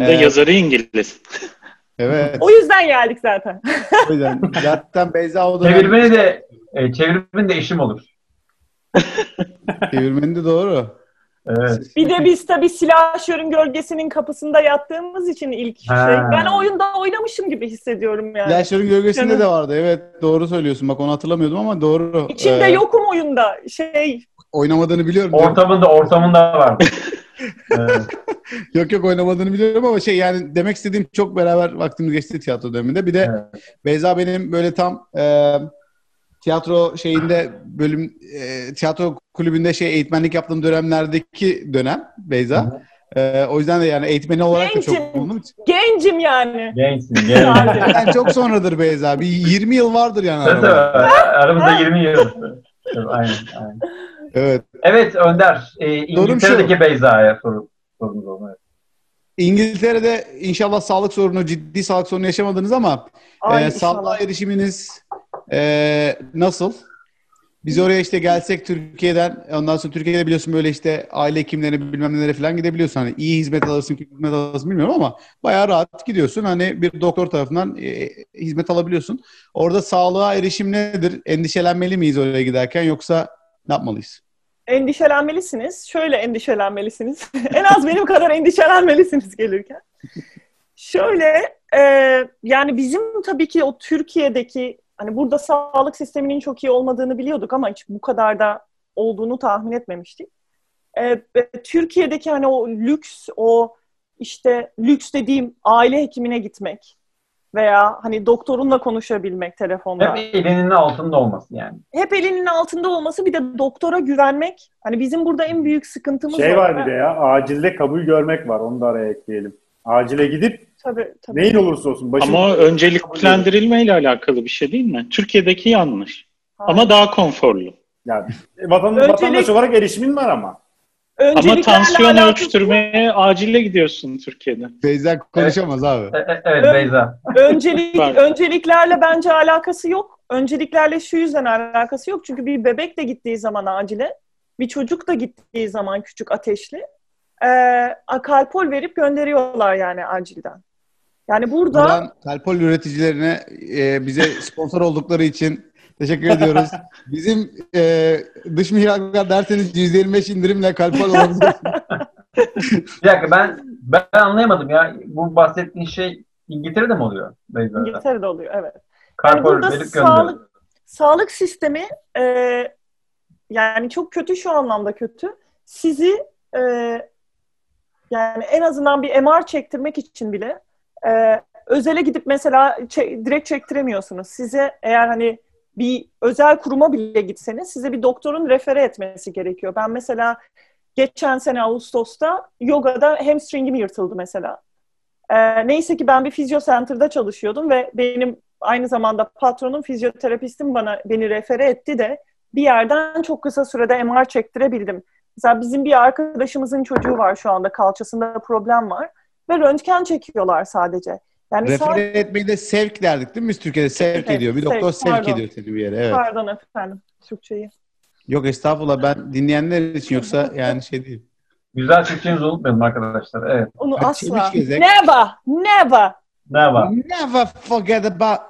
[SPEAKER 5] De
[SPEAKER 2] Evet.
[SPEAKER 5] yazarı İngiliz.
[SPEAKER 2] Evet.
[SPEAKER 3] o yüzden geldik zaten.
[SPEAKER 2] o yüzden. Zaten Beyza o dönem
[SPEAKER 1] Çevirmeni de e, çevirmenin de eşim olur.
[SPEAKER 2] çevirmeni de doğru.
[SPEAKER 1] Evet.
[SPEAKER 3] Bir de biz tabii silahşörün gölgesinin kapısında yattığımız için ilk
[SPEAKER 1] Ha.
[SPEAKER 3] şey. Ben oyunda oynamışım gibi hissediyorum yani.
[SPEAKER 2] Yaşların gölgesinde de vardı. Evet doğru söylüyorsun. Bak onu hatırlamıyordum ama doğru.
[SPEAKER 3] İçinde
[SPEAKER 2] Ee,
[SPEAKER 3] yokum oyunda. Şey
[SPEAKER 2] Oynamadığını biliyorum.
[SPEAKER 1] Ortamında ortamında var. Evet.
[SPEAKER 2] Yok yok oynamadığını biliyorum ama şey yani demek istediğim çok beraber vaktimiz geçti tiyatro döneminde. Bir de
[SPEAKER 1] Evet.
[SPEAKER 2] Beyza benim böyle tam e, tiyatro şeyinde bölüm e, tiyatro kulübünde şey eğitmenlik yaptığım dönemlerdeki dönem Beyza. E, o yüzden de yani eğitmeni olarak da çok
[SPEAKER 3] Gencim.
[SPEAKER 2] bulundum.
[SPEAKER 3] gencim yani.
[SPEAKER 1] Gençsin. genç.
[SPEAKER 2] Yani çok sonradır Beyza. Bir 20 yıl vardır yani aramızda.
[SPEAKER 1] Aramızda 20 yıl. Aynen, aynen.
[SPEAKER 2] Evet.
[SPEAKER 1] Evet Önder, e, İngiltere'deki Beyza'ya soru, sorumuz oldu. Evet.
[SPEAKER 2] İngiltere'de inşallah sağlık sorunu, ciddi sağlık sorunu yaşamadınız ama
[SPEAKER 3] Ay,
[SPEAKER 2] e, sağlığa erişiminiz e, nasıl? Biz oraya işte gelsek Türkiye'den, ondan sonra Türkiye'de biliyorsun böyle işte aile hekimlerine bilmem nelere falan gidebiliyorsun. Hani iyi hizmet alırsın, kötü hizmet alırsın bilmiyorum ama bayağı rahat gidiyorsun. Hani bir doktor tarafından e, hizmet alabiliyorsun. Orada sağlığa erişim nedir? Endişelenmeli miyiz oraya giderken yoksa ne yapmalıyız?
[SPEAKER 3] Endişelenmelisiniz. Şöyle endişelenmelisiniz. en az benim kadar endişelenmelisiniz gelirken. Şöyle e, yani bizim tabii ki o Türkiye'deki hani burada sağlık sisteminin çok iyi olmadığını biliyorduk ama hiç bu kadar da olduğunu tahmin etmemiştik. E, Türkiye'deki hani o lüks, o işte lüks dediğim aile hekimine gitmek veya hani doktorunla konuşabilmek telefonda
[SPEAKER 1] Hep elinin altında olması yani.
[SPEAKER 3] hep elinin altında olması bir de doktora güvenmek. Hani bizim burada en büyük sıkıntımız
[SPEAKER 4] Şey
[SPEAKER 3] o.
[SPEAKER 4] var bir de ya acilde kabul görmek var. Onu da araya ekleyelim. Acile gidip
[SPEAKER 3] Tabii tabii.
[SPEAKER 4] neyin olursa olsun başın
[SPEAKER 5] Ama önceliklendirilme ile alakalı bir şey değil mi? Türkiye'deki yanlış.
[SPEAKER 3] Hayır.
[SPEAKER 5] Ama daha konforlu.
[SPEAKER 4] yani vatan,
[SPEAKER 3] Öncelik-
[SPEAKER 4] vatandaş olarak erişimin var ama.
[SPEAKER 5] Ama tansiyon
[SPEAKER 3] alakası-
[SPEAKER 5] ölçtürmeye acile gidiyorsun Türkiye'de.
[SPEAKER 2] Beyza konuşamaz abi.
[SPEAKER 1] E- e- evet
[SPEAKER 3] Ö-
[SPEAKER 1] Beyza.
[SPEAKER 3] Öncelik, önceliklerle bence alakası yok. Önceliklerle şu yüzden alakası yok. Çünkü bir bebek de gittiği zaman acile, bir çocuk da gittiği zaman küçük ateşli, e, kalpol verip gönderiyorlar yani acilden. Yani burada
[SPEAKER 2] Buradan Kalpol üreticilerine e, bize sponsor oldukları için teşekkür ediyoruz. Bizim e, dış mihraklar derseniz %25 indirimle Kalpol alabilirsiniz.
[SPEAKER 1] Bir dakika ben ben anlayamadım ya. Bu bahsettiğin şey İngiltere'de mi oluyor Beyza'da?
[SPEAKER 3] İngiltere'de oluyor, evet.
[SPEAKER 1] Karpol
[SPEAKER 3] burada
[SPEAKER 1] verip
[SPEAKER 3] sağlık-
[SPEAKER 1] gönderiyor.
[SPEAKER 3] sağlık sistemi e, yani çok kötü şu anlamda kötü. Sizi e, yani en azından bir MR çektirmek için bile e, özele gidip mesela çe- direkt çektiremiyorsunuz. Size eğer hani bir özel kuruma bile gitseniz size bir doktorun refere etmesi gerekiyor. Ben mesela geçen sene Ağustos'ta yogada hamstringim yırtıldı mesela. Ee, neyse ki ben bir fizyocenter'da çalışıyordum ve benim aynı zamanda patronum fizyoterapistim bana beni refere etti de bir yerden çok kısa sürede MR çektirebildim. Mesela bizim bir arkadaşımızın çocuğu var şu anda kalçasında problem var ve röntgen çekiyorlar sadece.
[SPEAKER 2] Yani Refere sadece... etmeyi de sevk derdik değil mi biz Türkiye'de? Sevk evet, ediyor. Bir sevk, doktor sevk pardon. ediyor seni bir yere. Evet.
[SPEAKER 3] Pardon efendim Türkçeyi.
[SPEAKER 2] Yok estağfurullah ben dinleyenler için yoksa yani şey değil.
[SPEAKER 1] Güzel Türkçenizi unutmayalım arkadaşlar. Evet.
[SPEAKER 3] Onu ben asla. Never, never.
[SPEAKER 1] Never.
[SPEAKER 2] Never forget about.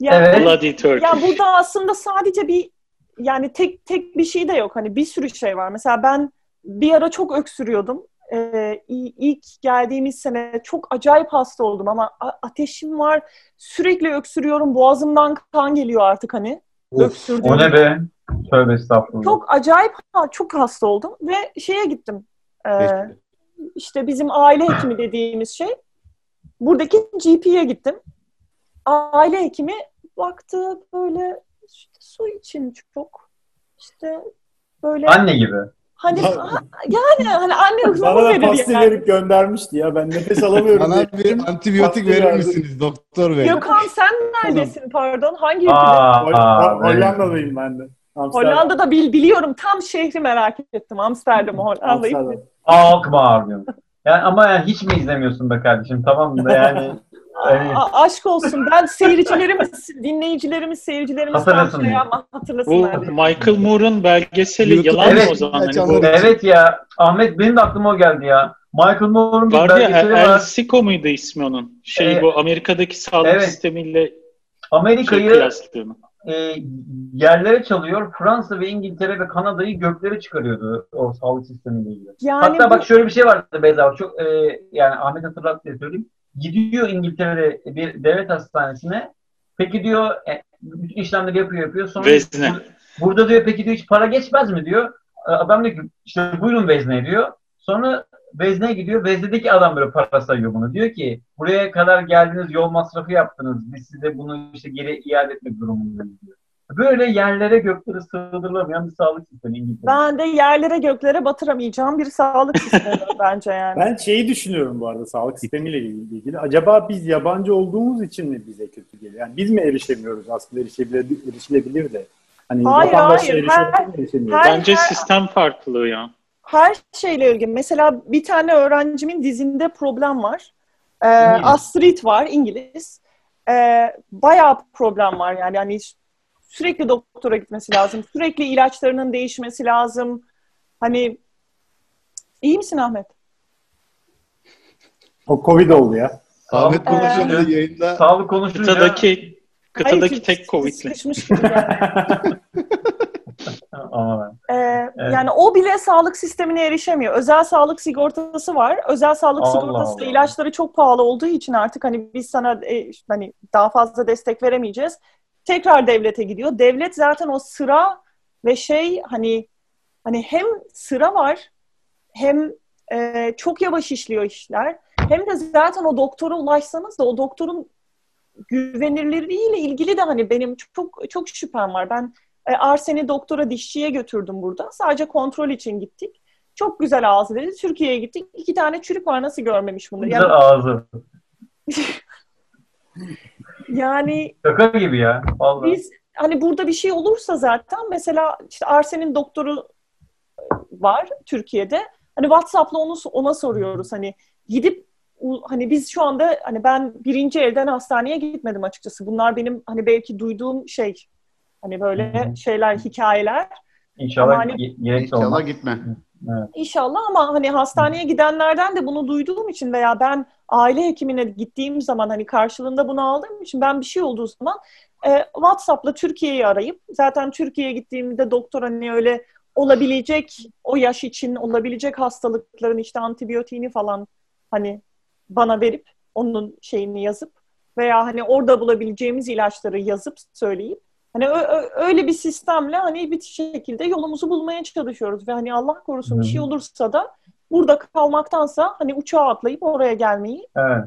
[SPEAKER 3] Ya, evet. Bloody Turkish. Ya burada aslında sadece bir yani tek tek bir şey de yok. Hani bir sürü şey var. Mesela ben bir ara çok öksürüyordum. Ee, ilk geldiğimiz sene çok acayip hasta oldum ama ateşim var. Sürekli öksürüyorum. Boğazımdan kan geliyor artık hani.
[SPEAKER 1] Of, o ne be? Tövbe estağfurullah.
[SPEAKER 3] Çok acayip çok hasta oldum ve şeye gittim. Ee, işte bizim aile hekimi dediğimiz şey. Buradaki GP'ye gittim. Aile hekimi baktı böyle işte su için çok işte böyle
[SPEAKER 1] anne gibi.
[SPEAKER 3] Hani yani hani anne
[SPEAKER 4] ıhlamur Bana da pastı yani. verip göndermişti ya. Ben nefes alamıyorum.
[SPEAKER 2] Bana bir antibiyotik verir misiniz doktor bey?
[SPEAKER 3] Gökhan sen neredesin pardon? Hangi ülkede?
[SPEAKER 4] Hollanda'dayım ben de.
[SPEAKER 3] Amsterdam. Hollanda'da bil, biliyorum. Tam şehri merak ettim. Amsterdam, Hollanda'yı.
[SPEAKER 1] Alkmaar diyorum. Yani ama yani hiç mi izlemiyorsun be kardeşim? Tamam mı? Yani
[SPEAKER 3] A- aşk olsun. Ben seyircilerimiz, dinleyicilerimiz, seyircilerimiz
[SPEAKER 1] Hatırlasın
[SPEAKER 3] şey ama hatırlasınlar.
[SPEAKER 5] Bu Michael Moore'un belgeseli yalan evet, mı o zaman?
[SPEAKER 1] Hani bu... Evet ya. Ahmet benim de aklıma o geldi ya. Michael Moore'un bir
[SPEAKER 5] Vardı belgeseli ya, El, var. El Siko muydu ismi onun? Şey ee, bu Amerika'daki sağlık evet. sistemiyle
[SPEAKER 1] Amerika'yı şey e, yerlere çalıyor. Fransa ve İngiltere ve Kanada'yı göklere çıkarıyordu o sağlık sistemiyle ilgili. Yani Hatta bu... bak şöyle bir şey vardı Beyza. Çok e, yani Ahmet hatırlat diye söyleyeyim. Gidiyor İngiltere'de bir devlet hastanesine. Peki diyor e, bütün işlemleri yapıyor yapıyor. Sonra
[SPEAKER 5] Vezne.
[SPEAKER 1] Burada diyor peki diyor hiç para geçmez mi diyor. E, adam diyor ki işte buyurun vezne diyor. Sonra vezne gidiyor. Veznedeki adam böyle para sayıyor bunu. Diyor ki buraya kadar geldiniz yol masrafı yaptınız. Biz size bunu işte geri iade etmek durumundayız diyor. Böyle yerlere göklere sığdırılamayan bir sağlık sistemi İngiltere.
[SPEAKER 3] Ben de yerlere göklere batıramayacağım bir sağlık sistemi bence yani.
[SPEAKER 4] Ben şeyi düşünüyorum bu arada sağlık sistemiyle ilgili. Acaba biz yabancı olduğumuz için mi bize kötü geliyor? Yani biz mi erişemiyoruz aslında erişebilir, erişilebilir de?
[SPEAKER 3] Hani hayır hayır. Her,
[SPEAKER 5] her, Bence her, sistem farklı ya.
[SPEAKER 3] Her şeyle ilgili. Mesela bir tane öğrencimin dizinde problem var. Ee, Astrid var İngiliz. Ee, bayağı problem var yani. yani sürekli doktora gitmesi lazım. Sürekli ilaçlarının değişmesi lazım. Hani iyi misin Ahmet?
[SPEAKER 4] O Covid oldu ya.
[SPEAKER 2] Ahmet konuşunca ee, yayında.
[SPEAKER 1] Sağlık konuşunca.
[SPEAKER 5] Kıtadaki, kıtadaki Hayır, tek Covid'li.
[SPEAKER 3] ee, evet. Yani o bile sağlık sistemine erişemiyor. Özel sağlık sigortası var. Özel sağlık Allah sigortası Allah. ilaçları çok pahalı olduğu için artık hani biz sana e, hani daha fazla destek veremeyeceğiz tekrar devlete gidiyor. Devlet zaten o sıra ve şey hani hani hem sıra var hem e, çok yavaş işliyor işler. Hem de zaten o doktora ulaşsanız da o doktorun güvenilirliğiyle ilgili de hani benim çok çok şüphem var. Ben e, Arsen'i doktora dişçiye götürdüm burada. Sadece kontrol için gittik. Çok güzel ağzı dedi. Türkiye'ye gittik. İki tane çürük var nasıl görmemiş.
[SPEAKER 1] Güzel yani... ağzı.
[SPEAKER 3] yani
[SPEAKER 1] Şaka gibi ya. Vallahi.
[SPEAKER 3] Biz hani burada bir şey olursa zaten mesela işte Arsen'in doktoru var Türkiye'de. Hani WhatsApp'la onu ona soruyoruz hani gidip hani biz şu anda hani ben birinci elden hastaneye gitmedim açıkçası. Bunlar benim hani belki duyduğum şey hani böyle şeyler hikayeler.
[SPEAKER 1] İnşallah hani,
[SPEAKER 2] İnşallah gitme.
[SPEAKER 3] Evet. İnşallah ama hani hastaneye gidenlerden de bunu duyduğum için veya ben aile hekimine gittiğim zaman hani karşılığında bunu aldığım için ben bir şey olduğu zaman e, WhatsApp'la Türkiye'yi arayıp zaten Türkiye'ye gittiğimde doktor hani öyle olabilecek o yaş için olabilecek hastalıkların işte antibiyotiğini falan hani bana verip onun şeyini yazıp veya hani orada bulabileceğimiz ilaçları yazıp söyleyip hani öyle bir sistemle hani bir şekilde yolumuzu bulmaya çalışıyoruz ve hani Allah korusun bir şey olursa da burada kalmaktansa hani uçağa atlayıp oraya gelmeyi
[SPEAKER 1] evet.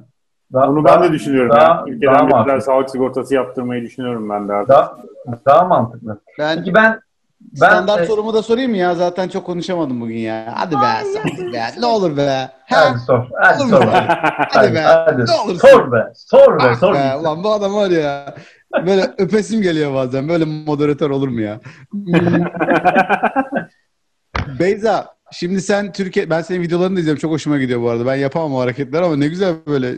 [SPEAKER 1] Daha,
[SPEAKER 4] Onu ben de düşünüyorum.
[SPEAKER 1] Daha,
[SPEAKER 4] yani. Ülkeden
[SPEAKER 1] daha
[SPEAKER 4] bir sağlık sigortası yaptırmayı düşünüyorum ben de artık.
[SPEAKER 1] Daha, daha mantıklı.
[SPEAKER 2] Ben
[SPEAKER 1] Peki ben ben
[SPEAKER 2] standart
[SPEAKER 1] e,
[SPEAKER 2] sorumu da sorayım mı ya? Zaten çok konuşamadım bugün ya. Hadi be, hadi be. Ne olur be.
[SPEAKER 1] hadi
[SPEAKER 2] Ha?
[SPEAKER 1] sor. Hadi
[SPEAKER 2] Olur
[SPEAKER 1] sor. Hadi,
[SPEAKER 2] Hadi be.
[SPEAKER 1] hadi.
[SPEAKER 2] Ne olursun.
[SPEAKER 1] Sor be. Sor be.
[SPEAKER 2] Ah
[SPEAKER 1] Sor.
[SPEAKER 2] be,
[SPEAKER 1] gitsin.
[SPEAKER 2] ulan bu adam var ya. Böyle öpesim geliyor bazen. Böyle moderatör olur mu ya? Beyza, şimdi sen Türkiye, ben senin videolarını da izliyorum. Çok hoşuma gidiyor bu arada. Ben yapamam o hareketler ama ne güzel böyle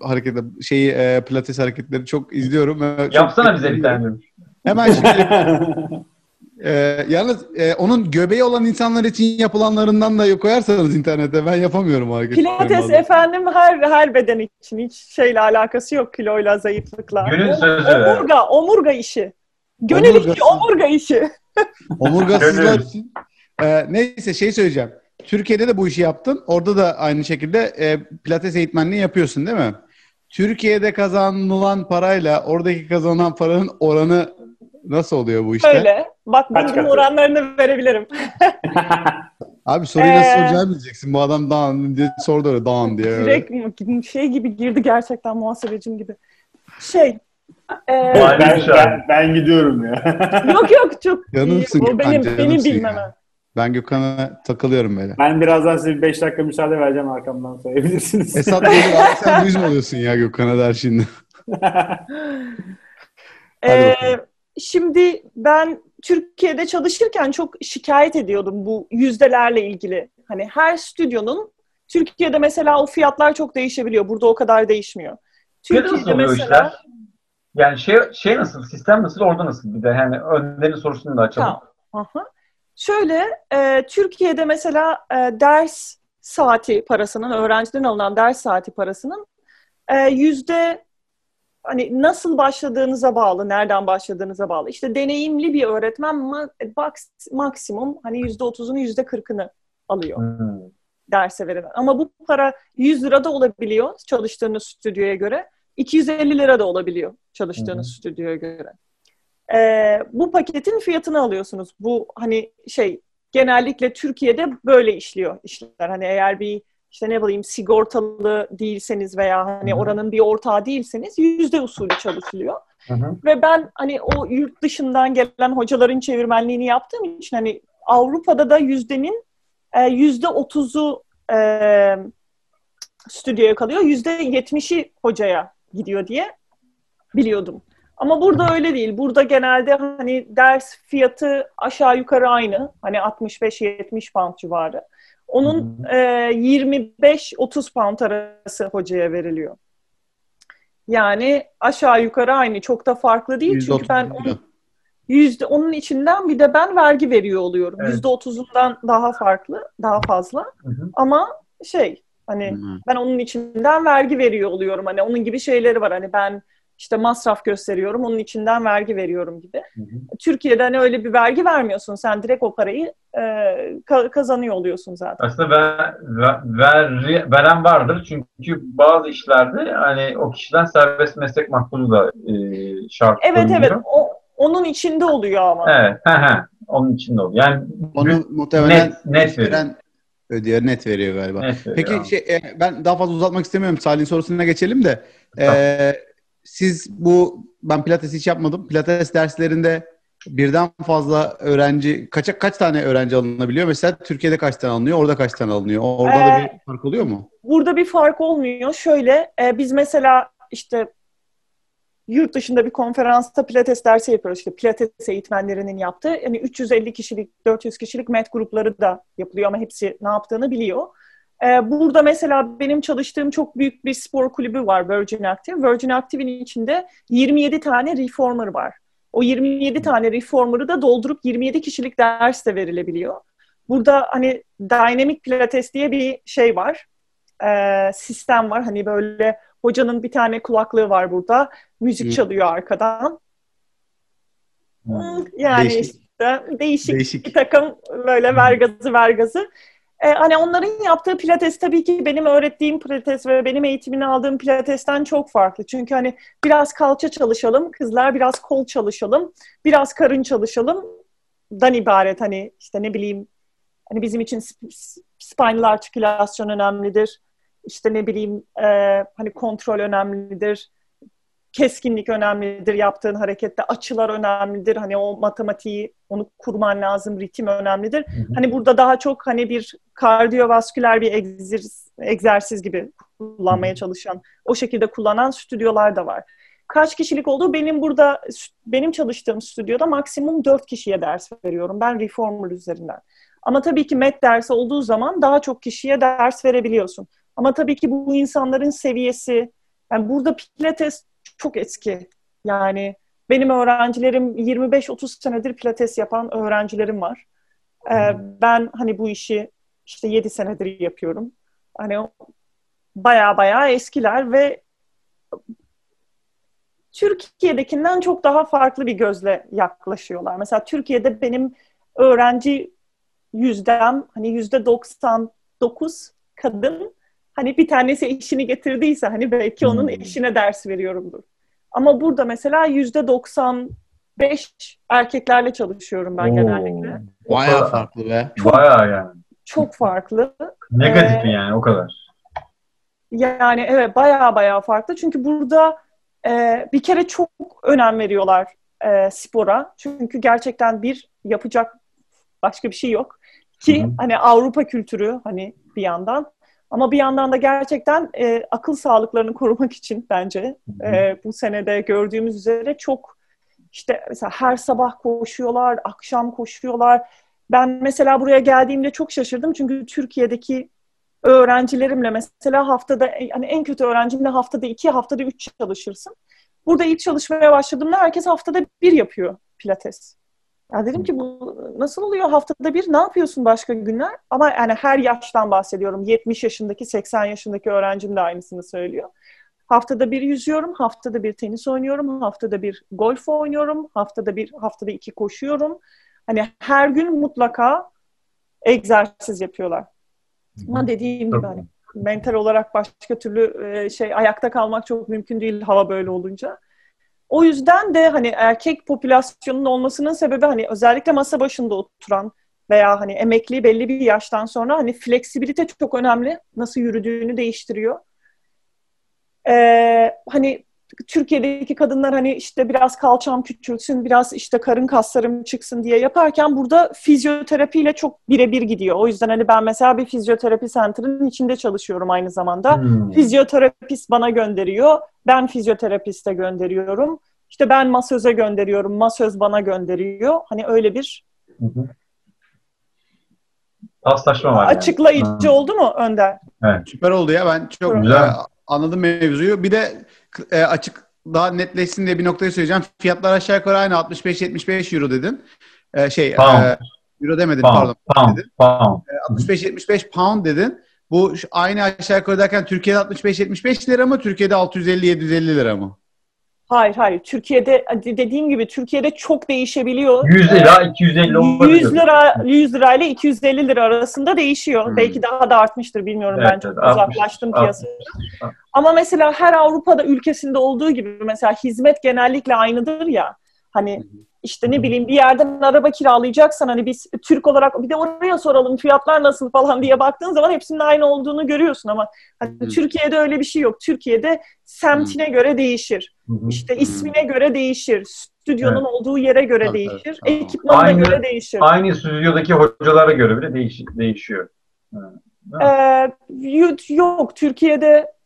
[SPEAKER 2] hareketler, şeyi, e, pilates hareketleri çok izliyorum. çok
[SPEAKER 1] Yapsana bize bir tane.
[SPEAKER 2] Hemen şimdi. e, yalnız e, onun göbeği olan insanlar için yapılanlarından da koyarsanız internete ben yapamıyorum hareketleri.
[SPEAKER 3] Pilates
[SPEAKER 2] bazen.
[SPEAKER 3] efendim her her beden için hiç şeyle alakası yok kiloyla zayıflıkla.
[SPEAKER 1] Gönül sözü.
[SPEAKER 3] Omurga, omurga işi. Gönül
[SPEAKER 2] Omurgası.
[SPEAKER 3] işi, omurga işi.
[SPEAKER 2] Omurgasızlar için. Ee, neyse şey söyleyeceğim. Türkiye'de de bu işi yaptın. Orada da aynı şekilde e, pilates eğitmenliği yapıyorsun değil mi? Türkiye'de kazanılan parayla oradaki kazanılan paranın oranı nasıl oluyor bu işte?
[SPEAKER 3] Öyle. Bak
[SPEAKER 4] Kaç
[SPEAKER 3] bunun oranlarını verebilirim.
[SPEAKER 2] Abi soruyu nasıl
[SPEAKER 3] Ee,
[SPEAKER 2] soracağını bileceksin. Bu adam dağın diye sordu öyle dağın diye. Öyle.
[SPEAKER 3] Direkt şey gibi girdi gerçekten muhasebecim gibi. Şey. e,
[SPEAKER 1] Vay.
[SPEAKER 4] ben, ben, ben gidiyorum ya.
[SPEAKER 3] yok yok çok
[SPEAKER 2] Canımsın
[SPEAKER 3] iyi. O benim, benim
[SPEAKER 2] ya.
[SPEAKER 3] bilmem.
[SPEAKER 2] Ben Gökhan'a takılıyorum böyle.
[SPEAKER 4] ben birazdan size bir 5 dakika müsaade vereceğim arkamdan sayabilirsiniz.
[SPEAKER 2] Esat gelir abi sen düz mü oluyorsun ya Gökhan'a der şimdi.
[SPEAKER 3] Ee. Şimdi ben Türkiye'de çalışırken çok şikayet ediyordum bu yüzdelerle ilgili. Hani her stüdyonun Türkiye'de mesela o fiyatlar çok değişebiliyor. Burada o kadar değişmiyor.
[SPEAKER 1] Türkiye'de nasıl oluyor işler? Yani şey, şey nasıl, sistem nasıl, orada nasıl? Bir de yani önlerin sorusunu da açalım.
[SPEAKER 3] Tamam. Aha. Şöyle, e, Türkiye'de mesela e, ders saati parasının, öğrenciden alınan ders saati parasının e, yüzde hani nasıl başladığınıza bağlı, nereden başladığınıza bağlı. İşte deneyimli bir öğretmen ma- maksimum hani yüzde otuzunu, yüzde kırkını alıyor
[SPEAKER 1] Hmm.
[SPEAKER 3] derse verilen. Ama bu para 100 lira da olabiliyor çalıştığınız stüdyoya göre. 250 lira da olabiliyor çalıştığınız
[SPEAKER 1] hı.
[SPEAKER 3] stüdyoya göre. Ee, bu paketin fiyatını alıyorsunuz. Bu hani şey genellikle Türkiye'de böyle işliyor işler. Hani eğer bir işte ne bileyim sigortalı değilseniz veya hani
[SPEAKER 1] Hı hı.
[SPEAKER 3] oranın bir ortağı değilseniz yüzde usulü çalışılıyor.
[SPEAKER 1] Hı hı.
[SPEAKER 3] Ve ben hani o yurt dışından gelen hocaların çevirmenliğini yaptığım için hani Avrupa'da da yüzdenin e, yüzde otuzu e, stüdyoya kalıyor. Yüzde yetmişi hocaya gidiyor diye biliyordum. Ama burada öyle değil. Burada genelde hani ders fiyatı aşağı yukarı aynı. Hani 65-70 pound civarı. Onun e, 25-30 pound arası hocaya veriliyor. Yani aşağı yukarı aynı. Çok da farklı değil. Çünkü
[SPEAKER 2] %30
[SPEAKER 3] ben onun, yüzde, onun içinden bir de ben vergi veriyor oluyorum.
[SPEAKER 1] Evet.
[SPEAKER 3] Yüzde otuzundan daha farklı, daha fazla.
[SPEAKER 1] Hı hı.
[SPEAKER 3] Ama şey hani
[SPEAKER 2] Hı.
[SPEAKER 3] ben onun içinden vergi veriyor oluyorum. Hani onun gibi şeyleri var. Hani ben işte masraf gösteriyorum, onun içinden vergi veriyorum gibi.
[SPEAKER 1] Hı hı.
[SPEAKER 3] Türkiye'de hani öyle bir vergi vermiyorsun. Sen direkt o parayı e, ka- kazanıyor oluyorsun zaten.
[SPEAKER 1] Aslında ver, ver, ver- veren vardır çünkü bazı işlerde hani o kişiden serbest meslek makbulu da e, şart
[SPEAKER 3] Evet evet. O, onun içinde oluyor ama.
[SPEAKER 1] Evet. he he. Onun içinde oluyor. Yani
[SPEAKER 2] Onu muhtemelen
[SPEAKER 1] net, net
[SPEAKER 2] veren ödüyor, net veriyor galiba.
[SPEAKER 1] Net veriyor.
[SPEAKER 2] Peki şey, e, ben daha fazla uzatmak istemiyorum. Salih'in sorusuna geçelim de. e, siz bu ben pilates hiç yapmadım. Pilates derslerinde birden fazla öğrenci kaça kaç tane öğrenci alınabiliyor? Mesela Türkiye'de kaç tane alınıyor? Orada kaç tane alınıyor? Orada da
[SPEAKER 3] Ee,
[SPEAKER 2] bir fark oluyor mu?
[SPEAKER 3] Burada bir fark olmuyor. Şöyle e, biz mesela işte yurt dışında bir konferansta pilates dersi yapıyoruz. İşte pilates eğitmenlerinin yaptığı. Yani 350 kişilik, 400 kişilik met grupları da yapılıyor ama hepsi ne yaptığını biliyor. E, burada mesela benim çalıştığım çok büyük bir spor kulübü var Virgin Active. Virgin Active'in içinde 27 tane reformer var. O 27 tane reformer'ı da doldurup 27 kişilik ders de verilebiliyor. Burada hani dynamic pilates diye bir şey var. E, sistem var. Hani böyle hocanın bir tane kulaklığı var burada. Müzik çalıyor arkadan. Yani
[SPEAKER 2] Değişik.
[SPEAKER 3] işte değişik,
[SPEAKER 2] Değişik.
[SPEAKER 3] bir takım böyle ver gazı Ee, hani onların yaptığı pilates tabii ki benim öğrettiğim pilates ve benim eğitimini aldığım pilatesten çok farklı. Çünkü hani biraz kalça çalışalım, kızlar biraz kol çalışalım, biraz karın çalışalım dan ibaret hani işte ne bileyim hani bizim için sp- spinal artikülasyon önemlidir. işte ne bileyim e, hani kontrol önemlidir, keskinlik önemlidir yaptığın harekette, açılar önemlidir. Hani o matematiği onu kurman lazım, ritim önemlidir. Hı hı. Hani burada daha çok hani bir kardiyovasküler bir egzersiz, egzersiz gibi kullanmaya çalışan, o şekilde kullanan stüdyolar da var. Kaç kişilik olduğu benim burada benim çalıştığım stüdyoda maksimum dört kişiye ders veriyorum. Ben reformer üzerinden. Ama tabii ki MET dersi olduğu zaman daha çok kişiye ders verebiliyorsun. Ama tabii ki bu insanların seviyesi, yani burada pilates çok eski. Yani benim öğrencilerim 25-30 senedir pilates yapan öğrencilerim var. Ee, ben hani bu işi işte 7 senedir yapıyorum. Hani baya baya eskiler ve Türkiye'dekinden çok daha farklı bir gözle yaklaşıyorlar. Mesela Türkiye'de benim öğrenci yüzdem hani yüzde 99 kadın hani bir tanesi eşini getirdiyse hani belki onun eşine ders veriyorumdur. Ama burada mesela yüzde 95 erkeklerle çalışıyorum ben Oo. genellikle.
[SPEAKER 2] Bayağı farklı be.
[SPEAKER 1] Çok, Bayağı yani.
[SPEAKER 3] Çok farklı.
[SPEAKER 1] Negatif ee, yani o kadar.
[SPEAKER 3] Yani evet bayağı bayağı farklı. Çünkü burada e, bir kere çok önem veriyorlar e, spora. Çünkü gerçekten bir yapacak başka bir şey yok. Ki Hı-hı. hani Avrupa kültürü hani bir yandan ama bir yandan da gerçekten e, akıl sağlıklarını korumak için bence e, bu senede gördüğümüz üzere çok işte mesela her sabah koşuyorlar, akşam koşuyorlar. Ben mesela buraya geldiğimde çok şaşırdım çünkü Türkiye'deki öğrencilerimle mesela haftada yani en kötü öğrencimle haftada iki, haftada üç çalışırsın. Burada ilk çalışmaya başladığımda herkes haftada bir yapıyor pilates. Ya dedim ki bu nasıl oluyor haftada bir ne yapıyorsun başka günler? Ama yani her yaştan bahsediyorum. 70 yaşındaki 80 yaşındaki öğrencim de aynısını söylüyor. Haftada bir yüzüyorum, haftada bir tenis oynuyorum, haftada bir golf oynuyorum, haftada bir haftada iki koşuyorum. Hani her gün mutlaka egzersiz yapıyorlar. Ama dediğim gibi hani mental olarak başka türlü şey ayakta kalmak çok mümkün değil hava böyle olunca. O yüzden de hani erkek popülasyonunun olmasının sebebi hani özellikle masa başında oturan veya hani emekli belli bir yaştan sonra hani fleksibilite çok önemli. Nasıl yürüdüğünü değiştiriyor. Ee, hani Türkiye'deki kadınlar hani işte biraz kalçam küçülsün, biraz işte karın kaslarım çıksın diye yaparken burada fizyoterapiyle çok birebir gidiyor. O yüzden hani ben mesela bir fizyoterapi center'ın içinde çalışıyorum aynı zamanda. Hmm. Fizyoterapist bana gönderiyor, ben fizyoterapiste gönderiyorum. İşte ben masöze gönderiyorum, masöz bana gönderiyor. Hani öyle bir
[SPEAKER 1] Paslaşma var.
[SPEAKER 3] Açıklayıcı yani. oldu mu Önder?
[SPEAKER 2] Evet. Süper oldu ya. Ben çok güzel anladım mevzuyu. Bir de e, açık daha netleşsin diye bir noktayı söyleyeceğim. Fiyatlar aşağı yukarı aynı 65-75 euro dedin. E, şey pound. E, euro demedin pound. pardon.
[SPEAKER 1] Pound. Dedin. Pound.
[SPEAKER 2] E, 65-75 pound dedin. Bu aynı aşağı yukarı derken Türkiye'de 65-75 lira mı? Türkiye'de 650-750 lira mı?
[SPEAKER 3] Hayır hayır. Türkiye'de dediğim gibi Türkiye'de çok değişebiliyor.
[SPEAKER 1] 100 lira 250
[SPEAKER 3] olabilir. 100 lira 100 lira ile 250 lira arasında değişiyor. Hmm. Belki daha da artmıştır bilmiyorum evet, ben çok evet, uzaklaştım 60, piyasaya. 60. Ama mesela her Avrupa'da ülkesinde olduğu gibi mesela hizmet genellikle aynıdır ya. Hani işte ne bileyim bir yerden araba kiralayacaksan hani biz Türk olarak bir de oraya soralım fiyatlar nasıl falan diye baktığın zaman hepsinin aynı olduğunu görüyorsun ama hani Türkiye'de öyle bir şey yok. Türkiye'de semtine göre değişir. İşte ismine göre değişir. Stüdyonun evet. olduğu yere göre evet, değişir. Evet. Ekipmanına aynı, göre değişir.
[SPEAKER 1] Aynı stüdyodaki hocalara göre bile değiş, değişiyor.
[SPEAKER 3] Ee, yok Türkiye'de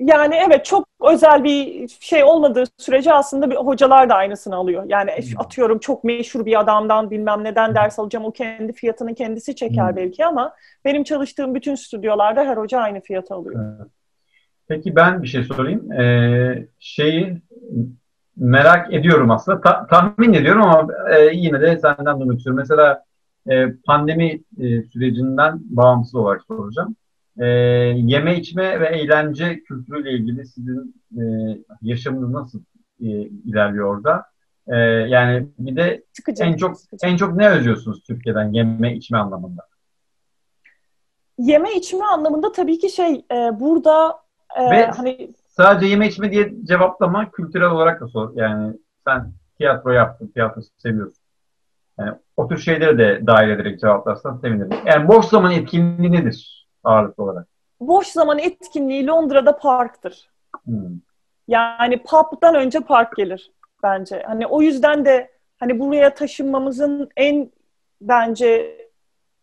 [SPEAKER 3] yani evet çok özel bir şey olmadığı sürece aslında bir hocalar da aynısını alıyor. Yani hmm. atıyorum çok meşhur bir adamdan bilmem neden ders alacağım o kendi fiyatını kendisi çeker hmm. belki ama benim çalıştığım bütün stüdyolarda her hoca aynı fiyatı alıyor.
[SPEAKER 1] Peki ben bir şey sorayım. Ee, şeyi merak ediyorum aslında. Ta- tahmin ediyorum ama e, yine de senden duymak istiyorum. Mesela e, pandemi e, sürecinden bağımsız olarak soracağım e, yeme içme ve eğlence kültürüyle ilgili sizin e, yaşamınız nasıl e, ilerliyor orada? E, yani bir de sıkıcı, en çok en çok ne özlüyorsunuz Türkiye'den yeme içme anlamında?
[SPEAKER 3] Yeme içme anlamında tabii ki şey e, burada e,
[SPEAKER 1] ve hani sadece yeme içme diye cevaplama kültürel olarak da sor. Yani sen tiyatro yaptın, tiyatro seviyorsun. Yani o tür şeyleri de dahil ederek cevaplarsan sevinirim. Yani boş zaman etkinliği nedir? Ağırlıklı olarak?
[SPEAKER 3] boş zaman etkinliği Londra'da parktır.
[SPEAKER 1] Hmm.
[SPEAKER 3] Yani pub'dan önce park gelir bence. Hani o yüzden de hani buraya taşınmamızın en bence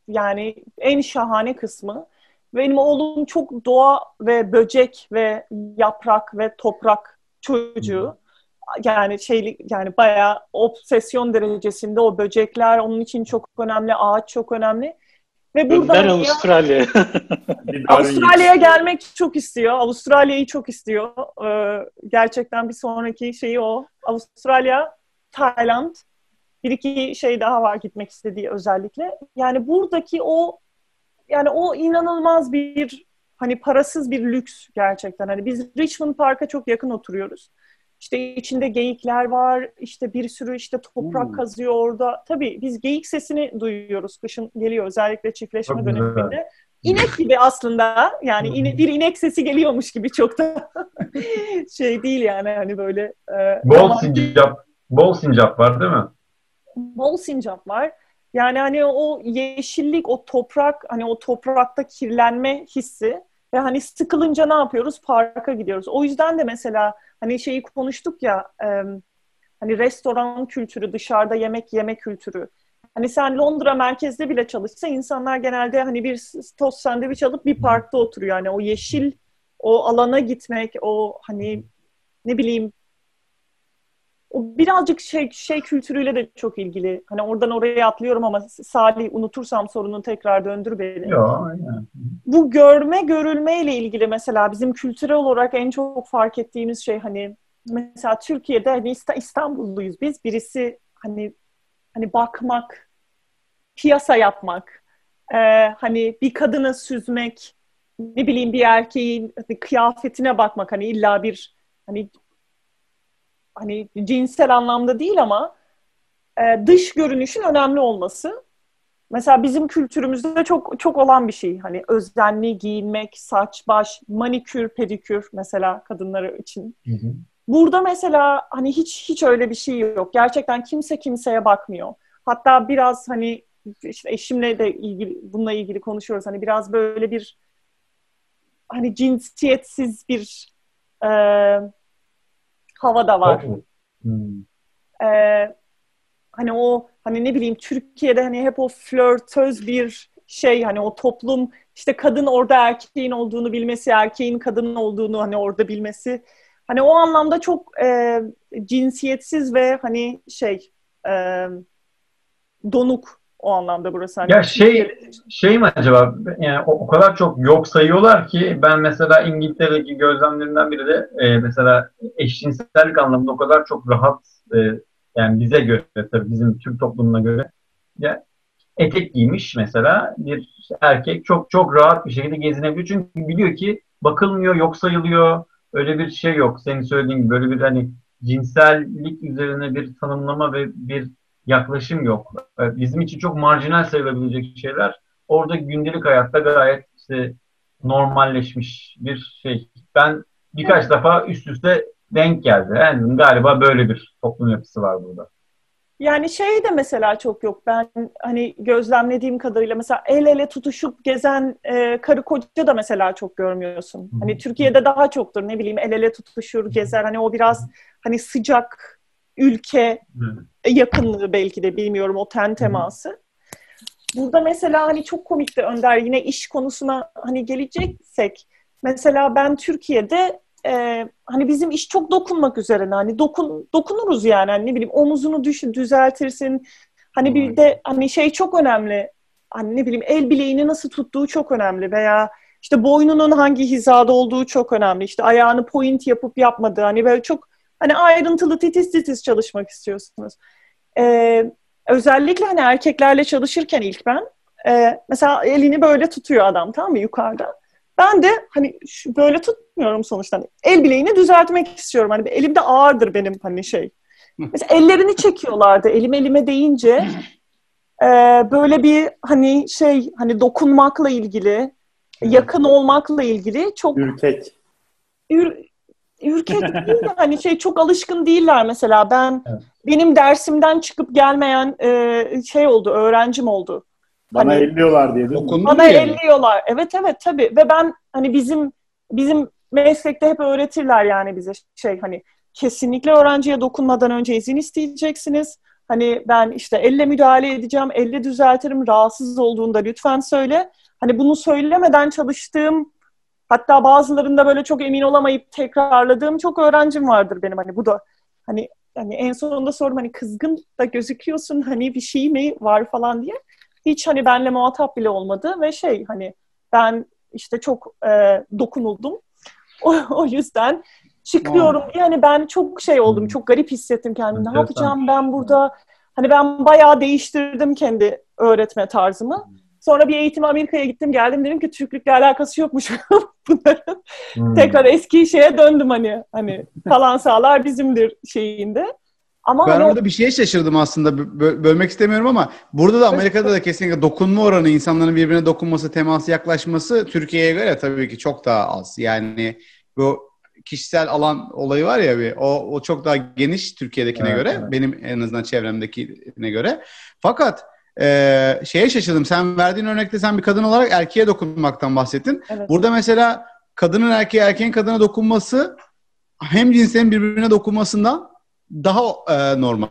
[SPEAKER 3] yani en şahane kısmı benim oğlum çok doğa ve böcek ve yaprak ve toprak çocuğu. Yani şey yani bayağı obsesyon derecesinde o böcekler onun için çok önemli, ağaç çok önemli. Ve burada
[SPEAKER 5] Gönder
[SPEAKER 3] ya-
[SPEAKER 5] Avustralya.
[SPEAKER 3] Avustralya'ya gelmek çok istiyor. Avustralya'yı çok istiyor. Ee, gerçekten bir sonraki şeyi o. Avustralya, Tayland. Bir iki şey daha var gitmek istediği özellikle. Yani buradaki o yani o inanılmaz bir hani parasız bir lüks gerçekten. Hani biz Richmond Park'a çok yakın oturuyoruz. İşte içinde geyikler var, işte bir sürü işte toprak
[SPEAKER 2] Hmm.
[SPEAKER 3] kazıyor orada. Tabii biz geyik sesini duyuyoruz. Kışın geliyor özellikle çiftleşme
[SPEAKER 1] güzel.
[SPEAKER 3] döneminde. İnek gibi aslında yani ine- bir inek sesi geliyormuş gibi çok da şey değil yani hani böyle e,
[SPEAKER 1] Bol
[SPEAKER 3] ama
[SPEAKER 1] sincap, bol sincap var değil mi?
[SPEAKER 3] bol sincap var. Yani hani o yeşillik, o toprak, hani o toprakta kirlenme hissi ve hani sıkılınca ne yapıyoruz? Parka gidiyoruz. O yüzden de mesela hani şeyi konuştuk ya e, hani restoran kültürü, dışarıda yemek yeme kültürü. Hani sen Londra merkezde bile çalışsa insanlar genelde hani bir tost sandviç alıp bir parkta oturuyor. Yani o yeşil, o alana gitmek, o hani ne bileyim o birazcık şey şey kültürüyle de çok ilgili. Hani oradan oraya atlıyorum ama Salih unutursam sorunu tekrar döndür beni.
[SPEAKER 1] Yok. aynen.
[SPEAKER 3] Bu görme görülme ile ilgili mesela bizim kültürel olarak en çok fark ettiğimiz şey hani mesela Türkiye'de hani İsta- İstanbulluyuz biz. Birisi hani hani bakmak, piyasa yapmak, e, hani bir kadını süzmek, ne bileyim bir erkeğin hani kıyafetine bakmak hani illa bir hani hani cinsel anlamda değil ama e, dış görünüşün önemli olması. Mesela bizim kültürümüzde çok çok olan bir şey. Hani özenli giyinmek, saç, baş, manikür, pedikür mesela kadınlar için.
[SPEAKER 1] Hı hı.
[SPEAKER 3] Burada mesela hani hiç hiç öyle bir şey yok. Gerçekten kimse kimseye bakmıyor. Hatta biraz hani işte eşimle de ilgili bununla ilgili konuşuyoruz. Hani biraz böyle bir hani cinsiyetsiz bir e, hava da var.
[SPEAKER 1] Hmm.
[SPEAKER 3] Ee, hani o hani ne bileyim Türkiye'de hani hep o flörtöz bir şey hani o toplum işte kadın orada erkeğin olduğunu bilmesi, erkeğin kadının olduğunu hani orada bilmesi. Hani o anlamda çok e, cinsiyetsiz ve hani şey e, donuk o anlamda burası. Hani
[SPEAKER 1] Ya şey şey mi acaba? Yani o, o kadar çok yok sayıyorlar ki ben mesela İngiltere'deki gözlemlerimden biri de e, mesela eşcinsellik anlamında o kadar çok rahat e, yani bize göre tabii bizim Türk toplumuna göre ya etek giymiş mesela bir erkek çok çok rahat bir şekilde gezinebiliyor. Çünkü biliyor ki bakılmıyor yok sayılıyor. Öyle bir şey yok. Senin söylediğin gibi böyle bir hani cinsellik üzerine bir tanımlama ve bir yaklaşım yok. E, Bizim için çok marjinal sayılabilecek şeyler orada gündelik hayatta gayet işte normalleşmiş bir şey. Ben birkaç defa üst üste denk geldi. Yani galiba böyle bir toplum yapısı var burada.
[SPEAKER 3] Yani şey de mesela çok yok. Ben hani gözlemlediğim kadarıyla mesela el ele tutuşup gezen e, karı koca da mesela çok görmüyorsun. Hani Türkiye'de daha çoktur. Ne bileyim el ele tutuşur, gezer. Hani o biraz hani sıcak ülke yakınlığı belki de bilmiyorum o ten teması. Burada mesela hani çok komikti Önder yine iş konusuna hani geleceksek mesela ben Türkiye'de e, hani bizim iş çok dokunmak üzerine hani dokun dokunuruz yani hani ne bileyim omuzunu düş, düzeltirsin. Hani bir de hani şey çok önemli hani ne bileyim el bileğini nasıl tuttuğu çok önemli veya işte boynunun hangi hizada olduğu çok önemli. İşte ayağını point yapıp yapmadığı hani böyle çok hani ayrıntılı titiz titiz çalışmak istiyorsunuz. Ee, özellikle hani erkeklerle çalışırken ilk ben e, mesela elini böyle tutuyor adam tamam mı yukarıda. Ben de hani şu, böyle tutmuyorum sonuçta. Hani el bileğini düzeltmek istiyorum. Hani elimde ağırdır benim hani şey. Mesela ellerini çekiyorlardı. Elim elime değince e, böyle bir hani şey hani dokunmakla ilgili yakın olmakla ilgili çok
[SPEAKER 4] Ürkek.
[SPEAKER 3] ür, ürkek değil de hani şey çok alışkın değiller mesela. Ben
[SPEAKER 1] Evet.
[SPEAKER 3] benim dersimden çıkıp gelmeyen e, şey oldu, öğrencim oldu.
[SPEAKER 4] Bana
[SPEAKER 3] Hani-
[SPEAKER 4] elliyorlar diye
[SPEAKER 3] Bana
[SPEAKER 2] yani?
[SPEAKER 3] elliyorlar. Evet evet tabii. Ve ben hani bizim bizim meslekte hep öğretirler yani bize şey hani kesinlikle öğrenciye dokunmadan önce izin isteyeceksiniz. Hani ben işte elle müdahale edeceğim, elle düzeltirim, rahatsız olduğunda lütfen söyle. Hani bunu söylemeden çalıştığım hatta bazılarında böyle çok emin olamayıp tekrarladığım çok öğrencim vardır benim hani bu da hani hani en sonunda sordum hani kızgın da gözüküyorsun hani bir şey mi var falan diye. Hiç hani benle muhatap bile olmadı ve şey hani ben işte çok e, dokunuldum. O, o yüzden çıkıyorum diye hani ben çok şey oldum.
[SPEAKER 1] Hmm.
[SPEAKER 3] Çok garip hissettim kendimi. Ne yapacağım ben burada? Hani ben bayağı değiştirdim kendi öğretme tarzımı. Sonra bir eğitim Amerika'ya gittim geldim dedim ki Türklükle alakası yokmuş bunların.
[SPEAKER 1] Hmm.
[SPEAKER 3] Tekrar eski şeye döndüm hani hani kalan sağlar bizimdir şeyinde. Ama
[SPEAKER 2] Ben
[SPEAKER 3] hani
[SPEAKER 2] orada bir şeye şaşırdım aslında. Bö- bölmek istemiyorum ama burada da Amerika'da da kesinlikle dokunma oranı, insanların birbirine dokunması, teması, yaklaşması Türkiye'ye göre tabii ki çok daha az. Yani bu kişisel alan olayı var ya bir, o, o çok daha geniş Türkiye'dekine
[SPEAKER 1] Evet,
[SPEAKER 2] göre.
[SPEAKER 1] evet.
[SPEAKER 2] Benim en azından çevremdekine göre. Fakat e, şeye şaşırdım. Sen verdiğin örnekte sen bir kadın olarak erkeğe dokunmaktan bahsettin.
[SPEAKER 3] evet.
[SPEAKER 2] Burada mesela kadının erkeğe, erkeğin kadına dokunması hem cinslerin birbirine dokunmasından daha e, normal.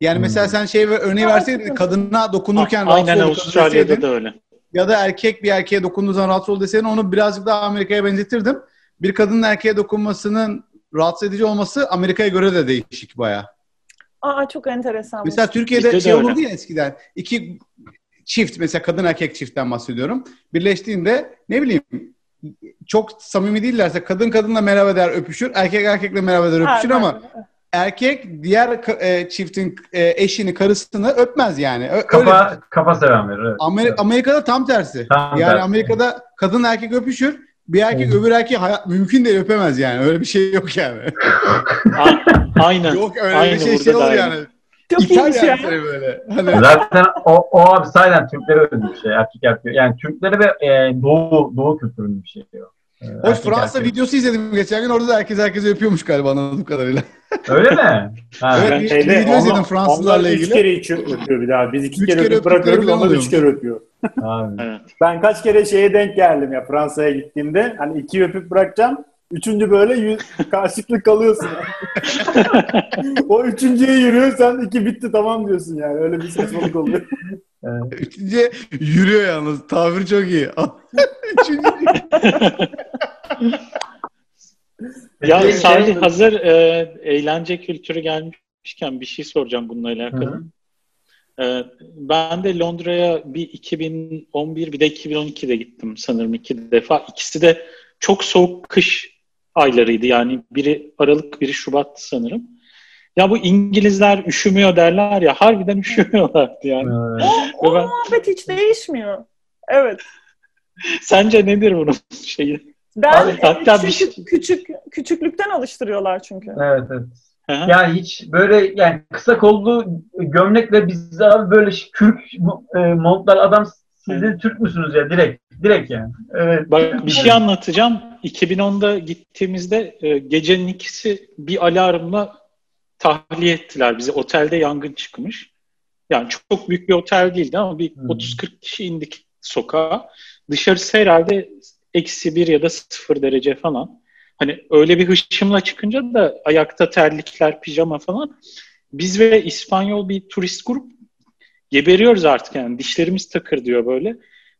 [SPEAKER 2] Yani
[SPEAKER 1] Hmm.
[SPEAKER 2] mesela sen şey örneği verseydin kadına dokunurken
[SPEAKER 5] Aynen
[SPEAKER 2] rahatsız olup
[SPEAKER 5] Avustralya'da
[SPEAKER 2] deseydin,
[SPEAKER 5] da öyle.
[SPEAKER 2] ya da erkek bir erkeğe dokunduğu zaman rahatsız ol deseydin onu birazcık daha Amerika'ya benzetirdim. Bir kadının erkeğe dokunmasının rahatsız edici olması Amerika'ya göre de değişik bayağı.
[SPEAKER 3] Aa çok enteresan.
[SPEAKER 2] Mesela Türkiye'de
[SPEAKER 5] de
[SPEAKER 2] şey
[SPEAKER 5] öyle.
[SPEAKER 2] olurdu ya eskiden. iki çift mesela kadın erkek çiftten bahsediyorum. Birleştiğinde ne bileyim çok samimi değillerse kadın kadınla merhaba der öpüşür. Erkek erkekle merhaba der öpüşür ama erkek diğer e, çiftin e, eşini karısını öpmez yani. Ö- öyle.
[SPEAKER 1] Kafa, kafa seven biri. Evet.
[SPEAKER 2] Amer- Amerika'da tam tersi.
[SPEAKER 1] Tam
[SPEAKER 2] yani
[SPEAKER 1] tersi.
[SPEAKER 2] Amerika'da kadın erkek öpüşür. Bir erkek öbür erkeği hayat, mümkün değil öpemez yani. Öyle bir şey yok yani.
[SPEAKER 5] A- Aynen.
[SPEAKER 2] yok öyle
[SPEAKER 5] Aynı
[SPEAKER 2] bir şey şey olur yani.
[SPEAKER 3] Çok
[SPEAKER 2] İter
[SPEAKER 3] iyiymiş
[SPEAKER 2] yani
[SPEAKER 3] ya.
[SPEAKER 2] seni böyle. Hani,
[SPEAKER 1] Zaten o, o abi sayeden Türklere özgü bir şey. Erkek erkek. Yani Türklere ve e, Doğu, Doğu kültürünün bir şeyi o. E,
[SPEAKER 2] Hoş
[SPEAKER 1] erkek
[SPEAKER 2] Fransa
[SPEAKER 1] erkek.
[SPEAKER 2] videosu izledim geçen gün. Orada da herkes herkese öpüyormuş galiba anladığım kadarıyla.
[SPEAKER 1] Öyle mi? Ha.
[SPEAKER 2] Evet,
[SPEAKER 4] Ben
[SPEAKER 2] bir-
[SPEAKER 4] şeyde,
[SPEAKER 2] video izledim Fransızlarla
[SPEAKER 4] onlar
[SPEAKER 2] ilgili.
[SPEAKER 4] Üç kere içi öpüyor bir daha. Biz iki
[SPEAKER 2] Üç
[SPEAKER 4] kere,
[SPEAKER 2] kere
[SPEAKER 4] bırakıyoruz. Onlar üç kere öpüyor.
[SPEAKER 1] Abi.
[SPEAKER 5] Evet.
[SPEAKER 4] Ben kaç kere şeye denk geldim ya Fransa'ya gittiğimde. Hani iki öpüp bırakacağım. Üçüncü böyle yüz, karşılıklı kalıyorsun. o üçüncüye yürüyor sen iki bitti tamam diyorsun yani. Öyle bir saçmalık oluyor.
[SPEAKER 2] Üçüncü yürüyor yalnız. Tabir çok iyi. Üçüncü
[SPEAKER 5] Ya Salih
[SPEAKER 1] şey-
[SPEAKER 5] hazır e, eğlence kültürü gelmişken bir şey soracağım bununla alakalı. E, ben de Londra'ya bir 2011 bir de 2012'de gittim sanırım iki defa. İkisi de çok soğuk kış aylarıydı. Yani biri Aralık biri Şubat sanırım. Ya bu İngilizler üşümüyor derler ya harbiden üşümüyorlardı yani.
[SPEAKER 1] Evet.
[SPEAKER 3] O, o
[SPEAKER 5] Ben-
[SPEAKER 3] muhabbet hiç değişmiyor. Evet.
[SPEAKER 5] Sence nedir bunun şeyi?
[SPEAKER 3] Ben
[SPEAKER 5] hatta bir
[SPEAKER 3] küçük,
[SPEAKER 5] şey-
[SPEAKER 3] küçük küçüklükten alıştırıyorlar çünkü.
[SPEAKER 1] Evet, evet.
[SPEAKER 5] Hı.
[SPEAKER 1] Yani hiç böyle yani kısa kollu gömlekle biz abi böyle kürk e, montlar adam siz de Türk müsünüz ya direkt direkt yani. Evet.
[SPEAKER 5] Bak bir şey anlatacağım. 2010'da gittiğimizde e, gecenin ikisi bir alarmla tahliye ettiler bizi. Otelde yangın çıkmış. Yani çok büyük bir otel değildi ama bir
[SPEAKER 1] Hmm.
[SPEAKER 5] 30-40 kişi indik sokağa. Dışarısı herhalde eksi bir ya da sıfır derece falan. Hani öyle bir hışımla çıkınca da ayakta terlikler, pijama falan. Biz ve İspanyol bir turist grup geberiyoruz artık yani. Dişlerimiz takır diyor böyle.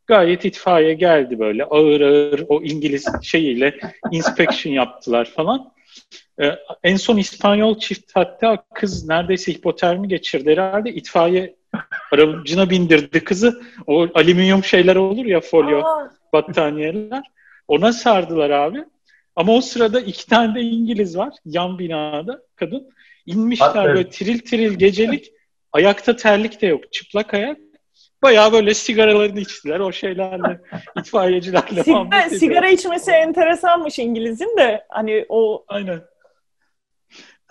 [SPEAKER 5] Gayet itfaiye geldi böyle ağır ağır o İngiliz şeyiyle inspection yaptılar falan. Ee, en son İspanyol çift hatta kız neredeyse hipotermi geçirdi herhalde. İtfaiye aracına bindirdi kızı. O alüminyum şeyler olur ya folyo
[SPEAKER 3] Aa,
[SPEAKER 5] battaniyeler. Ona sardılar abi. Ama o sırada iki tane de İngiliz var yan binada kadın. İnmişler
[SPEAKER 1] Aferin.
[SPEAKER 5] böyle tiril tiril gecelik. Ayakta terlik de yok. Çıplak ayak. Bayağı böyle sigaralarını içtiler o şeylerle. itfaiyecilerle
[SPEAKER 3] sigara,
[SPEAKER 5] muhabbet ediyor.
[SPEAKER 3] sigara içmesi enteresanmış İngiliz'in de. Hani o
[SPEAKER 5] Aynen.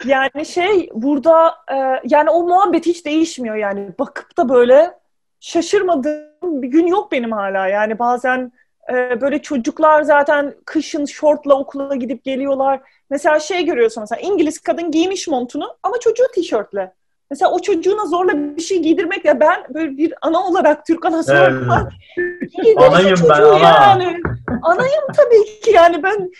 [SPEAKER 3] yani şey burada e, yani o muhabbet hiç değişmiyor yani. Bakıp da böyle şaşırmadığım bir gün yok benim hala. Yani bazen e, böyle çocuklar zaten kışın şortla okula gidip geliyorlar. Mesela şey görüyorsun mesela İngiliz kadın giymiş montunu ama çocuğu tişörtle. Mesela o çocuğuna zorla bir şey giydirmek ya ben böyle bir ana olarak Türk anası
[SPEAKER 1] Evet.
[SPEAKER 3] olarak
[SPEAKER 1] Anayım ben,
[SPEAKER 3] çocuğu
[SPEAKER 1] ana.
[SPEAKER 3] yani. Anayım tabii ki yani ben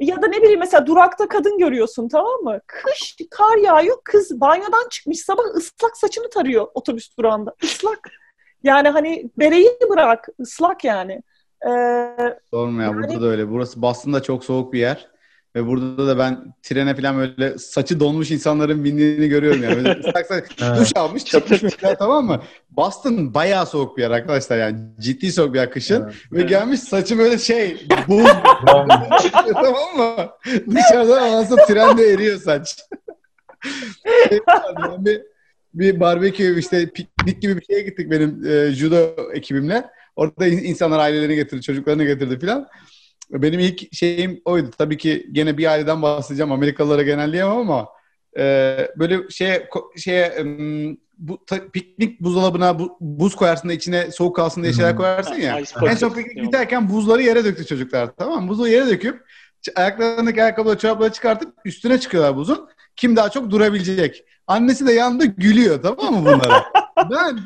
[SPEAKER 3] ya da ne bileyim mesela durakta kadın görüyorsun tamam mı? Kış kar yağıyor kız banyodan çıkmış sabah ıslak saçını tarıyor otobüs durağında. Islak. Yani hani bereyi bırak ıslak yani. Ee,
[SPEAKER 2] Sorma ya burada
[SPEAKER 3] Yani-
[SPEAKER 2] da öyle. Burası Boston'da çok soğuk bir yer. Ve burada da ben trene falan böyle saçı donmuş insanların bindiğini görüyorum yani. Böyle ıslak saç-
[SPEAKER 1] Evet.
[SPEAKER 2] duş almış çıkmış mesela tamam mı? Boston bayağı soğuk bir yer arkadaşlar yani. Ciddi soğuk bir yer kışın.
[SPEAKER 1] Evet.
[SPEAKER 2] Ve gelmiş saçı böyle şey buz
[SPEAKER 1] Tamam.
[SPEAKER 2] çıkıyor tamam mı? Dışarıdan anasını trende eriyor saç. Yani bir, bir barbekü işte piknik gibi bir şeye gittik benim e, judo ekibimle. Orada in- insanlar ailelerini getirdi, çocuklarını getirdi filan. Benim ilk şeyim oydu. Tabii ki gene bir aileden bahsedeceğim. Amerikalılara genelleyemem ama e, böyle şeye şeye bu ta- piknik buzdolabına bu, buz koyarsın da içine soğuk kalsın diye şeyler koyarsın ya. En son piknik biterken buzları yere döktü çocuklar. Tamam mı? Buzu yere döküp ayaklarındaki ayakkabıları çorapları çıkartıp üstüne çıkıyorlar buzun. Kim daha çok durabilecek. Annesi de yanında gülüyor tamam mı bunlara? ben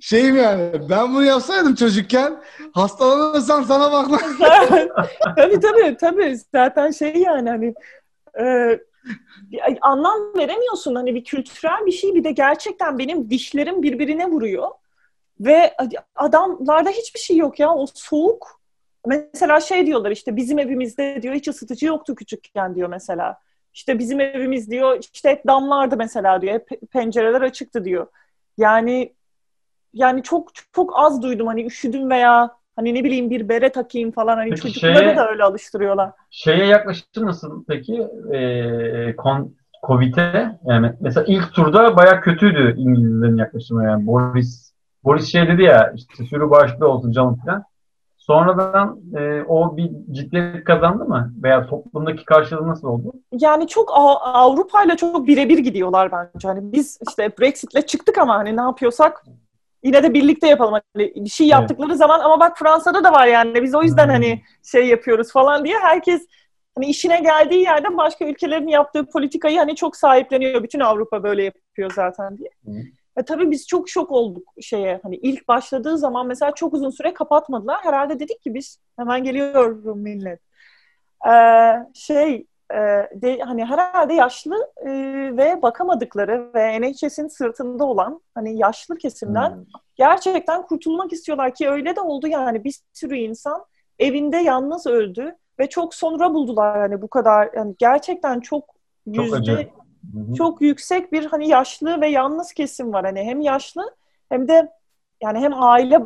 [SPEAKER 2] şeyim yani ben bunu yapsaydım çocukken hastalanırsam sana bakmam.
[SPEAKER 3] tabii tabii tabii. Zaten şey yani hani e, anlam veremiyorsun. Hani bir kültürel bir şey bir de gerçekten benim dişlerim birbirine vuruyor. Ve adamlarda hiçbir şey yok ya. O soğuk. Mesela şey diyorlar işte bizim evimizde diyor hiç ısıtıcı yoktu küçükken diyor mesela. İşte bizim evimiz diyor işte hep damlardı mesela diyor. Hep pencereler açıktı diyor. Yani yani çok çok az duydum hani üşüdüm veya hani ne bileyim bir bere takayım falan hani
[SPEAKER 1] Peki
[SPEAKER 3] çocukları
[SPEAKER 1] şeye-
[SPEAKER 3] da öyle alıştırıyorlar.
[SPEAKER 1] Şeye yaklaştı nasıl peki? Ee, kon, Covid'e yani mesela ilk turda baya kötüydü İngilizlerin yaklaşımı yani Boris Boris şey dedi ya işte sürü bağışlı olsun canım falan. Sonradan e, o bir ciddiyet kazandı mı? Veya toplumdaki karşılığı nasıl oldu?
[SPEAKER 3] Yani çok Av- Avrupa'yla çok birebir gidiyorlar bence. Hani biz işte Brexit'le çıktık ama hani ne yapıyorsak yine de birlikte yapalım. Hani bir şey yaptıkları zaman ama bak Fransa'da da var yani. Biz o yüzden
[SPEAKER 1] Hmm.
[SPEAKER 3] hani şey yapıyoruz falan diye herkes hani işine geldiği yerde başka ülkelerin yaptığı politikayı hani çok sahipleniyor. Bütün Avrupa böyle yapıyor zaten diye.
[SPEAKER 1] Hı.
[SPEAKER 3] E tabii biz çok şok olduk şeye. Hani ilk başladığı zaman mesela çok uzun süre kapatmadılar. Herhalde dedik ki biz hemen geliyor millet. Ee, şey e, de, hani herhalde yaşlı e, ve bakamadıkları ve NHS'in sırtında olan hani yaşlı kesimden
[SPEAKER 1] Hmm.
[SPEAKER 3] gerçekten kurtulmak istiyorlar ki öyle de oldu yani bir sürü insan evinde yalnız öldü ve çok sonra buldular hani bu kadar yani gerçekten çok
[SPEAKER 1] Çok
[SPEAKER 3] yüzde
[SPEAKER 1] acı. Hı hı.
[SPEAKER 3] çok yüksek bir hani yaşlı ve yalnız kesim var hani hem yaşlı hem de yani hem aile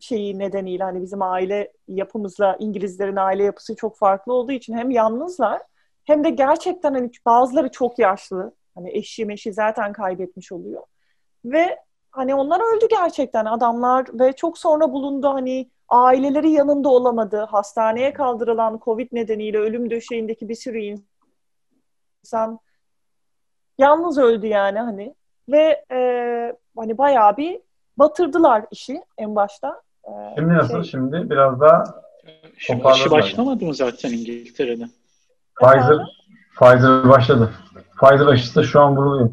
[SPEAKER 3] şeyi nedeniyle hani bizim aile yapımızla İngilizlerin aile yapısı çok farklı olduğu için hem yalnızlar hem de gerçekten hani bazıları çok yaşlı. Hani eşi meşi zaten kaybetmiş oluyor. Ve hani onlar öldü gerçekten adamlar ve çok sonra bulundu hani aileleri yanında olamadı. Hastaneye kaldırılan Covid nedeniyle ölüm döşeğindeki bir sürü insan yalnız öldü yani hani ve e, hani bayağı bir batırdılar işi en başta. E,
[SPEAKER 1] Şimdi nasıl?
[SPEAKER 3] şey-
[SPEAKER 1] Şimdi biraz daha
[SPEAKER 5] Şimdi işi başlamadı mı zaten İngiltere'de?
[SPEAKER 1] Pfizer, Pfizer başladı. Pfizer aşısı şu an vuruluyor.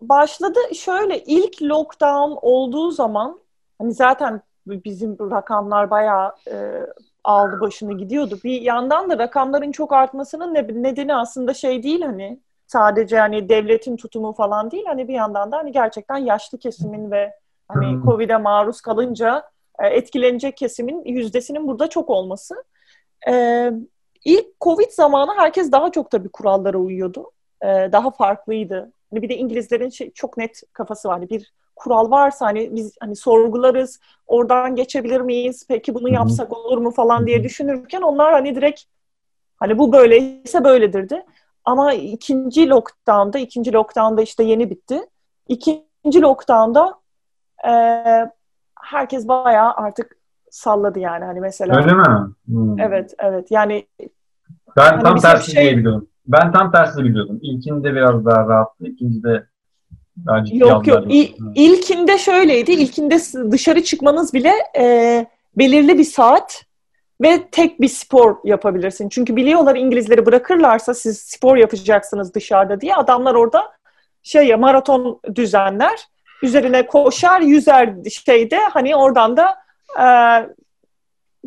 [SPEAKER 3] başladı. Şöyle ilk lockdown olduğu zaman hani zaten bizim bu rakamlar bayağı e, aldı başını gidiyordu. Bir yandan da rakamların çok artmasının ne- nedeni aslında şey değil hani sadece hani devletin tutumu falan değil hani bir yandan da hani gerçekten yaşlı kesimin ve hani
[SPEAKER 1] Hmm.
[SPEAKER 3] Covid'e maruz kalınca e, etkilenecek kesimin yüzdesinin burada çok olması. E, ilk Covid zamanı herkes daha çok tabii kurallara uyuyordu. E, daha farklıydı. Hani bir de İngilizlerin şey, çok net kafası var. Hani bir kural varsa hani biz hani sorgularız, oradan geçebilir miyiz? Peki bunu yapsak olur mu falan diye düşünürken onlar hani direkt hani bu böyleyse böyledirdi. Ama ikinci lockdown'da, ikinci lockdown'da işte yeni bitti. İkinci lockdown'da e, herkes bayağı artık salladı yani hani mesela.
[SPEAKER 1] Öyle mi? Hmm.
[SPEAKER 3] Evet, evet. Yani
[SPEAKER 1] Ben
[SPEAKER 3] Hani
[SPEAKER 1] tam tersi
[SPEAKER 3] şey-
[SPEAKER 1] diye biliyordum. Ben tam tersi biliyordum. İlkinde biraz daha rahattı. İkincide daha ciddi
[SPEAKER 3] Yok yok. İ-
[SPEAKER 1] Hı.
[SPEAKER 3] ilkinde şöyleydi. İlkinde dışarı çıkmanız bile e, belirli bir saat ve tek bir spor yapabilirsin. Çünkü biliyorlar İngilizleri bırakırlarsa siz spor yapacaksınız dışarıda diye adamlar orada şey ya maraton düzenler. Üzerine koşar, yüzer şeyde hani oradan da e,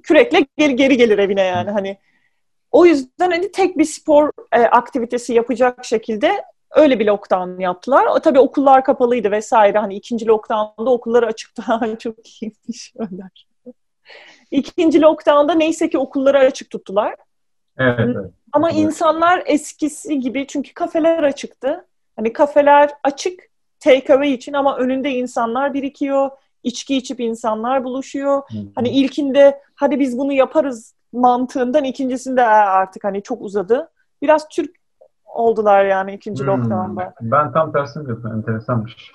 [SPEAKER 3] kürekle geri, geri gelir evine yani hani. O yüzden hani tek bir spor e, aktivitesi yapacak şekilde öyle bir lockdown yaptılar. O, tabii okullar kapalıydı vesaire. Hani ikinci lockdown'da okulları açıktı. Çok iyiymiş Önder. İkinci lockdown'da neyse ki okulları açık tuttular.
[SPEAKER 1] Evet, evet.
[SPEAKER 3] Ama
[SPEAKER 1] Evet.
[SPEAKER 3] insanlar eskisi gibi çünkü kafeler açıktı. Hani kafeler açık take away için ama önünde insanlar birikiyor. İçki içip insanlar buluşuyor.
[SPEAKER 1] Hı hı.
[SPEAKER 3] Hani ilkinde hadi biz bunu yaparız mantığından ikincisinde "Aa, artık hani çok uzadı. Biraz Türk oldular yani ikinci
[SPEAKER 1] Hmm.
[SPEAKER 3] lockdown'da.
[SPEAKER 1] Ben tam tersini diyorsun. Enteresanmış.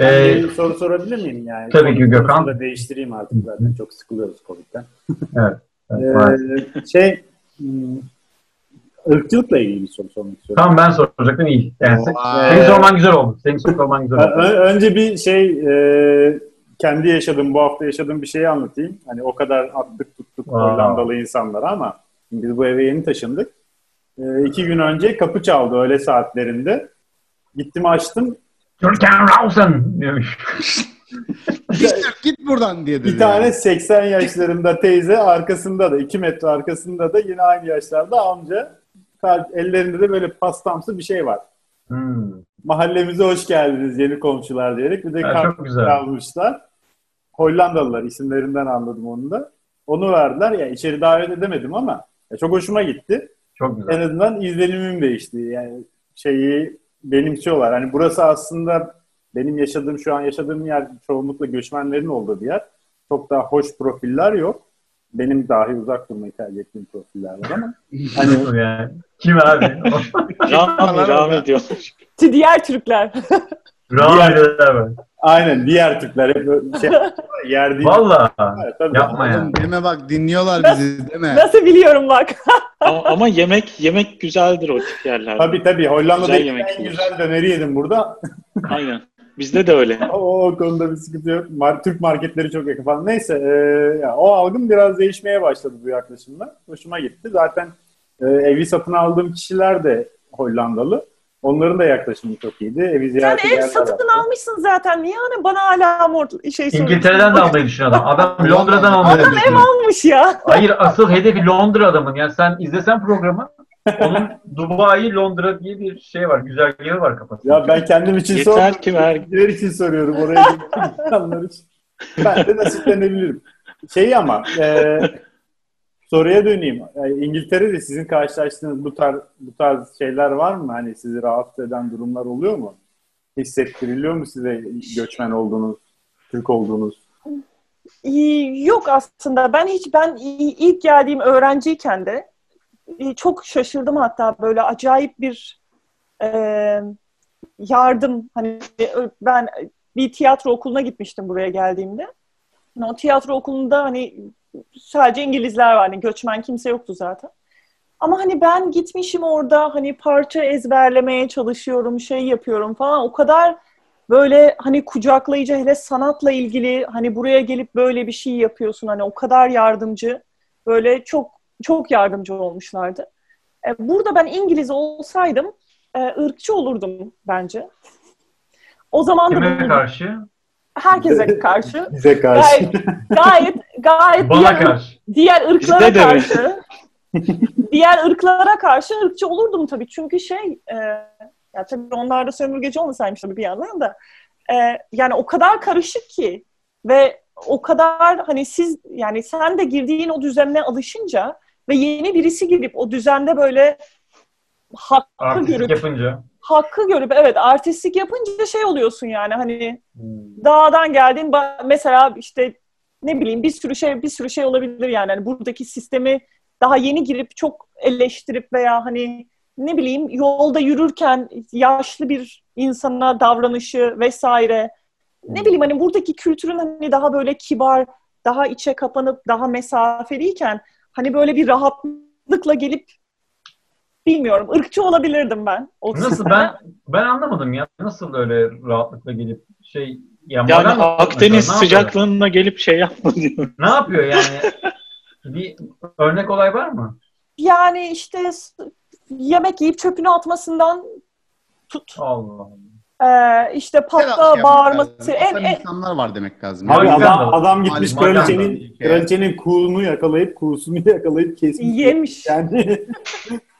[SPEAKER 4] Ben
[SPEAKER 1] Ee,
[SPEAKER 4] bir soru sorabilir miyim yani?
[SPEAKER 1] Tabii ki Gökhan.
[SPEAKER 4] da değiştireyim artık zaten. Çok sıkılıyoruz Covid'den.
[SPEAKER 1] evet. evet.
[SPEAKER 4] Ee, şey, hmm, ırkçılıkla ilgili bir soru sormak istiyorum.
[SPEAKER 1] Tamam ben soracaktım iyi. Yani senin sorman güzel oldu. Senin sorman güzel oldu.
[SPEAKER 4] önce bir şey, e, kendi yaşadığım, bu hafta yaşadığım bir şeyi anlatayım. Hani o kadar attık tuttuk. Hollandalı insanlara ama biz bu eve yeni taşındık. E, iki gün önce kapı çaldı öğle saatlerinde. Gittim açtım.
[SPEAKER 1] Türkan Rausen demiş.
[SPEAKER 2] Git buradan diye dedi.
[SPEAKER 4] Bir tane 80 yaşlarında teyze arkasında da 2 metre arkasında da yine aynı yaşlarda amca ellerinde de böyle pastamsı bir şey var.
[SPEAKER 1] Hmm.
[SPEAKER 4] Mahallemize hoş geldiniz yeni komşular diyerek bir de
[SPEAKER 1] Ha,
[SPEAKER 4] kart
[SPEAKER 1] çok güzel.
[SPEAKER 4] almışlar. Hollandalılar isimlerinden anladım onu da. Onu verdiler ya içeri davet edemedim ama ya çok hoşuma gitti.
[SPEAKER 1] Çok güzel.
[SPEAKER 4] En azından izlenimim değişti. Yani şeyi benimsiyorlar. Hani burası aslında benim yaşadığım şu an yaşadığım yer çoğunlukla göçmenlerin olduğu bir yer. Çok daha hoş profiller yok. Benim dahi uzak durmayı tercih ettiğim profiller var ama
[SPEAKER 1] Hani yani. Kim abi?
[SPEAKER 5] Rami, Rami diyor.
[SPEAKER 3] Diğer Türkler.
[SPEAKER 4] Diğer-
[SPEAKER 1] diyorlar ben.
[SPEAKER 4] Aynen diğer Türkler hep şey yer değil.
[SPEAKER 1] Valla. Yapma ya.
[SPEAKER 2] Dilime bak dinliyorlar bizi değil mi?
[SPEAKER 3] Nasıl biliyorum bak.
[SPEAKER 5] ama, ama yemek yemek güzeldir o tip yerlerde.
[SPEAKER 4] Tabii tabii Hollanda'da
[SPEAKER 5] Güzel yemek
[SPEAKER 4] en güzel döneri yedim burada.
[SPEAKER 5] Aynen. Bizde de öyle.
[SPEAKER 4] o, o konuda bir sıkıntı yok. Mar- Türk marketleri çok yakın falan. Neyse e, ya, o algım biraz değişmeye başladı bu yaklaşımla. Hoşuma gitti. Zaten e, evi satın aldığım kişiler de Hollandalı. Onların da yaklaşımı çok iyiydi. Evi
[SPEAKER 3] Sen
[SPEAKER 4] ziyaret
[SPEAKER 3] ev satın
[SPEAKER 4] vardı.
[SPEAKER 3] almışsın zaten. Niye hani bana hala mor şey soruyorsun?
[SPEAKER 1] İngiltere'den de almayı düşünüyor adam. Adam Londra'dan almayı
[SPEAKER 3] Adam ev
[SPEAKER 1] düşünüyor.
[SPEAKER 3] almış ya.
[SPEAKER 1] Hayır asıl hedefi Londra adamın. Yani sen izlesen programı onun Dubai, Londra diye bir şey var. Güzergahı var kafasında.
[SPEAKER 4] Ya ben kendim için
[SPEAKER 5] Yeter
[SPEAKER 4] sormuyorum.
[SPEAKER 5] ki ver.
[SPEAKER 4] Bizler için soruyorum. Oraya insanlar için. Ben de nasiplenebilirim. Şey ama e, soruya döneyim. E, İngiltere'de sizin karşılaştığınız bu tarz, bu tarz şeyler var mı? Hani sizi rahatsız eden durumlar oluyor mu? Hissettiriliyor mu size göçmen olduğunuz, Türk olduğunuz?
[SPEAKER 3] Yok aslında. Ben hiç ben ilk geldiğim öğrenciyken de çok şaşırdım hatta böyle acayip bir e, yardım hani ben bir tiyatro okuluna gitmiştim buraya geldiğimde. Hani o tiyatro okulunda hani sadece İngilizler var. Hani göçmen kimse yoktu zaten. Ama hani ben gitmişim orada hani parça ezberlemeye çalışıyorum, şey yapıyorum falan. O kadar böyle hani kucaklayıcı hele sanatla ilgili hani buraya gelip böyle bir şey yapıyorsun hani o kadar yardımcı böyle çok çok yardımcı olmuşlardı. E, burada ben İngiliz olsaydım e, ırkçı olurdum bence. O zaman da
[SPEAKER 1] Kime karşı?
[SPEAKER 3] herkese karşı
[SPEAKER 4] Bize karşı.
[SPEAKER 3] gayet gayet gayet
[SPEAKER 1] Bana
[SPEAKER 3] diğer,
[SPEAKER 1] karşı.
[SPEAKER 3] diğer ırklara
[SPEAKER 5] mi?
[SPEAKER 3] karşı diğer ırklara karşı ırkçı olurdum tabii. Çünkü şey e, ya tabii onlar da sömürgeci olmasaymış tabii bir yandan da e, yani o kadar karışık ki ve o kadar hani siz yani sen de girdiğin o düzenine alışınca ve yeni birisi girip o düzende böyle hakkı
[SPEAKER 1] Artistik
[SPEAKER 3] görüp
[SPEAKER 1] yapınca.
[SPEAKER 3] hakkı görüp evet artistik yapınca şey oluyorsun yani hani
[SPEAKER 1] Hmm.
[SPEAKER 3] dağdan geldin mesela işte ne bileyim bir sürü şey bir sürü şey olabilir yani hani buradaki sistemi daha yeni girip çok eleştirip veya hani ne bileyim yolda yürürken yaşlı bir insana davranışı vesaire ne bileyim hani buradaki kültürün hani daha böyle kibar daha içe kapanıp daha mesafeliyken hani böyle bir rahatlıkla gelip bilmiyorum ırkçı olabilirdim ben. o
[SPEAKER 1] Nasıl
[SPEAKER 3] sisteme.
[SPEAKER 1] ben ben anlamadım ya. Nasıl öyle rahatlıkla gelip şey ya
[SPEAKER 5] Yani Akdeniz
[SPEAKER 1] mesela?
[SPEAKER 5] Sıcaklığına gelip şey yapma diyor.
[SPEAKER 1] Ne yapıyor yani? bir örnek olay var mı?
[SPEAKER 3] yani işte yemek yiyip çöpünü atmasından tut.
[SPEAKER 1] Allah Allah.
[SPEAKER 3] Ee, işte
[SPEAKER 2] Şey
[SPEAKER 3] patla bağırması. En, en,
[SPEAKER 2] insanlar var demek lazım.
[SPEAKER 4] Abi
[SPEAKER 1] Maganda.
[SPEAKER 4] adam, adam gitmiş kraliçenin, kraliçenin kulunu yakalayıp kuğusunu yakalayıp kesmiş.
[SPEAKER 3] yemiş.
[SPEAKER 4] Yani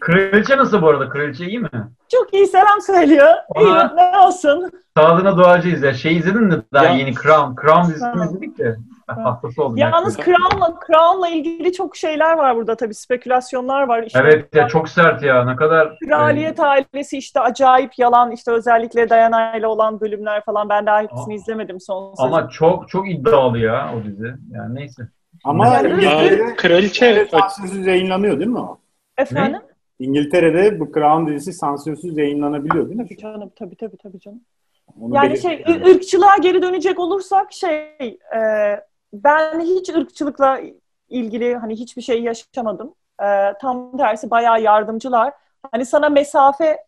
[SPEAKER 1] Kraliçe nasıl bu arada? Kraliçe iyi mi?
[SPEAKER 3] Çok iyi selam söylüyor.
[SPEAKER 1] Ona-
[SPEAKER 3] İyi ne olsun.
[SPEAKER 1] Sağlığına duacıyız ya. Şey izledin mi daha
[SPEAKER 5] Ya-
[SPEAKER 1] yeni Crown? Crown dizisini izledik de. Hastası oldum.
[SPEAKER 3] Yalnız. Crown'la, Crown'la ilgili çok şeyler var burada tabii. Spekülasyonlar var. İşte
[SPEAKER 1] Evet ya çok sert ya. Ne kadar...
[SPEAKER 3] Kraliyet ailesi işte acayip yalan işte özellikle Diana ile olan bölümler falan ben daha hepsini
[SPEAKER 1] Aa.
[SPEAKER 3] izlemedim son sezon.
[SPEAKER 1] Ama çok çok iddialı ya o dizi. Yani neyse.
[SPEAKER 4] ama
[SPEAKER 3] Yani-
[SPEAKER 5] Aa, kraliçe
[SPEAKER 4] sansürsüz yayınlanıyor değil mi o?
[SPEAKER 3] Efendim?
[SPEAKER 4] İngiltere'de bu Crown dizisi sansürsüz yayınlanabiliyor değil mi?
[SPEAKER 3] Tabii canım tabii tabii tabii canım.
[SPEAKER 4] Onu
[SPEAKER 3] Yani şey ırkçılığa geri dönecek olursak şey e, ben hiç ırkçılıkla ilgili hani hiçbir şey yaşamadım. E, tam tersi bayağı yardımcılar. Hani sana mesafe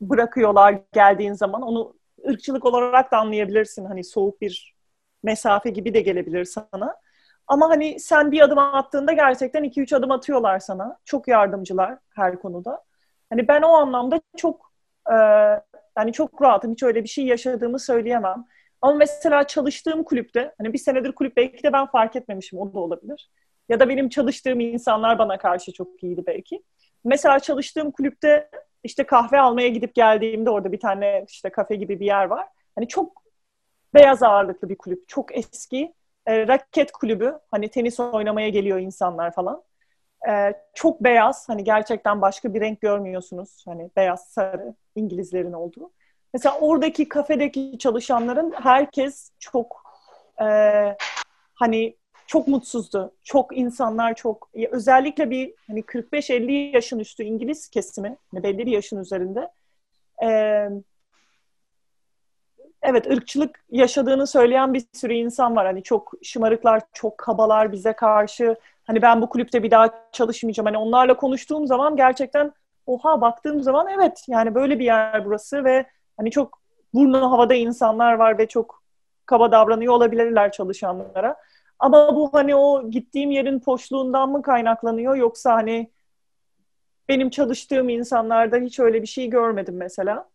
[SPEAKER 3] bırakıyorlar geldiğin zaman. Onu ırkçılık olarak da anlayabilirsin. Hani soğuk bir mesafe gibi de gelebilir sana. Ama hani sen bir adım attığında gerçekten iki üç adım atıyorlar sana. Çok yardımcılar her konuda. Hani ben o anlamda çok e, yani çok rahatım. Hiç öyle bir şey yaşadığımı söyleyemem. Ama mesela çalıştığım kulüpte, hani bir senedir kulüp belki de ben fark etmemişim, o da olabilir. Ya da benim çalıştığım insanlar bana karşı çok iyiydi belki. Mesela çalıştığım kulüpte işte kahve almaya gidip geldiğimde orada bir tane işte kafe gibi bir yer var. Hani çok beyaz ağırlıklı bir kulüp, çok eski. E, raket kulübü, hani tenis oynamaya geliyor insanlar falan. E, çok beyaz, hani gerçekten başka bir renk görmüyorsunuz. Hani beyaz, sarı, İngilizlerin olduğu. Mesela oradaki kafedeki çalışanların herkes çok e, hani çok mutsuzdu. Çok insanlar çok özellikle bir hani 45-50 yaşın üstü İngiliz kesimi hani belli bir yaşın üzerinde e, evet ırkçılık yaşadığını söyleyen bir sürü insan var. Hani çok şımarıklar, çok kabalar bize karşı. Hani ben bu kulüpte bir daha çalışmayacağım. Hani onlarla konuştuğum zaman gerçekten oha baktığım zaman evet yani böyle bir yer burası ve hani çok burnu havada insanlar var ve çok kaba davranıyor olabilirler çalışanlara. Ama bu hani o gittiğim yerin poşluğundan mı kaynaklanıyor yoksa hani benim çalıştığım insanlarda hiç öyle bir şey görmedim mesela.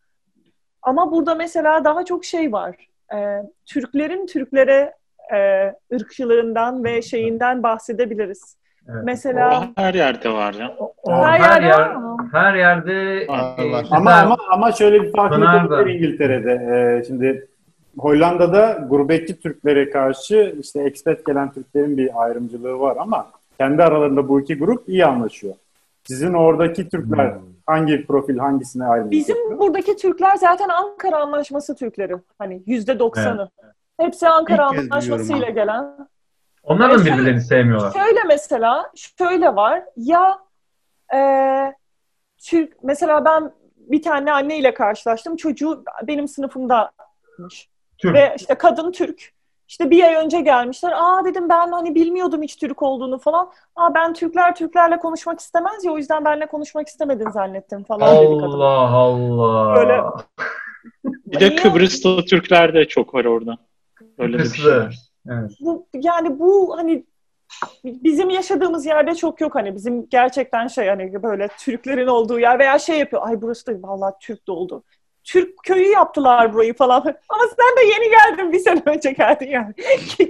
[SPEAKER 3] Ama burada mesela daha çok şey var. Ee, Türklerin Türklere e, ırkçılığından ve şeyinden bahsedebiliriz.
[SPEAKER 1] Evet.
[SPEAKER 3] Mesela
[SPEAKER 5] o her yerde var ya.
[SPEAKER 1] O
[SPEAKER 3] her,
[SPEAKER 1] her,
[SPEAKER 3] yerde
[SPEAKER 1] yer,
[SPEAKER 3] var
[SPEAKER 1] her yerde
[SPEAKER 2] Var,
[SPEAKER 1] e,
[SPEAKER 2] var.
[SPEAKER 1] mesela-
[SPEAKER 4] Ama ama ama şöyle bir
[SPEAKER 1] da-
[SPEAKER 4] olabilir İngiltere'de. Ee, şimdi Hollanda'da gurbetçi Türklere karşı işte expat gelen Türklerin bir ayrımcılığı var ama kendi aralarında bu iki grup iyi anlaşıyor. Sizin oradaki Türkler
[SPEAKER 1] Hmm.
[SPEAKER 4] hangi profil hangisine ayrılıyor?
[SPEAKER 3] Bizim buradaki Türkler zaten Ankara Anlaşması Türkleri. Hani yüzde doksanı. Hepsi Ankara
[SPEAKER 2] İlk
[SPEAKER 3] Anlaşması'yla
[SPEAKER 2] duyuyorum
[SPEAKER 3] gelen.
[SPEAKER 1] onlar da
[SPEAKER 3] Şöyle-
[SPEAKER 1] birbirlerini sevmiyorlar.
[SPEAKER 3] Şöyle mesela, şöyle var. Ya e, Türk, mesela ben bir tane anneyle karşılaştım. Çocuğu benim sınıfımdamış.
[SPEAKER 1] Türk.
[SPEAKER 3] Ve işte kadın Türk. İşte bir ay önce gelmişler. Aa dedim ben hani bilmiyordum hiç Türk olduğunu falan. Aa ben Türkler Türklerle konuşmak istemez ya o yüzden benimle konuşmak istemedin zannettim falan dedi kadın.
[SPEAKER 1] Allah Allah.
[SPEAKER 3] Böyle-
[SPEAKER 5] Bir de
[SPEAKER 3] Niye?
[SPEAKER 5] Kıbrıs'ta Türkler de çok var orada. Öyle bir şey
[SPEAKER 1] Kıbrıslı.
[SPEAKER 5] var.
[SPEAKER 1] Evet.
[SPEAKER 3] bu yani bu hani bizim yaşadığımız yerde çok yok hani bizim gerçekten şey hani böyle Türklerin olduğu yer veya şey yapıyor ay burası da vallahi Türk doldu. Türk köyü yaptılar burayı falan. Ama sen de yeni geldin bir sene önce geldin yani.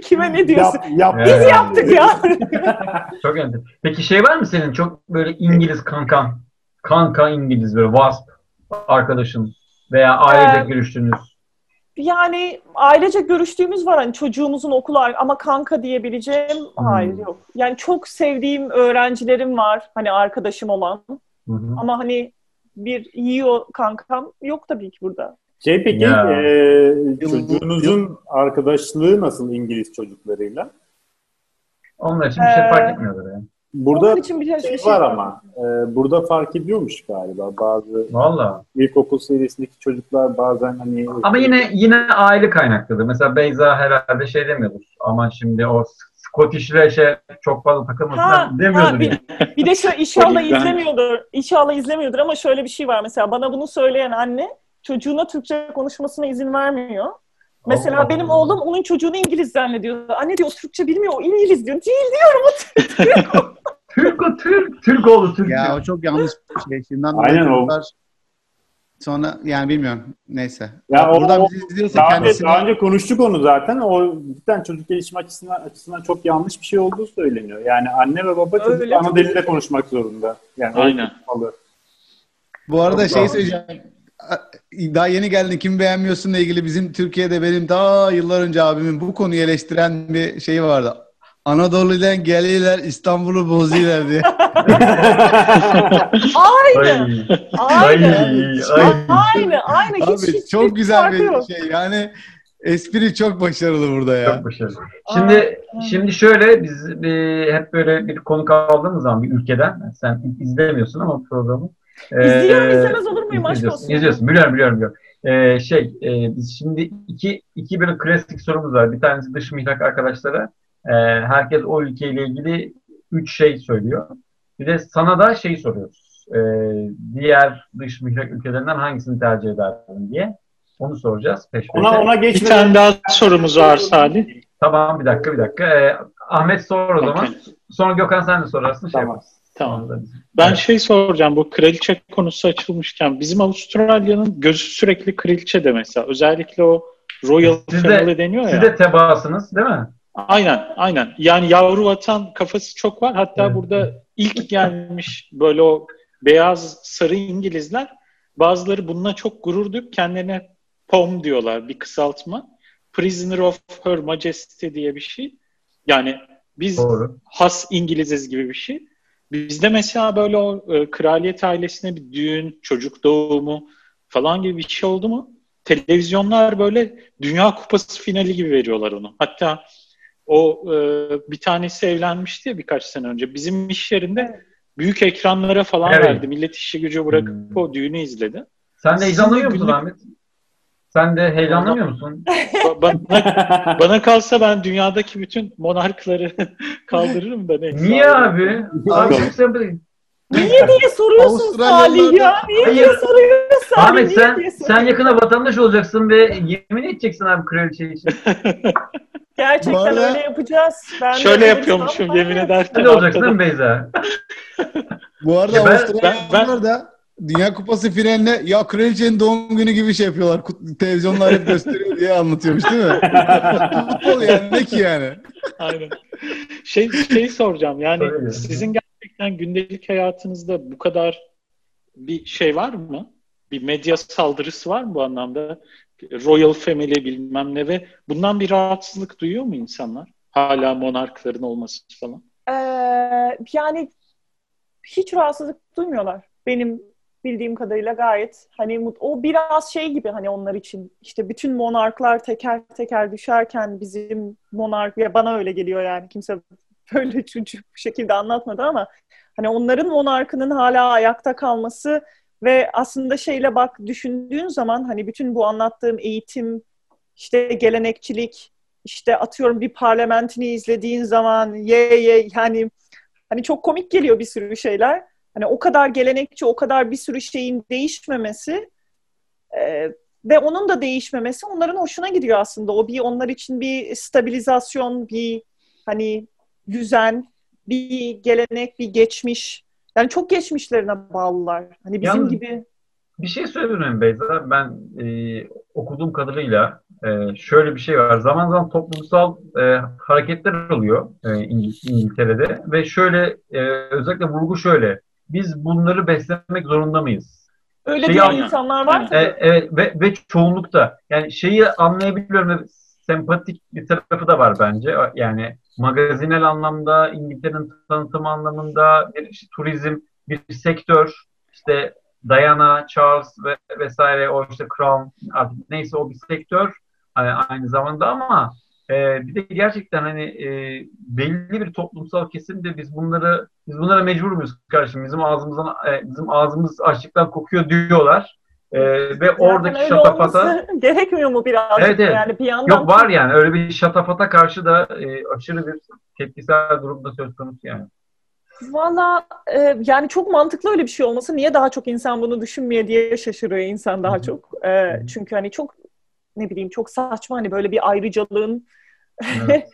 [SPEAKER 3] Kime ne diyorsun?
[SPEAKER 4] Yap, yap.
[SPEAKER 1] Evet.
[SPEAKER 3] Biz yaptık ya.
[SPEAKER 1] Çok önemli. Peki şey var mı senin çok böyle İngiliz kankan? Kanka İngiliz böyle wasp arkadaşın veya ailece
[SPEAKER 3] Ee,
[SPEAKER 1] görüştüğünüz.
[SPEAKER 3] yani ailece görüştüğümüz var hani çocuğumuzun okulu ama kanka diyebileceğim
[SPEAKER 1] Hmm.
[SPEAKER 3] hayır yok. Yani çok sevdiğim öğrencilerim var hani arkadaşım olan
[SPEAKER 1] Hı hı.
[SPEAKER 3] ama hani bir iyi o kankam yok tabii ki burada.
[SPEAKER 4] Şey peki
[SPEAKER 1] Ya.
[SPEAKER 4] e, çocuğunuzun arkadaşlığı nasıl İngiliz çocuklarıyla?
[SPEAKER 1] Onlar için bir şey
[SPEAKER 3] Ee,
[SPEAKER 1] fark etmiyorlar yani.
[SPEAKER 4] Burada
[SPEAKER 3] Onun için bir şey,
[SPEAKER 4] şey
[SPEAKER 3] bir şey
[SPEAKER 4] var ama e, burada fark ediyormuş galiba bazı
[SPEAKER 1] Valla.
[SPEAKER 4] ilkokul seviyesindeki çocuklar bazen hani
[SPEAKER 1] Ama yine yine aile kaynaklıdır. Mesela Beyza herhalde şey demiyordur. Aman şimdi o Scottish'le şey çok fazla takılmasın
[SPEAKER 3] ha, bir,
[SPEAKER 1] yani.
[SPEAKER 3] bir de şu inşallah izlemiyordur. İnşallah izlemiyordur ama şöyle bir şey var mesela bana bunu söyleyen anne çocuğuna Türkçe konuşmasına izin vermiyor. Mesela
[SPEAKER 1] Allah
[SPEAKER 3] benim
[SPEAKER 1] Allah.
[SPEAKER 3] oğlum onun çocuğunu İngiliz zannediyor. Anne diyor Türkçe bilmiyor, o İngiliz diyor. Değil diyorum o Türk.
[SPEAKER 1] Türk o Türk. Türk oğlu Türk.
[SPEAKER 2] Ya o çok yanlış bir şey. Şimdi
[SPEAKER 4] Aynen o.
[SPEAKER 2] çocuklar Sonra yani bilmiyorum. Neyse.
[SPEAKER 4] Ya o-
[SPEAKER 2] Buradan
[SPEAKER 4] o-
[SPEAKER 2] bizi izliyorsa
[SPEAKER 4] Daha, önce,
[SPEAKER 2] kendisine...
[SPEAKER 4] daha önce konuştuk onu zaten. O cidden çocuk gelişimi açısından, açısından çok yanlış bir şey olduğu söyleniyor. Yani anne ve baba çocuk
[SPEAKER 3] Öyle
[SPEAKER 4] ana dilinde konuşmak zorunda. Yani
[SPEAKER 5] Aynen.
[SPEAKER 2] Bu arada
[SPEAKER 1] Çok
[SPEAKER 2] şey söyleyeceğim. Daha yeni geldin kim beğenmiyorsunla ilgili bizim Türkiye'de benim daha yıllar önce abimin bu konuyu eleştiren bir şeyi vardı. Anadolu'dan geliyorlar İstanbul'u bozuyorlar diye.
[SPEAKER 3] Aynı.
[SPEAKER 1] Ay,
[SPEAKER 3] Aynı.
[SPEAKER 1] ay.
[SPEAKER 3] Aynı. Aynı. Hiç,
[SPEAKER 2] Abi
[SPEAKER 3] hiç,
[SPEAKER 2] çok
[SPEAKER 3] hiç
[SPEAKER 2] güzel bir
[SPEAKER 3] yok.
[SPEAKER 2] şey. Yani espri çok başarılı burada ya.
[SPEAKER 1] Çok başarılı. Şimdi şimdi şöyle biz e, hep böyle bir konuk aldığımız zaman bir ülkeden sen izlemiyorsun ama programı.
[SPEAKER 3] İzliyorum,
[SPEAKER 1] Ee,
[SPEAKER 3] izlemez olur muyum? Aşk
[SPEAKER 1] izliyorsun,
[SPEAKER 3] olsun.
[SPEAKER 1] İzliyorsun. Biliyorum biliyorum biliyorum. Ee, şey e, biz şimdi iki iki böyle klasik sorumuz var. Bir tanesi dış mihrak arkadaşlara. Ee, herkes o ülkeyle ilgili üç şey söylüyor. Bir de sana da şey soruyoruz. Ee, diğer dış mihrak ülkelerinden hangisini tercih ederdin diye. Onu soracağız peş peşe.
[SPEAKER 4] Ona, ona
[SPEAKER 5] Bir
[SPEAKER 4] geçmeden
[SPEAKER 5] tane daha sorumuz var Salih.
[SPEAKER 1] Tamam bir dakika bir dakika. Ee, Ahmet sor o zaman.
[SPEAKER 5] Okey.
[SPEAKER 1] Sonra Gökhan sen de sorarsın. Şey
[SPEAKER 4] Tamam.
[SPEAKER 1] yaparız.
[SPEAKER 5] Tamam. Ben
[SPEAKER 1] Evet.
[SPEAKER 5] şey soracağım bu kraliçe konusu açılmışken bizim Avustralya'nın gözü sürekli kraliçe de mesela. Özellikle o Royal
[SPEAKER 1] Siz de-
[SPEAKER 5] Family deniyor ya.
[SPEAKER 1] Siz de tebaasınız değil mi?
[SPEAKER 5] Aynen, aynen. Yani yavru vatan kafası çok var. Hatta
[SPEAKER 1] Evet.
[SPEAKER 5] burada ilk gelmiş böyle o beyaz sarı İngilizler bazıları bununla çok gurur duyup kendilerine POM diyorlar bir kısaltma. Prisoner of Her Majesty diye bir şey. Yani biz
[SPEAKER 1] Doğru.
[SPEAKER 5] has İngiliziz gibi bir şey. Bizde mesela böyle o e, kraliyet ailesine bir düğün, çocuk doğumu falan gibi bir şey oldu mu? Televizyonlar böyle Dünya Kupası finali gibi veriyorlar onu. Hatta o e, bir tanesi evlenmişti ya birkaç sene önce. Bizim iş yerinde büyük ekranlara falan
[SPEAKER 1] Evet.
[SPEAKER 5] verdi. Millet işi gücü bırakıp
[SPEAKER 1] Hmm.
[SPEAKER 5] o düğünü izledi.
[SPEAKER 1] Sen de heyecanlanıyor musun
[SPEAKER 5] günlük-
[SPEAKER 1] Ahmet? Sen de heyecanlanmıyor musun?
[SPEAKER 5] Ba- bana, bana kalsa ben dünyadaki bütün monarkları kaldırırım da neyse.
[SPEAKER 1] Niye abi? Abi çok sempatik.
[SPEAKER 3] Niye diye soruyorsun Salih ya? Niye
[SPEAKER 1] Hayır.
[SPEAKER 3] diye soruyorsun Salih?
[SPEAKER 1] Ahmet
[SPEAKER 3] Niye
[SPEAKER 1] sen
[SPEAKER 3] diye
[SPEAKER 1] sen
[SPEAKER 3] soruyorsun?
[SPEAKER 1] yakına vatandaş olacaksın ve yemin edeceksin abi kraliçe için.
[SPEAKER 3] Gerçekten
[SPEAKER 2] Bu arada-
[SPEAKER 3] öyle yapacağız. Ben de
[SPEAKER 5] Şöyle
[SPEAKER 3] olursam
[SPEAKER 5] yapıyormuşum yemin ederken.
[SPEAKER 1] De olacaksın değil mi Beyza?
[SPEAKER 2] Bu arada
[SPEAKER 1] Ya ben-
[SPEAKER 2] Avustralyalılar da Dünya Kupası finaline ya kraliçenin doğum günü gibi şey yapıyorlar. Kut- Televizyonlar hep gösteriyor diye anlatıyormuş değil mi? Futbol yani ne ki yani?
[SPEAKER 5] Aynen. Şey, şey soracağım yani
[SPEAKER 1] Öyle.
[SPEAKER 5] sizin gerçekten gündelik hayatınızda bu kadar bir şey var mı? Bir medya saldırısı var mı bu anlamda? Royal Family bilmem ne ve bundan bir rahatsızlık duyuyor mu insanlar? Hala monarkların olması falan.
[SPEAKER 3] Ee, yani hiç rahatsızlık duymuyorlar. Benim bildiğim kadarıyla gayet hani o biraz şey gibi hani onlar için işte bütün monarklar teker teker düşerken bizim monark ya bana öyle geliyor yani kimse böyle bu şekilde anlatmadı ama hani onların monarkının hala ayakta kalması ve aslında şeyle bak düşündüğün zaman hani bütün bu anlattığım eğitim işte gelenekçilik işte atıyorum bir parlamentini izlediğin zaman ye ye yani hani çok komik geliyor bir sürü şeyler. Hani o kadar gelenekçi, o kadar bir sürü şeyin değişmemesi e, ve onun da değişmemesi onların hoşuna gidiyor aslında. O bir onlar için bir stabilizasyon, bir hani düzen, bir gelenek, bir geçmiş. Yani çok geçmişlerine bağlılar. Hani bizim
[SPEAKER 1] Yalnız-
[SPEAKER 3] gibi
[SPEAKER 1] Bir şey söyleyeyim Beyza. Ben e, okuduğum kadarıyla e, şöyle bir şey var. Zaman zaman toplumsal e, hareketler oluyor e, İng- İngiltere'de ve şöyle e, özellikle vurgu şöyle. Biz bunları beslemek zorunda mıyız?
[SPEAKER 3] öyle
[SPEAKER 1] Şey
[SPEAKER 3] diyen
[SPEAKER 1] anla-
[SPEAKER 3] insanlar var
[SPEAKER 5] Aynen.
[SPEAKER 3] tabii.
[SPEAKER 1] E, evet ve, ve çoğunlukta yani şeyi anlayabiliyorum ve sempatik bir tarafı da var bence. Yani magazinel anlamda, İngiltere'nin tanıtım anlamında bir işte, turizm bir sektör işte Diana, Charles ve vesaire o işte Crown artık neyse o bir sektör e, aynı zamanda ama e, bir de gerçekten hani e, belli bir toplumsal kesimde biz bunları biz bunlara mecbur muyuz kardeşim? Bizim ağzımızdan e, bizim ağzımız açlıktan kokuyor diyorlar. E, ve oradaki
[SPEAKER 3] öyle
[SPEAKER 1] şatafata
[SPEAKER 3] gerekmiyor mu birazcık?
[SPEAKER 1] Evet, evet.
[SPEAKER 3] Yani bir yandan
[SPEAKER 1] yok var yani öyle bir şatafata karşı da e, aşırı bir tepkisel durumda söz konusu yani.
[SPEAKER 3] Valla e, yani çok mantıklı öyle bir şey olması. Niye daha çok insan bunu düşünmüyor diye şaşırıyor insan daha çok. E, çünkü hani çok ne bileyim çok saçma hani böyle bir ayrıcalığın
[SPEAKER 1] Evet,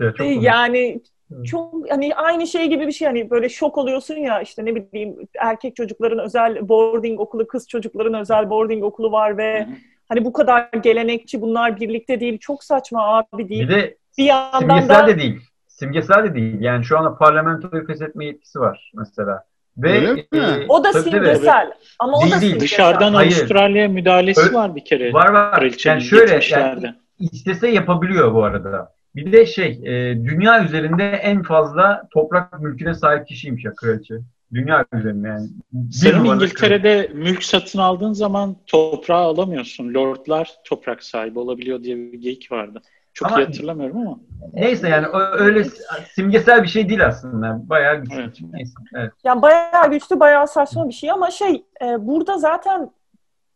[SPEAKER 1] evet çok komik.
[SPEAKER 3] Çok hani aynı şey gibi bir şey hani böyle şok oluyorsun ya işte ne bileyim erkek çocukların özel boarding okulu, kız çocukların özel boarding okulu var ve hani bu kadar gelenekçi bunlar birlikte değil çok saçma abi değil.
[SPEAKER 1] Bir de
[SPEAKER 3] Bir yandan
[SPEAKER 1] simgesel
[SPEAKER 3] da
[SPEAKER 1] de değil. Simgesel de değil. Yani şu anda parlamentoyu feshetme yetkisi var mesela. Ve
[SPEAKER 2] Öyle mi?
[SPEAKER 1] e,
[SPEAKER 3] o da simgesel ama o
[SPEAKER 1] Değil,
[SPEAKER 3] da
[SPEAKER 1] değil.
[SPEAKER 3] simgesel.
[SPEAKER 5] Dışarıdan
[SPEAKER 1] Hayır.
[SPEAKER 5] Avustralya müdahalesi
[SPEAKER 1] Ö-
[SPEAKER 5] var bir kere.
[SPEAKER 1] Var var. Yani şöyle yani istese yapabiliyor bu arada. Bir de şey, e, dünya üzerinde en fazla toprak mülküne sahip kişiymiş ya kraliçe. Dünya üzerinde yani. Bir numaralı
[SPEAKER 5] İngiltere'de mülk satın aldığın zaman toprağı alamıyorsun. Lordlar toprak sahibi olabiliyor diye bir geyik vardı. Çok
[SPEAKER 1] Ama-
[SPEAKER 5] iyi hatırlamıyorum ama.
[SPEAKER 1] Neyse yani o, öyle simgesel bir şey değil aslında. Bayağı güçlü.
[SPEAKER 5] Evet.
[SPEAKER 1] Neyse, evet.
[SPEAKER 3] Yani bayağı güçlü, bayağı saçma bir şey ama şey e, burada zaten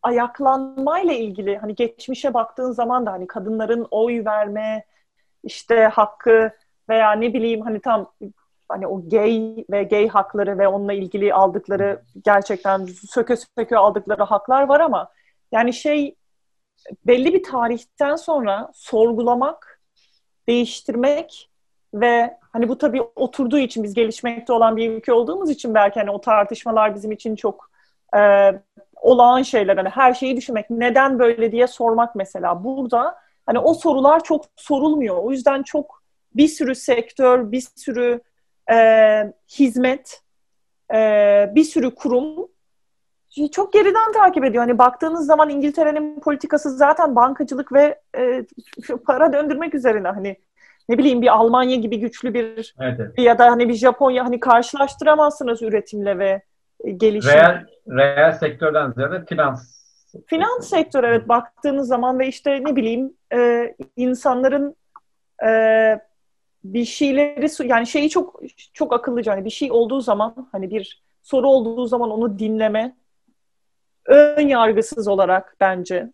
[SPEAKER 3] ayaklanmayla ilgili hani geçmişe baktığın zaman da hani kadınların oy verme işte hakkı veya ne bileyim hani tam hani o gay ve gay hakları ve onunla ilgili aldıkları gerçekten söke söke aldıkları haklar var ama yani şey belli bir tarihten sonra sorgulamak, değiştirmek ve hani bu tabii oturduğu için biz gelişmekte olan bir ülke olduğumuz için belki hani o tartışmalar bizim için çok e, olağan şeyler. Hani her şeyi düşünmek, neden böyle diye sormak mesela. Burada hani o sorular çok sorulmuyor. O yüzden çok bir sürü sektör, bir sürü e, hizmet, e, bir sürü kurum çok geriden takip ediyor. Hani baktığınız zaman İngiltere'nin politikası zaten bankacılık ve e, para döndürmek üzerine. Hani ne bileyim bir Almanya gibi güçlü bir
[SPEAKER 1] Evet, evet.
[SPEAKER 3] ya da hani bir Japonya hani karşılaştıramazsınız üretimle ve e, gelişimle.
[SPEAKER 1] Reel, reel sektörden ziyade finans.
[SPEAKER 3] Finans sektörü evet baktığınız zaman ve işte ne bileyim e, insanların e, bir şeyleri yani şeyi çok çok akıllıca hani bir şey olduğu zaman hani bir soru olduğu zaman onu dinleme ön yargısız olarak bence.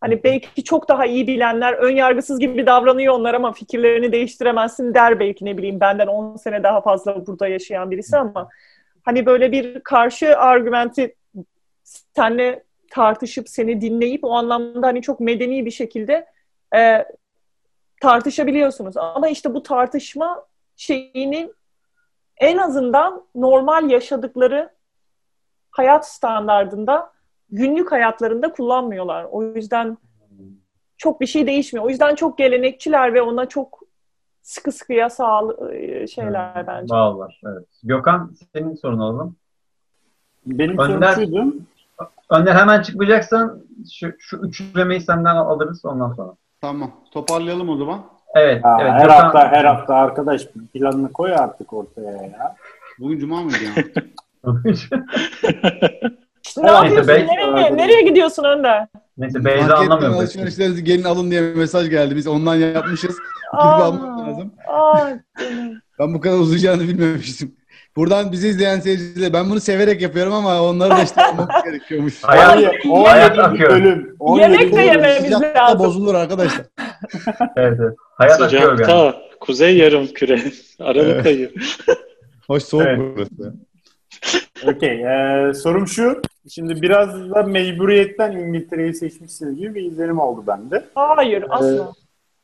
[SPEAKER 3] Hani belki çok daha iyi bilenler ön yargısız gibi davranıyor onlar ama fikirlerini değiştiremezsin der belki ne bileyim benden 10 sene daha fazla burada yaşayan birisi ama hani böyle bir karşı argümenti seninle tartışıp seni dinleyip o anlamda hani çok medeni bir şekilde e, tartışabiliyorsunuz. Ama işte bu tartışma şeyinin en azından normal yaşadıkları hayat standardında günlük hayatlarında kullanmıyorlar. O yüzden çok bir şey değişmiyor. O yüzden çok gelenekçiler ve ona çok sıkı sıkıya sağlı e, şeyler bence.
[SPEAKER 1] Bağlılar. Evet. Gökhan senin sorunu alalım.
[SPEAKER 4] Benim
[SPEAKER 1] Önder-
[SPEAKER 4] sorum şuydu.
[SPEAKER 1] Önder hemen çıkmayacaksan şu, şu üçlemeyi senden alırız ondan sonra.
[SPEAKER 2] Tamam. Toparlayalım o zaman.
[SPEAKER 1] Evet.
[SPEAKER 4] Aa,
[SPEAKER 1] evet
[SPEAKER 4] her
[SPEAKER 1] Gökhan-
[SPEAKER 4] hafta her hafta arkadaş planını koy artık ortaya ya.
[SPEAKER 2] Bugün cuma mıydı ya?
[SPEAKER 3] Ne yapıyorsun?
[SPEAKER 1] belki-
[SPEAKER 3] Nereye, nereye gidiyorsun Önder?
[SPEAKER 1] Neyse Beyza
[SPEAKER 2] Marketten
[SPEAKER 1] anlamıyor.
[SPEAKER 2] alışverişlerinizi gelin alın diye mesaj geldi. Biz ondan yapmışız.
[SPEAKER 3] Aa,
[SPEAKER 2] almak lazım.
[SPEAKER 3] aa.
[SPEAKER 2] Ben bu kadar uzayacağını bilmemiştim. Buradan bizi izleyen seyirciler ben bunu severek yapıyorum ama onları da işte yapmak gerekiyormuş.
[SPEAKER 1] Hayat,
[SPEAKER 3] Ay,
[SPEAKER 1] hayat
[SPEAKER 4] 17
[SPEAKER 1] akıyor.
[SPEAKER 4] bölüm. 17
[SPEAKER 3] Yemek de yememiz
[SPEAKER 2] Sıcakta
[SPEAKER 3] lazım.
[SPEAKER 2] bozulur arkadaşlar.
[SPEAKER 1] evet, evet. Hayat akıyor yani.
[SPEAKER 5] Kuzey yarım küre, Aralık ayı.
[SPEAKER 2] Hoş soğuk
[SPEAKER 1] Evet.
[SPEAKER 2] burası.
[SPEAKER 4] Okey. eee, sorum şu. Şimdi biraz da mecburiyetten İngiltere'yi seçmişsiniz gibi bir izlenim oldu bende.
[SPEAKER 3] Hayır asla.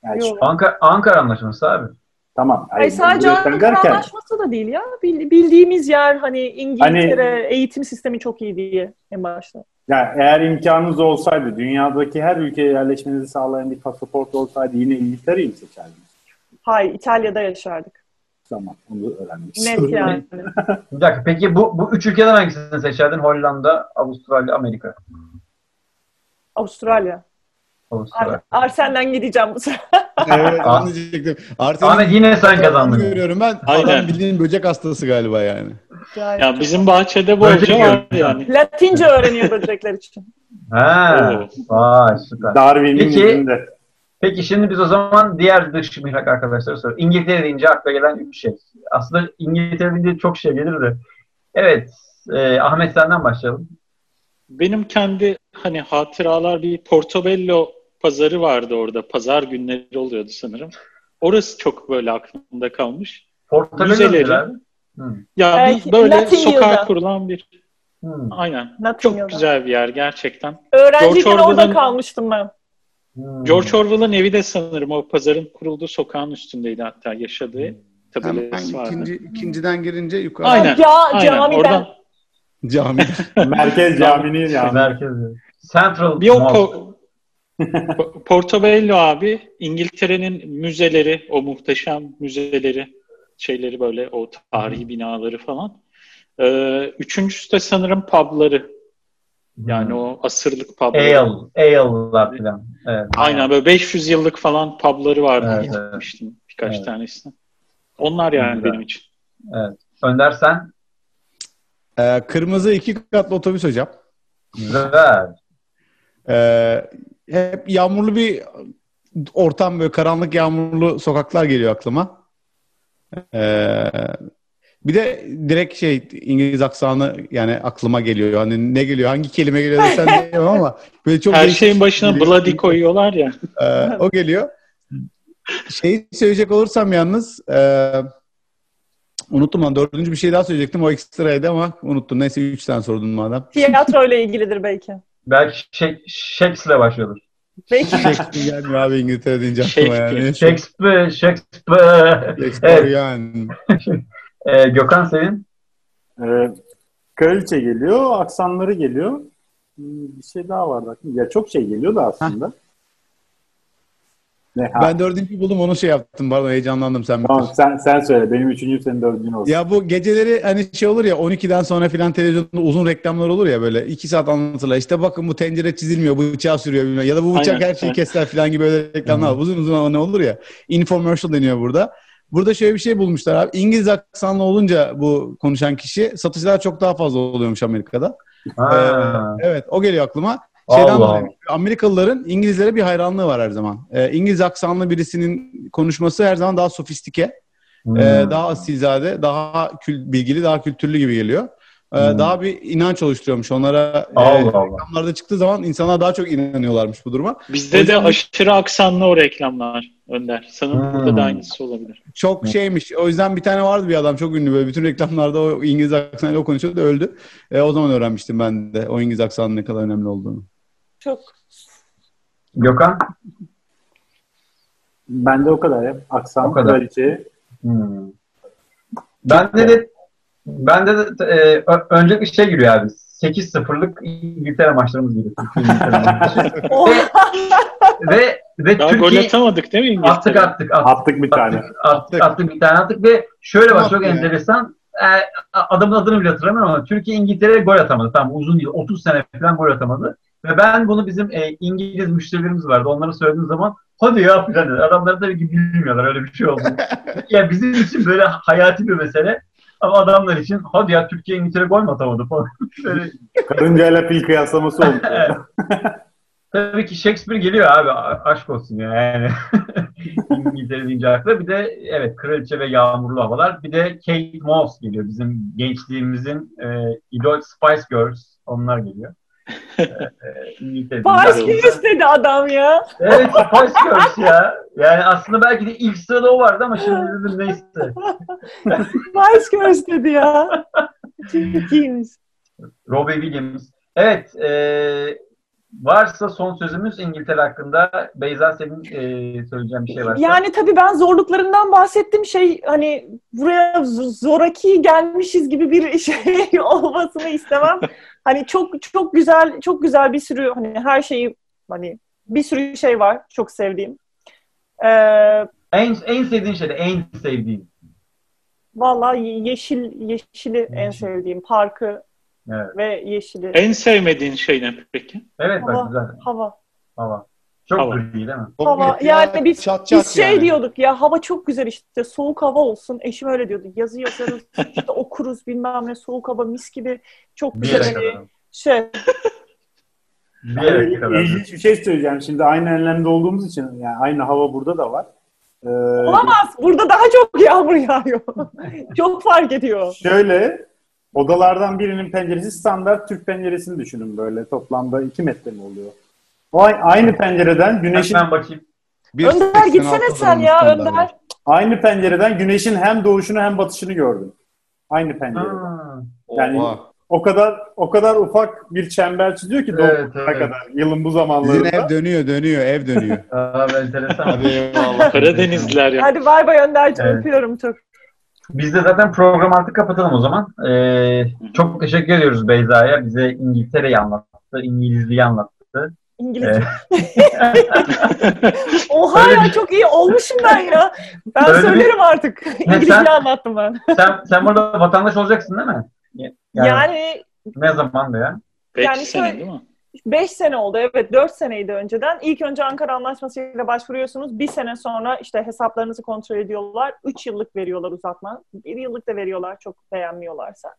[SPEAKER 4] Yani
[SPEAKER 3] Yok.
[SPEAKER 1] Ankara, Ankara anlaşması abi.
[SPEAKER 4] Tamam.
[SPEAKER 3] Hayır, sadece
[SPEAKER 4] mecburiyetten
[SPEAKER 3] Ankara
[SPEAKER 4] derken
[SPEAKER 3] Anlaşması da değil ya. Bil- Bildiğimiz yer hani İngiltere
[SPEAKER 4] Hani-
[SPEAKER 3] eğitim sistemi çok iyi diye en başta.
[SPEAKER 4] yani eğer imkanınız olsaydı dünyadaki her ülkeye yerleşmenizi sağlayan bir pasaport olsaydı yine İngiltere'yi mi seçerdiniz?
[SPEAKER 3] Hayır İtalya'da yaşardık.
[SPEAKER 4] Tamam. Onu öğrenmek
[SPEAKER 3] Net
[SPEAKER 4] istiyorum.
[SPEAKER 3] yani.
[SPEAKER 1] Bir dakika peki bu, bu üç ülkeden hangisini seçerdin? Hollanda, Avustralya, Amerika.
[SPEAKER 3] Avustralya.
[SPEAKER 1] Avustralya.
[SPEAKER 3] Ar- Arsen'den gideceğim bu sefer.
[SPEAKER 2] Evet,
[SPEAKER 1] Aa.
[SPEAKER 2] onu diyecektim. Arsenal'in
[SPEAKER 1] Ahmet yine sen kazandın.
[SPEAKER 2] görüyorum ben.
[SPEAKER 5] Aynen.
[SPEAKER 2] Adam bildiğin böcek hastası galiba yani.
[SPEAKER 3] Yani
[SPEAKER 5] Ya bizim bahçede
[SPEAKER 1] Böcek
[SPEAKER 5] bolca
[SPEAKER 1] yiyorum.
[SPEAKER 5] var yani.
[SPEAKER 3] Latince öğreniyor böcekler için.
[SPEAKER 1] Ha, vay süper.
[SPEAKER 4] Darwin'in
[SPEAKER 1] Peki-
[SPEAKER 4] yüzünde.
[SPEAKER 1] Peki şimdi biz o zaman diğer dış mihrak arkadaşlara soruyoruz. İngiltere deyince akla gelen üç şey. Aslında İngiltere deyince çok şey gelir de. Evet, e, Ahmet senden başlayalım.
[SPEAKER 5] Benim kendi hani hatıralar bir Portobello pazarı vardı orada. Pazar günleri oluyordu sanırım. Orası çok böyle aklımda kalmış.
[SPEAKER 1] Portobello
[SPEAKER 5] Müzeleri.
[SPEAKER 1] nedir abi? Hı,
[SPEAKER 5] Ya
[SPEAKER 3] Belki
[SPEAKER 5] bir böyle
[SPEAKER 3] Latin
[SPEAKER 5] sokağa
[SPEAKER 3] yılda.
[SPEAKER 5] kurulan bir
[SPEAKER 1] hı,
[SPEAKER 5] aynen.
[SPEAKER 3] Notting
[SPEAKER 5] Çok
[SPEAKER 3] Hill'da.
[SPEAKER 5] güzel bir yer gerçekten.
[SPEAKER 3] Öğrenciyken
[SPEAKER 5] George
[SPEAKER 3] orada kalmıştım ben.
[SPEAKER 5] George Orwell'ın evi de sanırım o pazarın kurulduğu sokağın üstündeydi hatta yaşadığı.
[SPEAKER 2] Hemen
[SPEAKER 5] tabelası vardı.
[SPEAKER 2] ikinci, ikinciden girince yukarı.
[SPEAKER 5] Aynen.
[SPEAKER 3] Ya
[SPEAKER 5] Aynen.
[SPEAKER 3] camiden.
[SPEAKER 5] Oradan
[SPEAKER 2] Cami.
[SPEAKER 4] Merkez caminin yani.
[SPEAKER 1] Merkezi. Central
[SPEAKER 5] bir o Portobello abi İngiltere'nin müzeleri, o muhteşem müzeleri, şeyleri böyle o tarihi binaları falan. Ee, üçüncüsü de sanırım pubları. Yani
[SPEAKER 1] Hmm.
[SPEAKER 5] o asırlık pubları.
[SPEAKER 1] Ale. Ale'lar falan. Evet.
[SPEAKER 5] Aynen böyle 500 yıllık falan pubları vardı.
[SPEAKER 1] Evet, evet.
[SPEAKER 5] Gitmiştim birkaç
[SPEAKER 1] Evet.
[SPEAKER 5] tanesine. Onlar yani
[SPEAKER 1] Güzel.
[SPEAKER 5] benim için.
[SPEAKER 1] Önder sen?
[SPEAKER 2] Ee, kırmızı iki katlı otobüs hocam.
[SPEAKER 1] Güzel.
[SPEAKER 2] Ee, hep yağmurlu bir ortam böyle karanlık yağmurlu sokaklar geliyor aklıma. Ee, bir de direkt şey İngiliz aksanı yani aklıma geliyor. Hani ne geliyor hangi kelime geliyor desen diyemem ama böyle çok
[SPEAKER 5] Her şeyin başına
[SPEAKER 2] geliyor.
[SPEAKER 5] bloody koyuyorlar ya.
[SPEAKER 2] Ee, o geliyor. Şeyi söyleyecek olursam yalnız e, unuttum lan dördüncü bir şey daha söyleyecektim o ekstraydı ama unuttum. Neyse üç tane sordun madem.
[SPEAKER 3] Tiyatro ile ilgilidir belki.
[SPEAKER 1] Belki Shak- Shakespeare'le başlıyordur.
[SPEAKER 3] Belki.
[SPEAKER 2] Shakespeare gelmiyor abi İngiltere deyince aklıma yani.
[SPEAKER 1] Shakespeare, Shakespeare.
[SPEAKER 2] Shakespeare yani.
[SPEAKER 1] Ee, Gökhan senin?
[SPEAKER 4] Ee, kraliçe geliyor, aksanları geliyor. Hmm, Bir şey daha vardı. Ya çok şey geliyor da aslında. Ha,
[SPEAKER 2] Ben dördüncü buldum onu şey yaptım pardon heyecanlandım sen
[SPEAKER 4] Tamam
[SPEAKER 2] bitir.
[SPEAKER 4] sen, sen söyle. Benim üçüncü senin dördüncün olsun.
[SPEAKER 2] Ya bu geceleri hani şey olur ya 12'den sonra filan televizyonda uzun reklamlar olur ya böyle 2 saat anlatırlar. İşte bakın bu tencere çizilmiyor, bıçağı sürüyor bilmem. Ya da bu bıçak
[SPEAKER 5] Aynen,
[SPEAKER 2] her şeyi
[SPEAKER 5] aynen.
[SPEAKER 2] keser filan gibi böyle reklamlar. Uzun uzun ne olur ya. Infomercial deniyor burada. Burada şöyle bir şey bulmuşlar abi. İngiliz aksanlı olunca bu konuşan kişi satışlar çok daha fazla oluyormuş Amerika'da.
[SPEAKER 1] Ha.
[SPEAKER 2] Ee, evet o geliyor aklıma. Şeyden
[SPEAKER 1] Allah
[SPEAKER 2] dolayı Amerikalıların İngilizlere bir hayranlığı var her zaman. Ee, İngiliz aksanlı birisinin konuşması her zaman daha sofistike.
[SPEAKER 1] Hmm.
[SPEAKER 2] Ee, daha asilzade, daha kül- bilgili, daha kültürlü gibi geliyor. Ee,
[SPEAKER 1] Hmm.
[SPEAKER 2] Daha bir inanç oluşturuyormuş. Onlara e,
[SPEAKER 1] Allah Allah.
[SPEAKER 2] reklamlarda çıktığı zaman insanlar daha çok inanıyorlarmış bu duruma.
[SPEAKER 5] Bizde
[SPEAKER 2] O
[SPEAKER 5] de
[SPEAKER 2] yüzden-
[SPEAKER 5] aşırı aksanlı o reklamlar Önder. Sanırım
[SPEAKER 1] Hmm.
[SPEAKER 5] burada da aynısı olabilir.
[SPEAKER 2] Çok
[SPEAKER 1] Hmm.
[SPEAKER 2] şeymiş. O yüzden bir tane vardı bir adam çok ünlü böyle bütün reklamlarda o İngiliz aksanıyla o konuşuyordu öldü. E, o zaman öğrenmiştim ben de o İngiliz aksanının ne kadar önemli olduğunu.
[SPEAKER 3] Çok.
[SPEAKER 1] Gökhan?
[SPEAKER 4] Bende o kadar ya. Aksan,
[SPEAKER 1] O kadar.
[SPEAKER 4] kraliçe.
[SPEAKER 1] Hmm. Bende de bende de e, öncelikle şey giriyor abi. 8-0'lık İngiltere maçlarımız maçları.
[SPEAKER 3] Oh,
[SPEAKER 1] ve ve
[SPEAKER 5] Daha gol
[SPEAKER 1] Türkiye
[SPEAKER 5] atamadık değil mi İngiltere?
[SPEAKER 1] attık attık attık.
[SPEAKER 4] Attık bir tane.
[SPEAKER 1] Attık, attık, attık bir tane attık ve şöyle bak çok
[SPEAKER 2] ya.
[SPEAKER 1] enteresan. E, adamın adını bile hatırlamıyorum ama Türkiye İngiltere'ye gol atamadı. Tamam uzun yıl 30 sene falan gol atamadı. Ve ben bunu bizim e, İngiliz müşterilerimiz vardı. Onlara söylediğim zaman hadi ya falan dedi. Adamlar tabii ki bilmiyorlar öyle bir şey oldu. ya bizim için böyle hayati bir mesele. Ama adamlar için hadi ya Türkiye İngiltere gol mü atamadı falan. Böyle,
[SPEAKER 4] Karıncayla fil kıyaslaması olmuş.
[SPEAKER 1] tabii ki Shakespeare geliyor abi. Aşk olsun ya yani. İngiltere deyince akla. Bir de evet Kraliçe ve Yağmurlu Havalar. Bir de Kate Moss geliyor. Bizim gençliğimizin e, idol Spice Girls. Onlar geliyor.
[SPEAKER 3] Göğüs dedi adam ya.
[SPEAKER 1] Evet Girls ya. Yani aslında belki de ilk sırada o vardı ama şimdi dedim neyse.
[SPEAKER 3] Baş göğüs dedi ya. Çok iyiymiş.
[SPEAKER 1] Robbie Williams. Evet. E, varsa son sözümüz İngiltere hakkında. Beyza senin e, söyleyeceğin bir şey varsa.
[SPEAKER 3] Yani tabii ben zorluklarından bahsettim. Şey hani buraya zoraki gelmişiz gibi bir şey olmasını istemem. Hani çok çok güzel çok güzel bir sürü hani her şeyi hani bir sürü şey var çok sevdiğim. Ee,
[SPEAKER 1] En, en sevdiğin şey de en sevdiğin.
[SPEAKER 3] vallahi yeşil yeşili en sevdiğim parkı
[SPEAKER 1] Evet.
[SPEAKER 3] ve yeşili.
[SPEAKER 5] En sevmediğin şey ne peki?
[SPEAKER 1] Evet bak
[SPEAKER 3] Hava.
[SPEAKER 1] güzel.
[SPEAKER 3] Hava.
[SPEAKER 1] Hava. Çok
[SPEAKER 5] Hava.
[SPEAKER 1] gri değil mi?
[SPEAKER 3] Hava. Yani biz,
[SPEAKER 2] çat çat
[SPEAKER 3] biz şey
[SPEAKER 2] yani.
[SPEAKER 3] diyorduk ya hava çok güzel işte soğuk hava olsun. Eşim öyle diyordu. Yazı yazarız işte okuruz bilmem ne soğuk hava mis gibi çok güzel. hani şey.
[SPEAKER 4] İlginç bir şey söyleyeceğim. Şimdi aynı enlemde olduğumuz için yani aynı hava burada da var. Ee,
[SPEAKER 3] olamaz. Burada daha çok yağmur yağıyor. çok fark ediyor.
[SPEAKER 4] şöyle odalardan birinin penceresi standart Türk penceresini düşünün böyle. Toplamda 2 metre mi oluyor? O ay- aynı pencereden güneşin
[SPEAKER 1] Hemen bakayım.
[SPEAKER 2] Bir
[SPEAKER 3] Önder
[SPEAKER 2] 86
[SPEAKER 3] gitsene sen ya. Önder.
[SPEAKER 4] aynı pencereden güneşin hem doğuşunu hem batışını gördüm. Aynı pencereden.
[SPEAKER 1] Ha.
[SPEAKER 4] Yani
[SPEAKER 2] Oha.
[SPEAKER 4] o kadar o kadar ufak bir çember çiziyor ki
[SPEAKER 1] Evet, evet.
[SPEAKER 4] kadar yılın bu
[SPEAKER 2] Sizin
[SPEAKER 4] zamanlarında.
[SPEAKER 2] ev dönüyor dönüyor ev dönüyor.
[SPEAKER 1] Aa, enteresan.
[SPEAKER 2] Hadi eyvallah.
[SPEAKER 5] Karadenizliler ya.
[SPEAKER 3] Hadi bay bay Önder'cim
[SPEAKER 1] Evet.
[SPEAKER 3] öpüyorum çok.
[SPEAKER 1] Biz de zaten programı artık kapatalım o zaman. Ee, çok teşekkür ediyoruz Beyza'ya. Bize İngiltere'yi anlattı, İngilizliği anlattı.
[SPEAKER 3] İngilizce.
[SPEAKER 1] Ee,
[SPEAKER 3] Oha
[SPEAKER 1] Öyle
[SPEAKER 3] ya
[SPEAKER 1] bir-
[SPEAKER 3] çok iyi olmuşum ben ya. Ben
[SPEAKER 1] Öyle bir-
[SPEAKER 3] söylerim artık. İngilizce anlattım ben.
[SPEAKER 1] sen, sen burada vatandaş olacaksın değil mi? Yani,
[SPEAKER 3] Yani
[SPEAKER 1] ne zaman da ya?
[SPEAKER 5] Beş
[SPEAKER 3] Yani
[SPEAKER 5] sene
[SPEAKER 3] şöyle-
[SPEAKER 5] değil mi?
[SPEAKER 3] 5 sene oldu evet 4 seneydi önceden. İlk önce Ankara Anlaşması'yla başvuruyorsunuz. Bir sene sonra işte hesaplarınızı kontrol ediyorlar. 3 yıllık veriyorlar uzatma. 1 yıllık da veriyorlar çok beğenmiyorlarsa.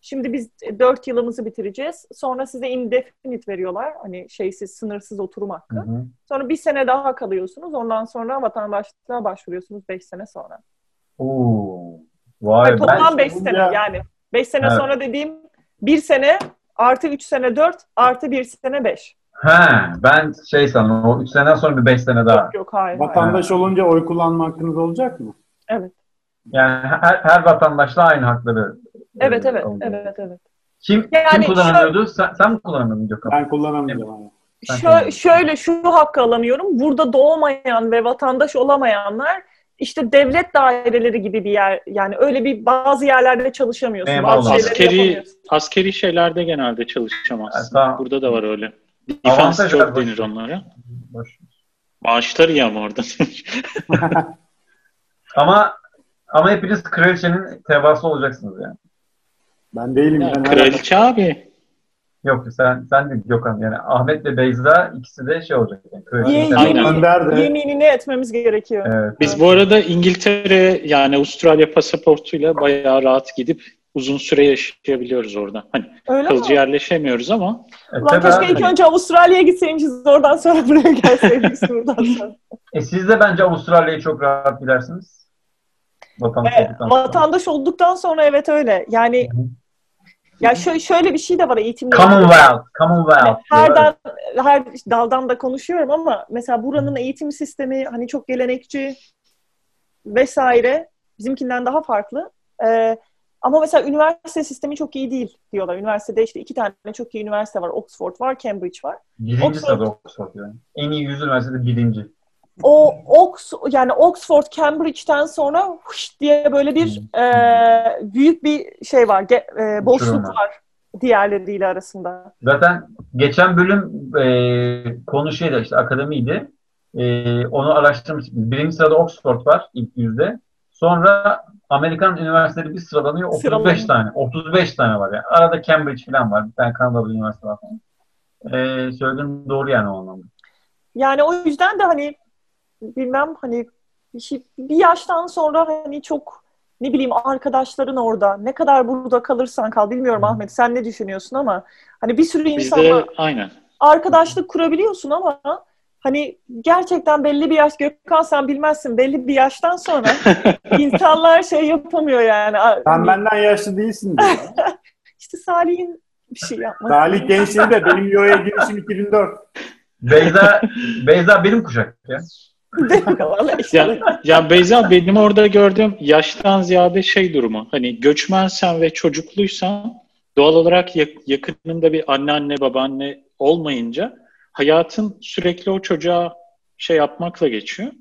[SPEAKER 3] Şimdi biz 4 yılımızı bitireceğiz. Sonra size indefinite veriyorlar. Hani şeysiz, sınırsız oturum hakkı.
[SPEAKER 1] Hı hı.
[SPEAKER 3] Sonra bir sene daha kalıyorsunuz. Ondan sonra vatandaşlığa başvuruyorsunuz 5 sene sonra.
[SPEAKER 1] Oo. Vay
[SPEAKER 3] Hayır, toplam
[SPEAKER 1] ben,
[SPEAKER 3] 5 sene
[SPEAKER 4] Ya-
[SPEAKER 3] yani. 5 sene
[SPEAKER 1] Evet.
[SPEAKER 3] sonra dediğim 1 sene artı 3 sene 4 artı 1 sene 5.
[SPEAKER 1] ha, ben şey sandım o 3 seneden sonra bir 5 sene daha.
[SPEAKER 3] Yok yok hayır. hayır.
[SPEAKER 4] Vatandaş olunca oy kullanma hakkınız olacak mı?
[SPEAKER 1] Yani her, her vatandaşla aynı hakları.
[SPEAKER 3] Evet evet evet evet.
[SPEAKER 1] Kim,
[SPEAKER 3] Yani
[SPEAKER 1] kim kullanamıyordu? Sen, sen mi kullanamıyordun Gökhan?
[SPEAKER 4] Ben kullanamayacağım. ama.
[SPEAKER 1] Ben
[SPEAKER 3] Şö- şöyle şu hakkı alamıyorum. Burada doğmayan ve vatandaş olamayanlar işte devlet daireleri gibi bir yer yani öyle bir bazı yerlerde çalışamıyorsun. Bazı
[SPEAKER 5] Askeri
[SPEAKER 3] yapamıyorsun.
[SPEAKER 5] askeri şeylerde genelde çalışamazsın.
[SPEAKER 1] Tamam.
[SPEAKER 5] Burada da var öyle. Job
[SPEAKER 1] var,
[SPEAKER 5] denir onlara.
[SPEAKER 1] Boş.
[SPEAKER 5] Maaşları iyi ama orada.
[SPEAKER 1] Ama ama hepiniz kraliçenin tebaası olacaksınız yani.
[SPEAKER 4] Ben değilim.
[SPEAKER 5] Ya,
[SPEAKER 4] ben
[SPEAKER 5] kraliçe abi.
[SPEAKER 1] Yok sen sen de Gökhan yani Ahmet ve Beyza ikisi de şey olacak yani kraliçenin
[SPEAKER 3] Ye-
[SPEAKER 1] tebaası.
[SPEAKER 5] Aynen.
[SPEAKER 4] Önder de
[SPEAKER 3] Yeminini etmemiz gerekiyor.
[SPEAKER 1] Evet.
[SPEAKER 5] Biz bu arada İngiltere yani Avustralya pasaportuyla bayağı rahat gidip uzun süre yaşayabiliyoruz orada. Hani
[SPEAKER 3] Öyle
[SPEAKER 5] kalıcı
[SPEAKER 3] mi?
[SPEAKER 5] yerleşemiyoruz ama
[SPEAKER 1] E,
[SPEAKER 3] Ulan keşke
[SPEAKER 1] abi.
[SPEAKER 3] ilk önce Avustralya'ya gitseymişiz oradan sonra buraya gelseydik buradan sonra.
[SPEAKER 1] E, siz de bence Avustralya'yı çok rahat gidersiniz. Vatandaş
[SPEAKER 3] E,
[SPEAKER 1] olduktan sonra.
[SPEAKER 3] vatandaş olduktan sonra evet öyle. Yani
[SPEAKER 1] Hı hı.
[SPEAKER 3] Ya şöyle, şöyle bir şey de var eğitimde.
[SPEAKER 1] Commonwealth, Commonwealth.
[SPEAKER 3] her, dal, her daldan da konuşuyorum ama mesela buranın eğitim sistemi hani çok gelenekçi vesaire bizimkinden daha farklı. Ee, ama mesela üniversite sistemi çok iyi değil diyorlar. Üniversitede işte iki tane çok iyi üniversite var. Oxford var, Cambridge var.
[SPEAKER 1] Birinci
[SPEAKER 3] Oxford.
[SPEAKER 1] sırada Oxford yani. En iyi yüz üniversitede birinci.
[SPEAKER 3] O Ox yani Oxford Cambridge'ten sonra huş diye böyle bir e, büyük bir şey var. ge- e, boşluk
[SPEAKER 1] var.
[SPEAKER 3] diğerleriyle arasında.
[SPEAKER 1] Zaten geçen bölüm e, konu şeydi işte akademiydi. E, onu araştırmıştık. biz. Birinci sırada Oxford var ilk yüzde. Sonra Amerikan üniversiteleri bir sıralanıyor. 35
[SPEAKER 3] Sıralanıyor.
[SPEAKER 1] tane. 35 tane var. Yani. Arada Cambridge falan var. Bir tane Kanadalı üniversite var falan. E, söylediğin doğru yani o anlamda.
[SPEAKER 3] Yani o yüzden de hani bilmem hani bir, şey, bir yaştan sonra hani çok ne bileyim arkadaşların orada ne kadar burada kalırsan kal bilmiyorum. Ahmet sen ne düşünüyorsun ama hani bir sürü insanla
[SPEAKER 5] aynen.
[SPEAKER 3] arkadaşlık kurabiliyorsun ama hani gerçekten belli bir yaş Gökhan sen bilmezsin belli bir yaştan sonra insanlar şey yapamıyor yani.
[SPEAKER 4] sen
[SPEAKER 3] Hani
[SPEAKER 4] benden yaşlı değilsin diyor.
[SPEAKER 3] işte Salih'in bir şey yapması.
[SPEAKER 4] Salih gençliği de benim YO'ya girişim 2004.
[SPEAKER 1] Beyza, Beyza benim kuşak ya.
[SPEAKER 5] Ya, ya Beyza benim orada gördüğüm yaştan ziyade şey durumu. Hani göçmensen ve çocukluysan doğal olarak yak- yakınında bir anneanne babaanne olmayınca hayatın sürekli o çocuğa şey yapmakla geçiyor.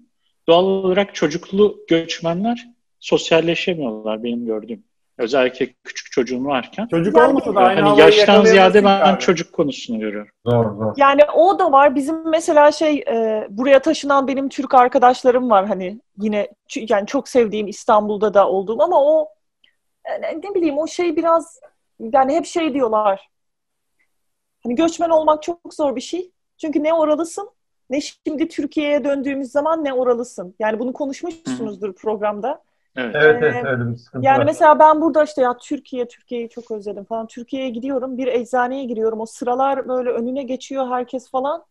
[SPEAKER 5] Doğal olarak çocuklu göçmenler sosyalleşemiyorlar benim gördüğüm. Özellikle küçük çocuğum varken.
[SPEAKER 4] Çocuk
[SPEAKER 3] Yani
[SPEAKER 4] olmasa da aynı
[SPEAKER 5] Hani yaştan ziyade ben
[SPEAKER 4] abi.
[SPEAKER 5] çocuk konusunu görüyorum.
[SPEAKER 1] Zor zor.
[SPEAKER 3] Yani o da var. Bizim mesela şey e, buraya taşınan benim Türk arkadaşlarım var hani yine yani çok sevdiğim İstanbul'da da olduğum ama o ne bileyim o şey biraz yani hep şey diyorlar. Hani göçmen olmak çok zor bir şey. Çünkü ne oralısın ne şimdi Türkiye'ye döndüğümüz zaman ne oralısın. Yani bunu konuşmuşsunuzdur programda.
[SPEAKER 5] Evet.
[SPEAKER 1] Evet
[SPEAKER 3] Ee,
[SPEAKER 1] evet öyle bir sıkıntı
[SPEAKER 3] Yani
[SPEAKER 1] var.
[SPEAKER 3] mesela ben burada işte ya Türkiye, Türkiye'yi çok özledim falan. Türkiye'ye gidiyorum, bir eczaneye giriyorum. O sıralar böyle önüne geçiyor herkes falan.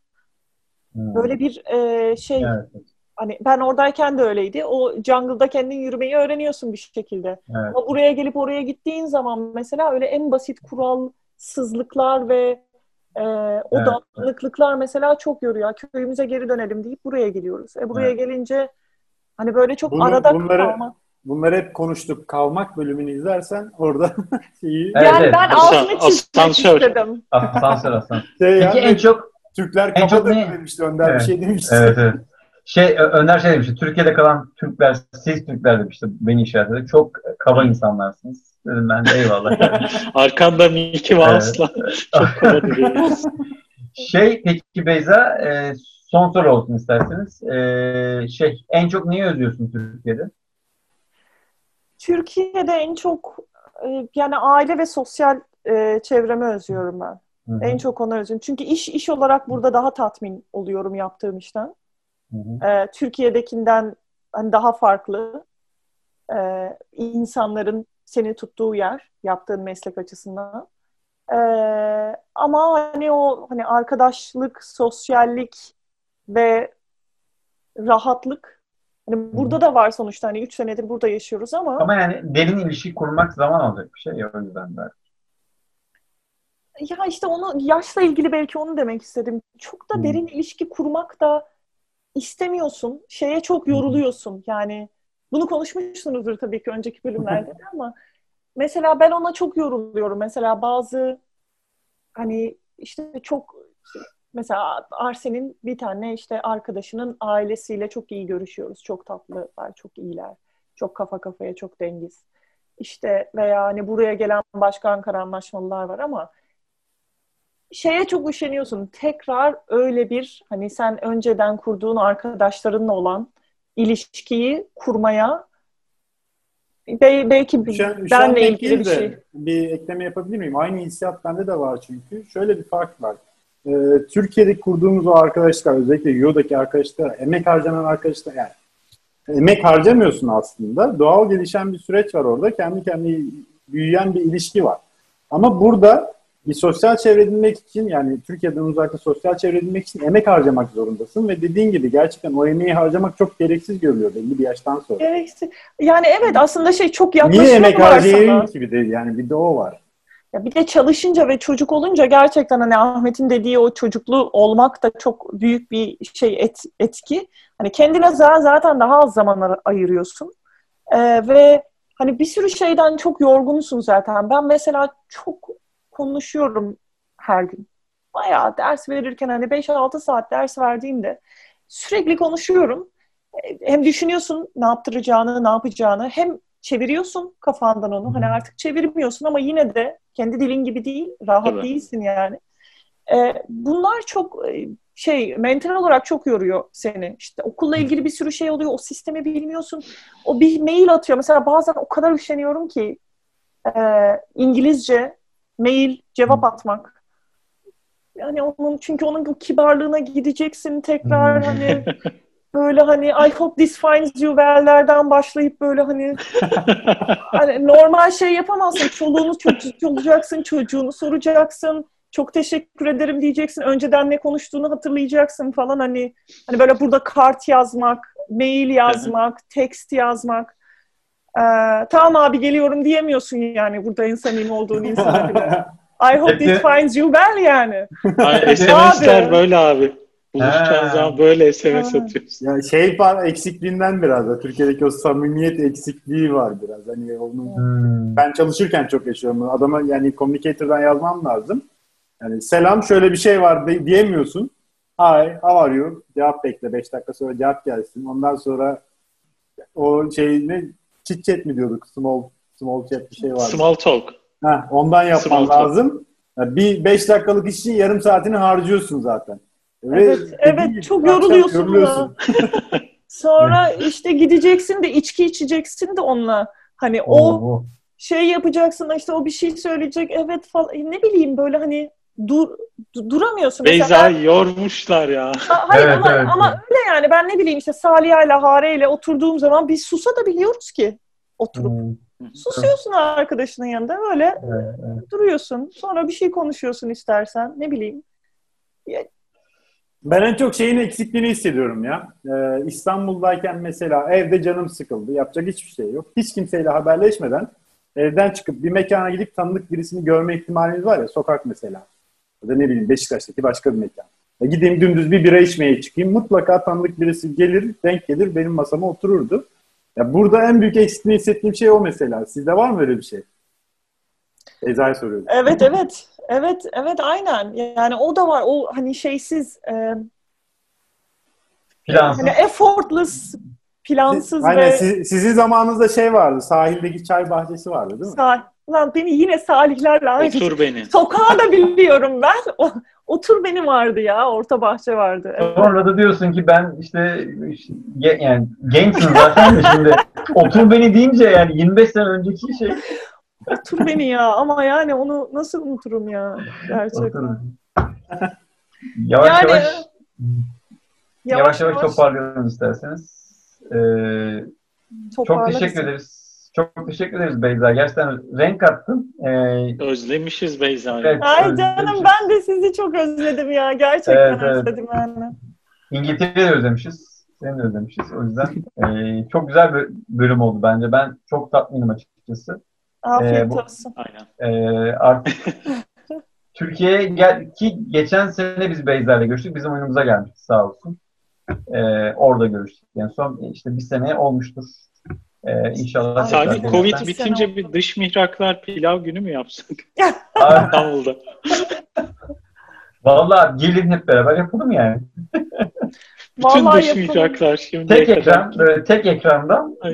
[SPEAKER 1] Hmm.
[SPEAKER 3] Böyle bir e, şey
[SPEAKER 1] Evet,
[SPEAKER 3] hani ben oradayken de öyleydi. O jungle'da kendin yürümeyi öğreniyorsun bir şekilde.
[SPEAKER 1] evet.
[SPEAKER 3] Ama buraya gelip oraya gittiğin zaman mesela öyle en basit kuralsızlıklar ve e, o
[SPEAKER 1] Evet.
[SPEAKER 3] dağınıklıklar mesela çok yoruyor. Köyümüze geri dönelim deyip buraya geliyoruz. E buraya
[SPEAKER 1] Evet.
[SPEAKER 3] gelince hani böyle çok
[SPEAKER 4] Bunu-
[SPEAKER 3] arada
[SPEAKER 4] bunları-
[SPEAKER 3] kalma.
[SPEAKER 4] Bunları hep konuştuk. Kalmak bölümünü izlersen orada şeyi
[SPEAKER 1] Evet,
[SPEAKER 3] yani
[SPEAKER 1] evet.
[SPEAKER 3] ben altını çizmek
[SPEAKER 5] asansör.
[SPEAKER 3] istedim.
[SPEAKER 1] Asansör asansör.
[SPEAKER 4] şey
[SPEAKER 1] Peki
[SPEAKER 4] yani
[SPEAKER 1] en çok
[SPEAKER 4] Türkler
[SPEAKER 1] en çok ne-
[SPEAKER 4] demişti Önder
[SPEAKER 1] Evet.
[SPEAKER 4] bir şey demişti.
[SPEAKER 1] evet evet. Şey Önder şey demişti. Türkiye'de kalan Türkler, siz Türkler demişti beni işaretledi. Çok kaba insanlarsınız. Dedim ben de eyvallah.
[SPEAKER 5] Arkanda Mickey Mouse'la çok kaba duruyoruz.
[SPEAKER 1] şey peki Beyza e, son soru olsun isterseniz. E, şey en çok neyi özlüyorsun Türkiye'de?
[SPEAKER 3] Türkiye'de en çok e, yani aile ve sosyal e, çevremi özlüyorum ben.
[SPEAKER 1] Hı hı,
[SPEAKER 3] En çok onu özlüyorum. Çünkü iş iş olarak burada daha tatmin oluyorum yaptığım işten.
[SPEAKER 1] hı hı.
[SPEAKER 3] Ee, Türkiye'dekinden hani daha farklı ee, insanların seni tuttuğu yer yaptığın meslek açısından. Ee, ama hani o hani arkadaşlık, sosyallik ve rahatlık hani burada da var sonuçta hani 3 senedir burada yaşıyoruz ama
[SPEAKER 1] Ama yani derin ilişki kurmak zaman alacak bir şey ya o yüzden de.
[SPEAKER 3] Ya işte onu yaşla ilgili belki onu demek istedim. Çok da
[SPEAKER 1] Hmm.
[SPEAKER 3] derin ilişki kurmak da istemiyorsun. Şeye çok yoruluyorsun. Yani bunu konuşmuşsunuzdur tabii ki önceki bölümlerde de ama mesela ben ona çok yoruluyorum. Mesela bazı hani işte çok mesela Arsen'in bir tane işte arkadaşının ailesiyle çok iyi görüşüyoruz. Çok tatlılar, çok iyiler. Çok kafa kafaya, çok dengiz. İşte veya hani buraya gelen başka Ankara anlaşmalılar var ama şeye çok üşeniyorsun. Tekrar öyle bir hani sen önceden kurduğun arkadaşlarınla olan ilişkiyi kurmaya Be- belki
[SPEAKER 4] Üşen-
[SPEAKER 3] benle
[SPEAKER 4] üşenmek
[SPEAKER 3] ilgili bir şey.
[SPEAKER 4] Bir ekleme yapabilir miyim? Aynı hissiyat bende de var çünkü. Şöyle bir fark var. Ee, Türkiye'de kurduğumuz o arkadaşlar, özellikle Euro'daki arkadaşlar, emek harcanan arkadaşlar, yani emek harcamıyorsun aslında. Doğal gelişen bir süreç var orada. Kendi kendine büyüyen bir ilişki var. Ama burada bir sosyal çevre edinmek için yani Türkiye'den uzakta sosyal çevre edinmek için emek harcamak zorundasın ve dediğin gibi gerçekten o emeği harcamak çok gereksiz görülüyor belli bir yaştan sonra.
[SPEAKER 3] Gereksiz. Yani evet aslında şey çok yaklaşımı
[SPEAKER 4] Niye emek harcayayım ki bir de yani bir de o var.
[SPEAKER 3] Ya bir de çalışınca ve çocuk olunca gerçekten hani Ahmet'in dediği o çocuklu olmak da çok büyük bir şey et, etki. Hani kendine za- zaten daha az zaman ayırıyorsun. Ee, ve hani bir sürü şeyden çok yorgunsun zaten. Ben mesela çok konuşuyorum her gün. Bayağı ders verirken hani 5-6 saat ders verdiğimde sürekli konuşuyorum. Hem düşünüyorsun ne yaptıracağını, ne yapacağını. Hem çeviriyorsun kafandan onu. Hani artık çevirmiyorsun ama yine de kendi dilin gibi değil, rahat
[SPEAKER 5] Tabii.
[SPEAKER 3] değilsin yani. Ee, bunlar çok e, şey mental olarak çok yoruyor seni. İşte okulla ilgili bir sürü şey oluyor. O sistemi bilmiyorsun. O bir mail atıyor. Mesela bazen o kadar üşeniyorum ki e, İngilizce mail cevap atmak. Yani onun çünkü onun kibarlığına gideceksin tekrar hani böyle hani I hope this finds you well'lerden başlayıp böyle hani hani normal şey yapamazsın. Çoluğunu olacaksın, çocuğunu soracaksın. Çok teşekkür ederim diyeceksin. Önceden ne konuştuğunu hatırlayacaksın falan hani hani böyle burada kart yazmak, mail yazmak, text yazmak. Ee, tamam abi geliyorum diyemiyorsun yani burada en samimi olduğun insana. I hope this finds you well yani.
[SPEAKER 5] Ay, SMS'ler böyle abi. Buluşacağın zaman böyle SMS
[SPEAKER 3] Ha.
[SPEAKER 5] atıyorsun.
[SPEAKER 4] Ya şey var eksikliğinden biraz da Türkiye'deki o samimiyet eksikliği var biraz. Hani onun
[SPEAKER 1] Hmm.
[SPEAKER 4] ben çalışırken çok yaşıyorum. bunu. Adama yani communicator'dan yazmam lazım. Yani selam şöyle bir şey var de- diyemiyorsun. Hi, how are you? Cevap bekle. 5 dakika sonra cevap gelsin. Ondan sonra o şey ne chit chat mi diyorduk? Small small chat bir şey var.
[SPEAKER 5] Small talk.
[SPEAKER 4] Heh, ondan yapman
[SPEAKER 5] Small talk.
[SPEAKER 4] lazım. Ya bir 5 dakikalık iş için yarım saatini harcıyorsun zaten. Ve
[SPEAKER 3] Evet, evet, çok yoruluyorsun
[SPEAKER 4] yoruluyorsun.
[SPEAKER 3] Sonra işte gideceksin de içki içeceksin de onunla. Hani o
[SPEAKER 1] Oo.
[SPEAKER 3] şey yapacaksın işte o bir şey söyleyecek evet falan ne bileyim böyle hani dur du- duramıyorsun. Mesela
[SPEAKER 5] Beyza
[SPEAKER 3] ben-
[SPEAKER 5] yormuşlar ya.
[SPEAKER 3] Ha- hayır
[SPEAKER 1] Evet,
[SPEAKER 3] ama,
[SPEAKER 1] evet,
[SPEAKER 3] ama öyle yani ben ne bileyim işte Saliha ile Hare ile oturduğum zaman biz susa da biliyoruz ki oturup.
[SPEAKER 1] Hmm.
[SPEAKER 3] Susuyorsun arkadaşının yanında öyle
[SPEAKER 1] Evet, evet.
[SPEAKER 3] duruyorsun. Sonra bir şey konuşuyorsun istersen ne bileyim.
[SPEAKER 4] Ben en çok şeyin eksikliğini hissediyorum ya. Ee, İstanbul'dayken mesela evde canım sıkıldı. Yapacak hiçbir şey yok. Hiç kimseyle haberleşmeden evden çıkıp bir mekana gidip tanıdık birisini görme ihtimaliniz var ya. Sokak mesela. Ya da ne bileyim Beşiktaş'taki başka bir mekan. Ya gideyim dümdüz bir bira içmeye çıkayım. Mutlaka tanıdık birisi gelir, denk gelir benim masama otururdu. Ya burada en büyük eksikliğini hissettiğim şey o mesela. Sizde var mı öyle bir şey? Beyza'ya soruyorum.
[SPEAKER 3] Evet evet. Evet evet aynen. Yani o da var. O hani şeysiz e,
[SPEAKER 1] Plansız.
[SPEAKER 3] Hani effortless, plansız
[SPEAKER 4] Aynen
[SPEAKER 3] ve
[SPEAKER 4] siz- sizin zamanınızda şey vardı. Sahildeki çay bahçesi vardı değil mi?
[SPEAKER 3] sah- Ulan beni yine salihlerle aynı.
[SPEAKER 5] Otur beni.
[SPEAKER 3] Sokağı da biliyorum ben. O, otur beni vardı ya. Orta bahçe vardı. Evet.
[SPEAKER 1] Sonra da diyorsun ki ben işte, işte yani gençsin zaten de şimdi otur beni deyince yani 25 sene önceki şey
[SPEAKER 3] Otur beni ya. Ama yani onu nasıl unuturum ya. Gerçekten.
[SPEAKER 1] Yavaş
[SPEAKER 3] Yani-
[SPEAKER 1] yavaş yavaş yavaş toparlayalım isterseniz. Ee, çok teşekkür ederiz. Çok teşekkür ederiz Beyza. Gerçekten renk kattın. Ee,
[SPEAKER 5] Özlemişiz Beyza'yı.
[SPEAKER 1] Evet.
[SPEAKER 3] Ay
[SPEAKER 1] Özledim.
[SPEAKER 3] canım ben de sizi çok özledim ya. Gerçekten
[SPEAKER 1] Evet, evet.
[SPEAKER 3] özledim yani.
[SPEAKER 1] İngiltere'yi de özlemişiz. Seni de özlemişiz. O yüzden ee, çok güzel bir bölüm oldu bence. Ben çok tatminim açıkçası.
[SPEAKER 3] Afiyet
[SPEAKER 1] Ee, bu-
[SPEAKER 3] olsun.
[SPEAKER 5] Aynen.
[SPEAKER 1] Ee, artık Türkiye'ye gel ki geçen sene biz Beyza ile görüştük. Bizim oyunumuza gelmişti sağ olsun. Ee, orada görüştük. Yani son işte bir sene olmuştur. Ee, inşallah. Tekrar
[SPEAKER 5] Covid
[SPEAKER 1] gelirsen.
[SPEAKER 5] bitince bir dış mihraklar pilav günü mü yapsak
[SPEAKER 1] Aa,
[SPEAKER 5] İstanbul'da?
[SPEAKER 1] Vallahi gelin hep beraber yapalım yani.
[SPEAKER 5] Bütün
[SPEAKER 3] Vallahi yapalım.
[SPEAKER 5] şimdi.
[SPEAKER 1] Tek ekran, böyle tek ekrandan e,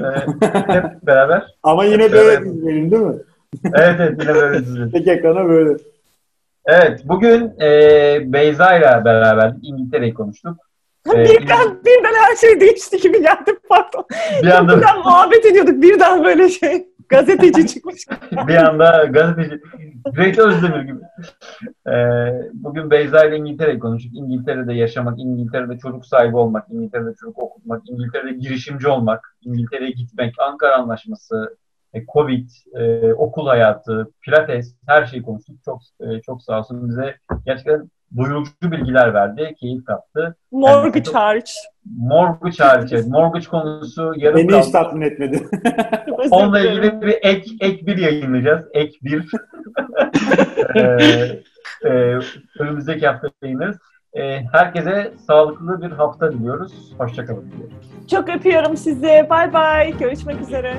[SPEAKER 1] hep beraber.
[SPEAKER 4] Ama yine
[SPEAKER 1] Evet.
[SPEAKER 4] böyle dizlerim değil mi?
[SPEAKER 1] Evet evet yine böyle dizi.
[SPEAKER 4] Tek ekrana böyle.
[SPEAKER 1] Evet bugün e, Beyza ile beraber İngiltere'yi konuştuk. Ee,
[SPEAKER 3] birden, birden her şey değişti gibi geldi pardon.
[SPEAKER 1] Bir anda
[SPEAKER 3] Birden muhabbet ediyorduk. Birden böyle şey gazeteci çıkmış.
[SPEAKER 1] bir anda gazeteci Great Özdemir gibi. Ee, bugün Beyza ile İngiltere'yi konuştuk. İngiltere'de yaşamak, İngiltere'de çocuk sahibi olmak, İngiltere'de çocuk okutmak, İngiltere'de girişimci olmak, İngiltere'ye gitmek, Ankara Anlaşması, e, Covid, e, okul hayatı, pilates her şeyi konuştuk. Çok e, çok sağ olsun bize gerçekten doyurucu bilgiler verdi, keyif kattı.
[SPEAKER 3] Mortgage hariç.
[SPEAKER 1] Mortgage hariç, evet. mortgage konusu yarım
[SPEAKER 4] Beni hiç
[SPEAKER 1] kaldı.
[SPEAKER 4] tatmin etmedi.
[SPEAKER 1] Onunla ilgili bir ek, ek bir yayınlayacağız. Ek bir. ee, e, önümüzdeki hafta yayınlarız. Ee, herkese sağlıklı bir hafta diliyoruz. Hoşçakalın.
[SPEAKER 3] Çok öpüyorum sizi. Bay bay. Görüşmek üzere.